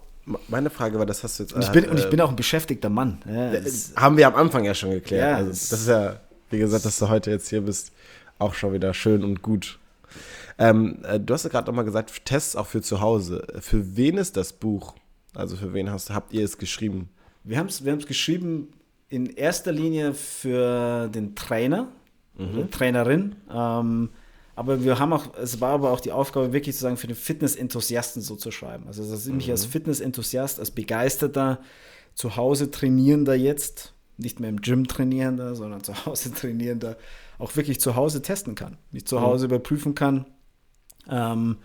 Meine Frage war, das hast du jetzt. und, ich, äh, bin, und ich äh, bin auch ein beschäftigter Mann. Ja, es- Haben wir am Anfang ja schon geklärt. Ja, also, das ist ja, wie gesagt, dass du heute jetzt hier bist, auch schon wieder schön und gut. Ähm, äh, du hast ja gerade nochmal gesagt, Tests auch für zu Hause. Für wen ist das Buch? Also für wen hast, habt ihr es geschrieben? Wir haben es wir haben's geschrieben in erster Linie für den Trainer, oder Trainerin. Ähm, aber wir haben auch, es war aber auch die Aufgabe, wirklich zu sagen, für den Fitness-Enthusiasten so zu schreiben. Also, dass ich mich als Fitness-Enthusiast, als begeisterter, zu Hause trainierender jetzt, nicht mehr im Gym trainierender, sondern zu Hause [laughs] trainierender, auch wirklich zu Hause testen kann. Mich zu Hause überprüfen kann. Ähm,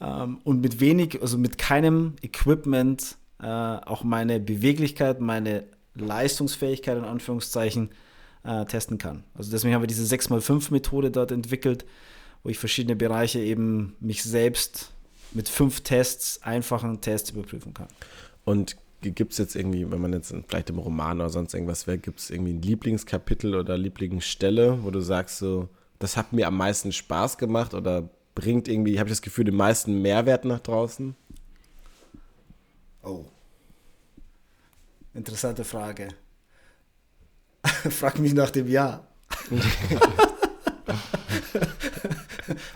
ähm, und mit wenig, also mit keinem Equipment äh, auch meine Beweglichkeit, meine Leistungsfähigkeit in Anführungszeichen äh, testen kann. Also deswegen haben wir diese 6x5-Methode dort entwickelt, wo ich verschiedene Bereiche eben mich selbst mit fünf Tests, einfachen Tests überprüfen kann. Und gibt es jetzt irgendwie, wenn man jetzt vielleicht im Roman oder sonst irgendwas wäre, gibt es irgendwie ein Lieblingskapitel oder Lieblingsstelle, wo du sagst, so, das hat mir am meisten Spaß gemacht oder bringt irgendwie, habe ich das Gefühl, den meisten Mehrwert nach draußen? Oh. Interessante Frage. [laughs] Frag mich nach dem Jahr. [laughs]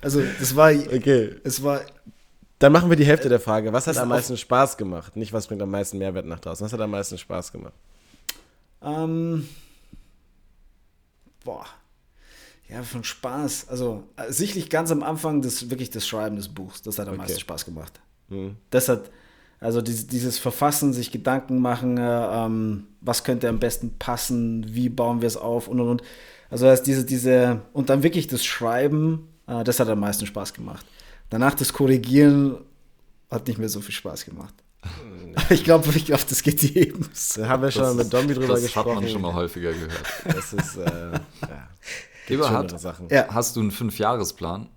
also, das war, Okay, es war, dann machen wir die Hälfte der Frage. Was hat am meisten Spaß gemacht? Nicht, was bringt am meisten Mehrwert nach draußen. Was hat am meisten Spaß gemacht? ähm, boah, ja, von Spaß. Also, äh, sicherlich ganz am Anfang das, wirklich das Schreiben des Buchs. Das hat am Okay. meisten Spaß gemacht. Hm. Das hat, also dieses, dieses Verfassen, sich Gedanken machen, äh, ähm, was könnte am besten passen, wie bauen wir es auf und und und. Also das diese, diese, und dann wirklich das Schreiben, äh, das hat am meisten Spaß gemacht. Danach das Korrigieren hat nicht mehr so viel Spaß gemacht. [laughs] Ich glaube, ich glaub, das geht jedem. so. Da haben wir schon mit Dombi drüber das gesprochen. hat man schon mal häufiger gehört. Das ist, äh, [laughs] ja, Eberhard, Sachen. Ja. hast du einen Fünfjahresplan?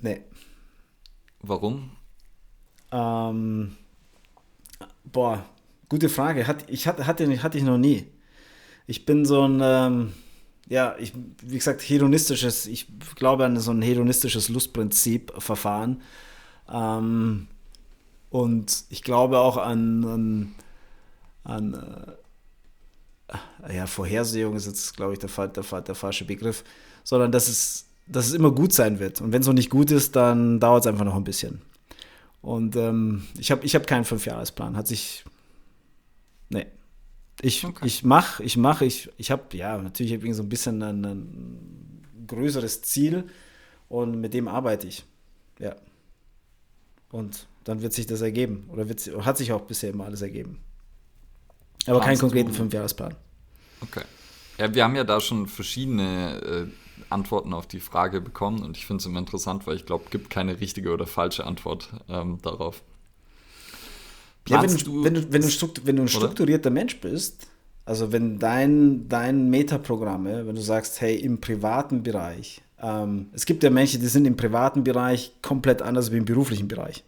Nee. Warum? Ähm, boah, gute Frage. Hat, ich hatte, hatte, hatte ich noch nie. Ich bin so ein, ähm, ja, ich, wie gesagt, hedonistisches, ich glaube an so ein hedonistisches Lustprinzip Verfahren. Ähm, und ich glaube auch an, an, an äh, ja, Vorhersehung ist jetzt, glaube ich, der, der, der falsche Begriff, sondern dass es, dass es immer gut sein wird. Und wenn es noch nicht gut ist, dann dauert es einfach noch ein bisschen. Und ähm, ich habe ich hab keinen Fünfjahresplan. Hat sich, Nee. Ich, okay. ich mache, ich mache, ich, ich habe, ja, natürlich ich so ein bisschen ein, ein größeres Ziel und mit dem arbeite ich. Ja. Und dann wird sich das ergeben. Oder wird, hat sich auch bisher immer alles ergeben. Aber keinen konkreten Fünfjahresplan. Okay. Ja, wir haben ja da schon verschiedene äh, Antworten auf die Frage bekommen und ich finde es immer interessant, weil ich glaube, es gibt keine richtige oder falsche Antwort ähm, darauf. Ja, wenn du, wenn, du, wenn, du wenn du ein strukturierter oder? Mensch bist, also wenn dein, dein Metaprogramm, wenn du sagst, hey, im privaten Bereich, ähm, es gibt ja Menschen, die sind im privaten Bereich komplett anders wie im beruflichen Bereich.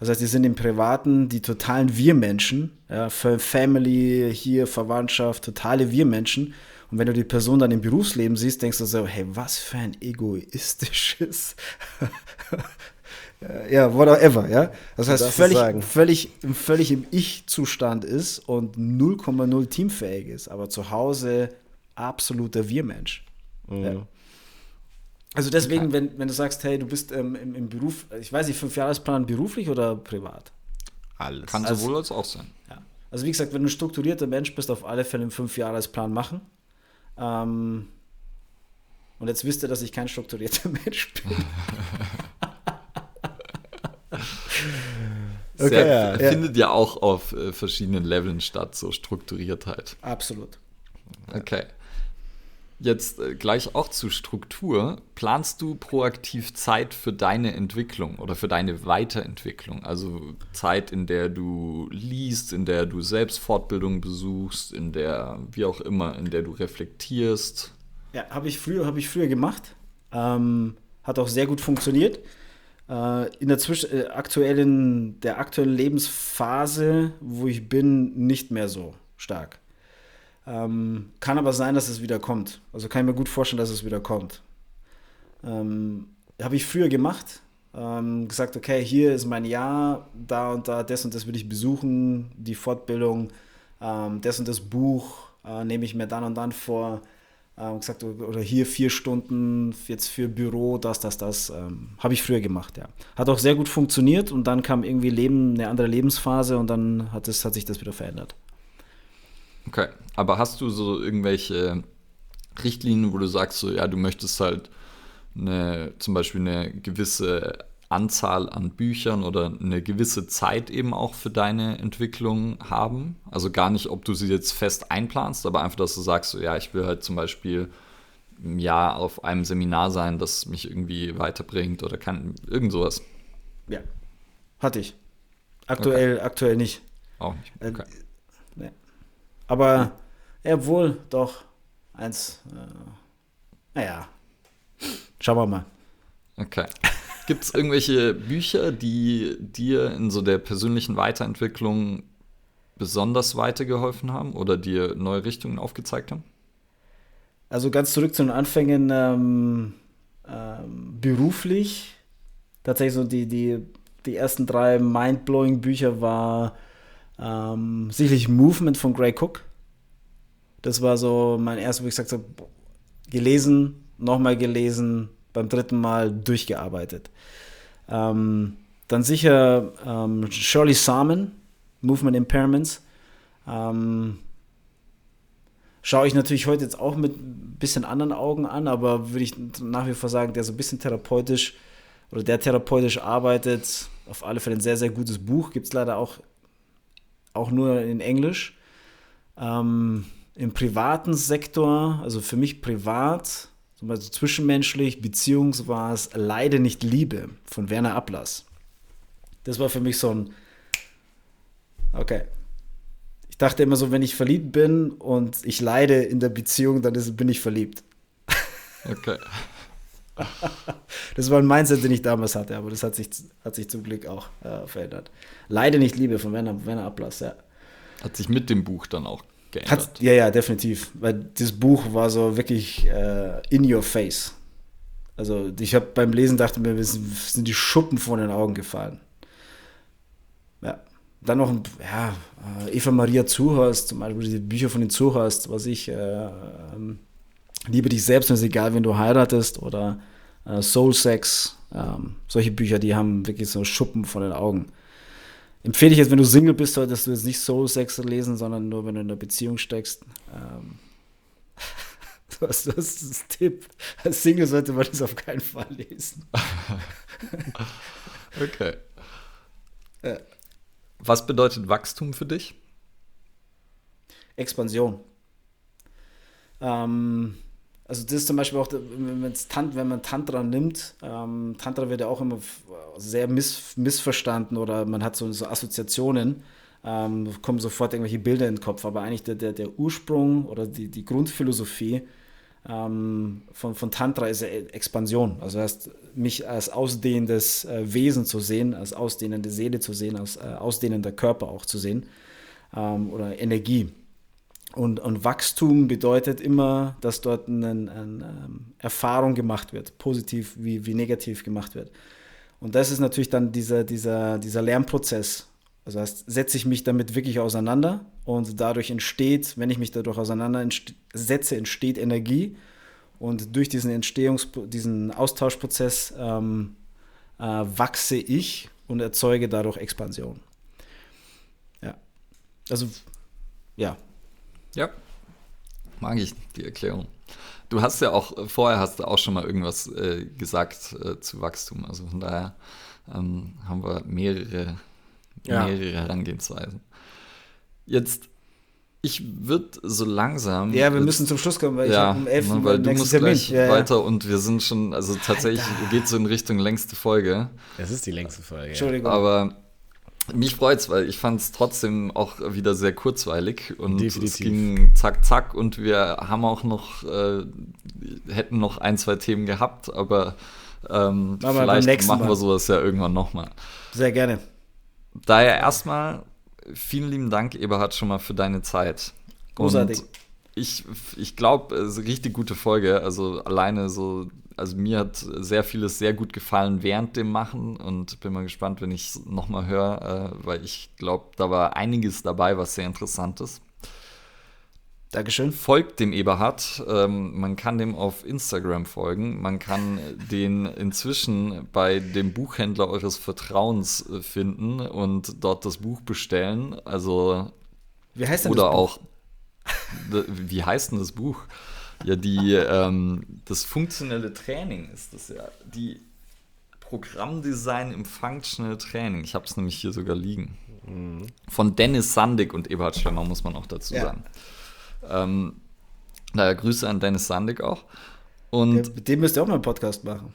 Das heißt, die sind im Privaten die totalen Wir-Menschen, ja, Family, hier, Verwandtschaft, totale Wir-Menschen. Und wenn du die Person dann im Berufsleben siehst, denkst du so, hey, was für ein egoistisches, [laughs] ja, whatever, ja. Das heißt, völlig, völlig, völlig im Ich-Zustand ist und 0,0 teamfähig ist, aber zu Hause absoluter Wir-Mensch. Mhm. Ja. Also deswegen, wenn, wenn du sagst, hey, du bist ähm, im, im, Beruf, ich weiß nicht, Fünfjahresplan beruflich oder privat? Alles. Kann also, sowohl als auch sein. Ja. Also wie gesagt, wenn du ein strukturierter Mensch bist, auf alle Fälle einen Fünfjahresplan machen. Ähm, und jetzt wisst ihr, dass ich kein strukturierter [laughs] Mensch bin. okay, Sehr, ja, findet ja auch auf äh, verschiedenen Leveln statt, so Strukturiertheit. Absolut. Okay. Jetzt äh, gleich auch zu Struktur. Planst du proaktiv Zeit für deine Entwicklung oder für deine Weiterentwicklung? Also Zeit, in der du liest, in der du selbst Fortbildung besuchst, in der, wie auch immer, in der du reflektierst? Ja, habe ich früher, habe ich früher gemacht. Ähm, hat auch sehr gut funktioniert. Äh, in der Zwisch äh, aktuellen, der aktuellen Lebensphase, wo ich bin, nicht mehr so stark. Ähm, kann aber sein, dass es wieder kommt. Also kann ich mir gut vorstellen, dass es wieder kommt. Ähm, Habe ich früher gemacht. Ähm, gesagt, okay, hier ist mein Jahr, da und da, das und das würde ich besuchen, die Fortbildung, ähm, das und das Buch äh, nehme ich mir dann und dann vor. Ähm, gesagt, oder hier vier Stunden jetzt für Büro, das, das, das. Ähm, Habe ich früher gemacht, ja. Hat auch sehr gut funktioniert und dann kam irgendwie Leben, eine andere Lebensphase und dann hat, es, hat sich das wieder verändert. Okay, aber hast du so irgendwelche Richtlinien, wo du sagst, so, ja, du möchtest halt eine, zum Beispiel eine gewisse Anzahl an Büchern oder eine gewisse Zeit eben auch für deine Entwicklung haben? Also gar nicht, ob du sie jetzt fest einplanst, aber einfach, dass du sagst, so, ja, ich will halt zum Beispiel ein Jahr auf einem Seminar sein, das mich irgendwie weiterbringt oder kann irgend sowas. Ja, hatte ich. Aktuell, okay. aktuell nicht. Auch nicht. Äh, okay. Aber ja, wohl, doch. Eins. Äh, naja. Schauen wir mal. Okay. Gibt es irgendwelche Bücher, die dir in so der persönlichen Weiterentwicklung besonders weitergeholfen haben oder dir neue Richtungen aufgezeigt haben? Also ganz zurück zu den Anfängen ähm, ähm, beruflich. Tatsächlich so die, die, die ersten drei mindblowing Bücher war ähm, sicherlich Movement von Gray Cook. Das war so mein erstes, wo ich gesagt habe, gelesen, nochmal gelesen, beim dritten Mal durchgearbeitet. Ähm, dann sicher ähm, Shirley Salmon, Movement Impairments. Ähm, schaue ich natürlich heute jetzt auch mit ein bisschen anderen Augen an, aber würde ich nach wie vor sagen, der so ein bisschen therapeutisch oder der therapeutisch arbeitet, auf alle Fälle ein sehr, sehr gutes Buch. Gibt es leider auch auch nur in Englisch. Ähm, Im privaten Sektor, also für mich privat, zum Beispiel zwischenmenschlich, Beziehungs Leide nicht Liebe von Werner Ablass. Das war für mich so ein, okay. Ich dachte immer so, wenn ich verliebt bin und ich leide in der Beziehung, dann ist, bin ich verliebt. Okay. Das war ein Mindset, den ich damals hatte, aber das hat sich, hat sich zum Glück auch äh, verändert. Leider nicht Liebe von Werner, Werner Ablass, ja. Hat sich mit dem Buch dann auch geändert? Hat, ja, ja, definitiv. Weil das Buch war so wirklich äh, in your face. Also ich habe beim Lesen dachte mir, sind die Schuppen vor den Augen gefallen. Ja. Dann noch, ja, äh, Eva Maria Zuhorst, zum Beispiel die Bücher von den Zuhorst, was ich, äh, ähm, Liebe dich selbst, es ist egal, wenn du heiratest oder äh, Soul Sex, ähm, solche Bücher, die haben wirklich so Schuppen von den Augen. empfehle ich jetzt, wenn du Single bist, solltest du jetzt nicht Soul Sex lesen, sondern nur, wenn du in einer Beziehung steckst. Ähm, das, das ist das Tipp. Als Single sollte man das auf keinen Fall lesen. [laughs] okay. Äh. Was bedeutet Wachstum für dich? Expansion. Ähm, also das ist zum Beispiel auch, wenn man Tantra nimmt, ähm, Tantra wird ja auch immer sehr miss, missverstanden oder man hat so, so Assoziationen, ähm, kommen sofort irgendwelche Bilder in den Kopf, aber eigentlich der, der, der Ursprung oder die, die Grundphilosophie ähm, von, von Tantra ist ja Expansion, also heißt, mich als ausdehnendes äh, Wesen zu sehen, als ausdehnende Seele zu sehen, als äh, ausdehnender Körper auch zu sehen ähm, oder Energie. Und, und Wachstum bedeutet immer, dass dort eine, eine, ähm, Erfahrung gemacht wird, positiv wie, wie negativ gemacht wird. Und das ist natürlich dann dieser, dieser, dieser Lernprozess. Also heißt, setze ich mich damit wirklich auseinander und dadurch entsteht, wenn ich mich dadurch auseinandersetze, entsteht Energie. Und durch diesen Entstehungs-, diesen Austauschprozess ähm, äh, wachse ich und erzeuge dadurch Expansion. Ja. Also, ja, ja, mag ich die Erklärung. Du hast ja auch, vorher hast du auch schon mal irgendwas äh, gesagt äh, zu Wachstum. Also von daher ähm, haben wir mehrere, ja. mehrere Herangehensweisen. Jetzt, ich würde so langsam. Ja, wir müssen zum Schluss kommen, weil ja, ich um 11 Uhr weil du musst Termin. gleich ja, weiter und wir sind schon, also tatsächlich geht so in Richtung längste Folge. Es ist die längste Folge. Entschuldigung. Aber mich freut's, weil ich fand es trotzdem auch wieder sehr kurzweilig und Definitiv. es ging zack, zack und wir haben auch noch, äh, hätten noch ein, zwei Themen gehabt, aber, ähm, aber vielleicht machen wir sowas ja irgendwann nochmal. Sehr gerne. Daher erstmal vielen lieben Dank, Eberhard, schon mal für deine Zeit. Großartig. Und ich, ich glaube, es ist eine richtig gute Folge. Also alleine so also mir hat sehr vieles sehr gut gefallen während dem Machen und bin mal gespannt, wenn ich es nochmal höre, äh, weil ich glaube, da war einiges dabei, was sehr interessant ist. Dankeschön. Folgt dem Eberhard. Ähm, man kann dem auf Instagram folgen. Man kann den inzwischen bei dem Buchhändler eures Vertrauens äh, finden und dort das Buch bestellen. Also wie heißt denn oder das Buch? auch wie heißt denn das Buch? Ja, die, ähm, das funktionelle Training ist das ja. Die Programmdesign im Functional Training. Ich habe es nämlich hier sogar liegen. Mhm. Von Dennis Sandig und Eberhard Schlemmer, muss man auch dazu ja. sagen. Ähm, daher Grüße an Dennis Sandig auch. Und mit dem müsst ihr auch mal einen Podcast machen.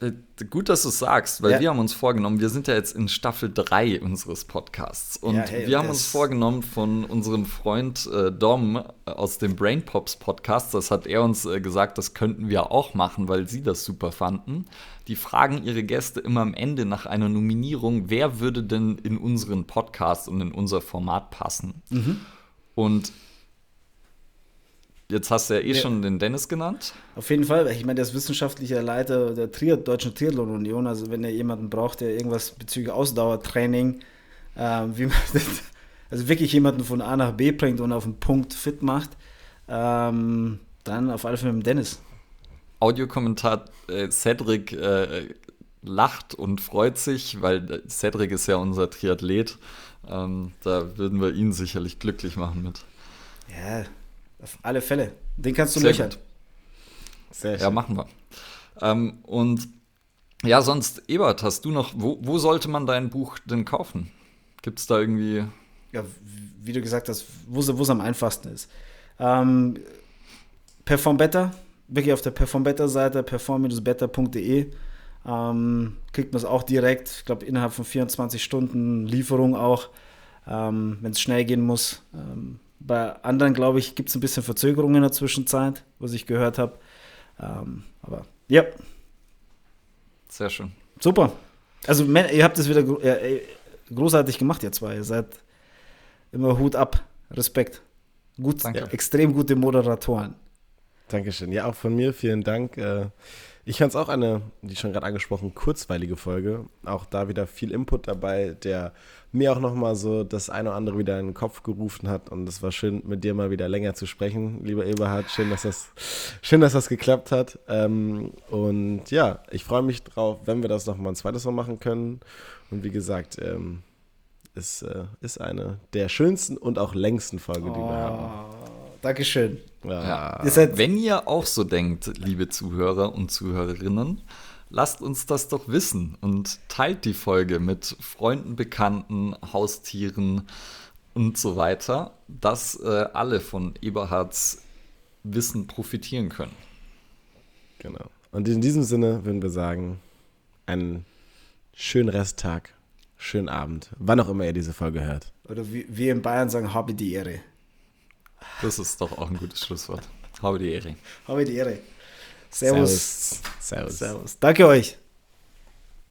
Äh, gut, dass du es sagst, weil ja. wir haben uns vorgenommen, wir sind ja jetzt in Staffel 3 unseres Podcasts und ja, hey, wir haben uns vorgenommen von unserem Freund äh, Dom äh, aus dem Brain Pops Podcast, das hat er uns äh, gesagt, das könnten wir auch machen, weil sie das super fanden. Die fragen ihre Gäste immer am Ende nach einer Nominierung, wer würde denn in unseren Podcast und in unser Format passen? Mhm. Und Jetzt hast du ja eh ja. schon den Dennis genannt. Auf jeden Fall. Ich meine, der ist wissenschaftlicher Leiter der Triad Deutschen Triathlon Union. Also wenn er jemanden braucht, der irgendwas bezüglich Ausdauertraining, äh, wie man [laughs] das, also wirklich jemanden von A nach B bringt und auf den Punkt fit macht, ähm, dann auf alle Fälle mit dem Dennis. Audiokommentar äh, Cedric äh, lacht und freut sich, weil Cedric ist ja unser Triathlet. Ähm, da würden wir ihn sicherlich glücklich machen mit. Ja, auf alle Fälle. Den kannst du Sehr löchern. Sehr schön. Ja, machen wir. Ähm, und ja, sonst, Ebert, hast du noch, wo, wo sollte man dein Buch denn kaufen? Gibt es da irgendwie. Ja, wie du gesagt hast, wo es am einfachsten ist. Ähm, Perform Better, wirklich auf der Perform Better Seite, perform-better.de. Ähm, kriegt man es auch direkt, ich glaube, innerhalb von 24 Stunden Lieferung auch, ähm, wenn es schnell gehen muss. Ähm, bei anderen, glaube ich, gibt es ein bisschen Verzögerungen in der Zwischenzeit, was ich gehört habe. Ähm, aber ja. Sehr schön. Super. Also, ihr habt es wieder großartig gemacht, ihr zwei. Ihr seid immer Hut ab. Respekt. Gut, Danke. extrem gute Moderatoren. Dankeschön. Ja, auch von mir vielen Dank. Äh, ich fand es auch eine, wie schon gerade angesprochen, kurzweilige Folge. Auch da wieder viel Input dabei, der mir auch nochmal so das eine oder andere wieder in den Kopf gerufen hat. Und es war schön, mit dir mal wieder länger zu sprechen, lieber Eberhard. Schön, dass das, schön, dass das geklappt hat. Ähm, und ja, ich freue mich drauf, wenn wir das nochmal ein zweites Mal machen können. Und wie gesagt, ähm, ist, äh, ist eine der schönsten und auch längsten Folgen, die oh, wir haben. Dankeschön. Ja. Ja. Wenn ihr auch so denkt, liebe Zuhörer und Zuhörerinnen, lasst uns das doch wissen und teilt die Folge mit Freunden, Bekannten, Haustieren und so weiter, dass äh, alle von Eberhards Wissen profitieren können. Genau. Und in diesem Sinne würden wir sagen, einen schönen Resttag, schönen Abend, wann auch immer ihr diese Folge hört. Oder wie wir in Bayern sagen, habe die Ehre. Das ist doch auch ein gutes Schlusswort. Habe die Ehre. Habe die Ehre. Servus. Servus. Servus. Danke euch.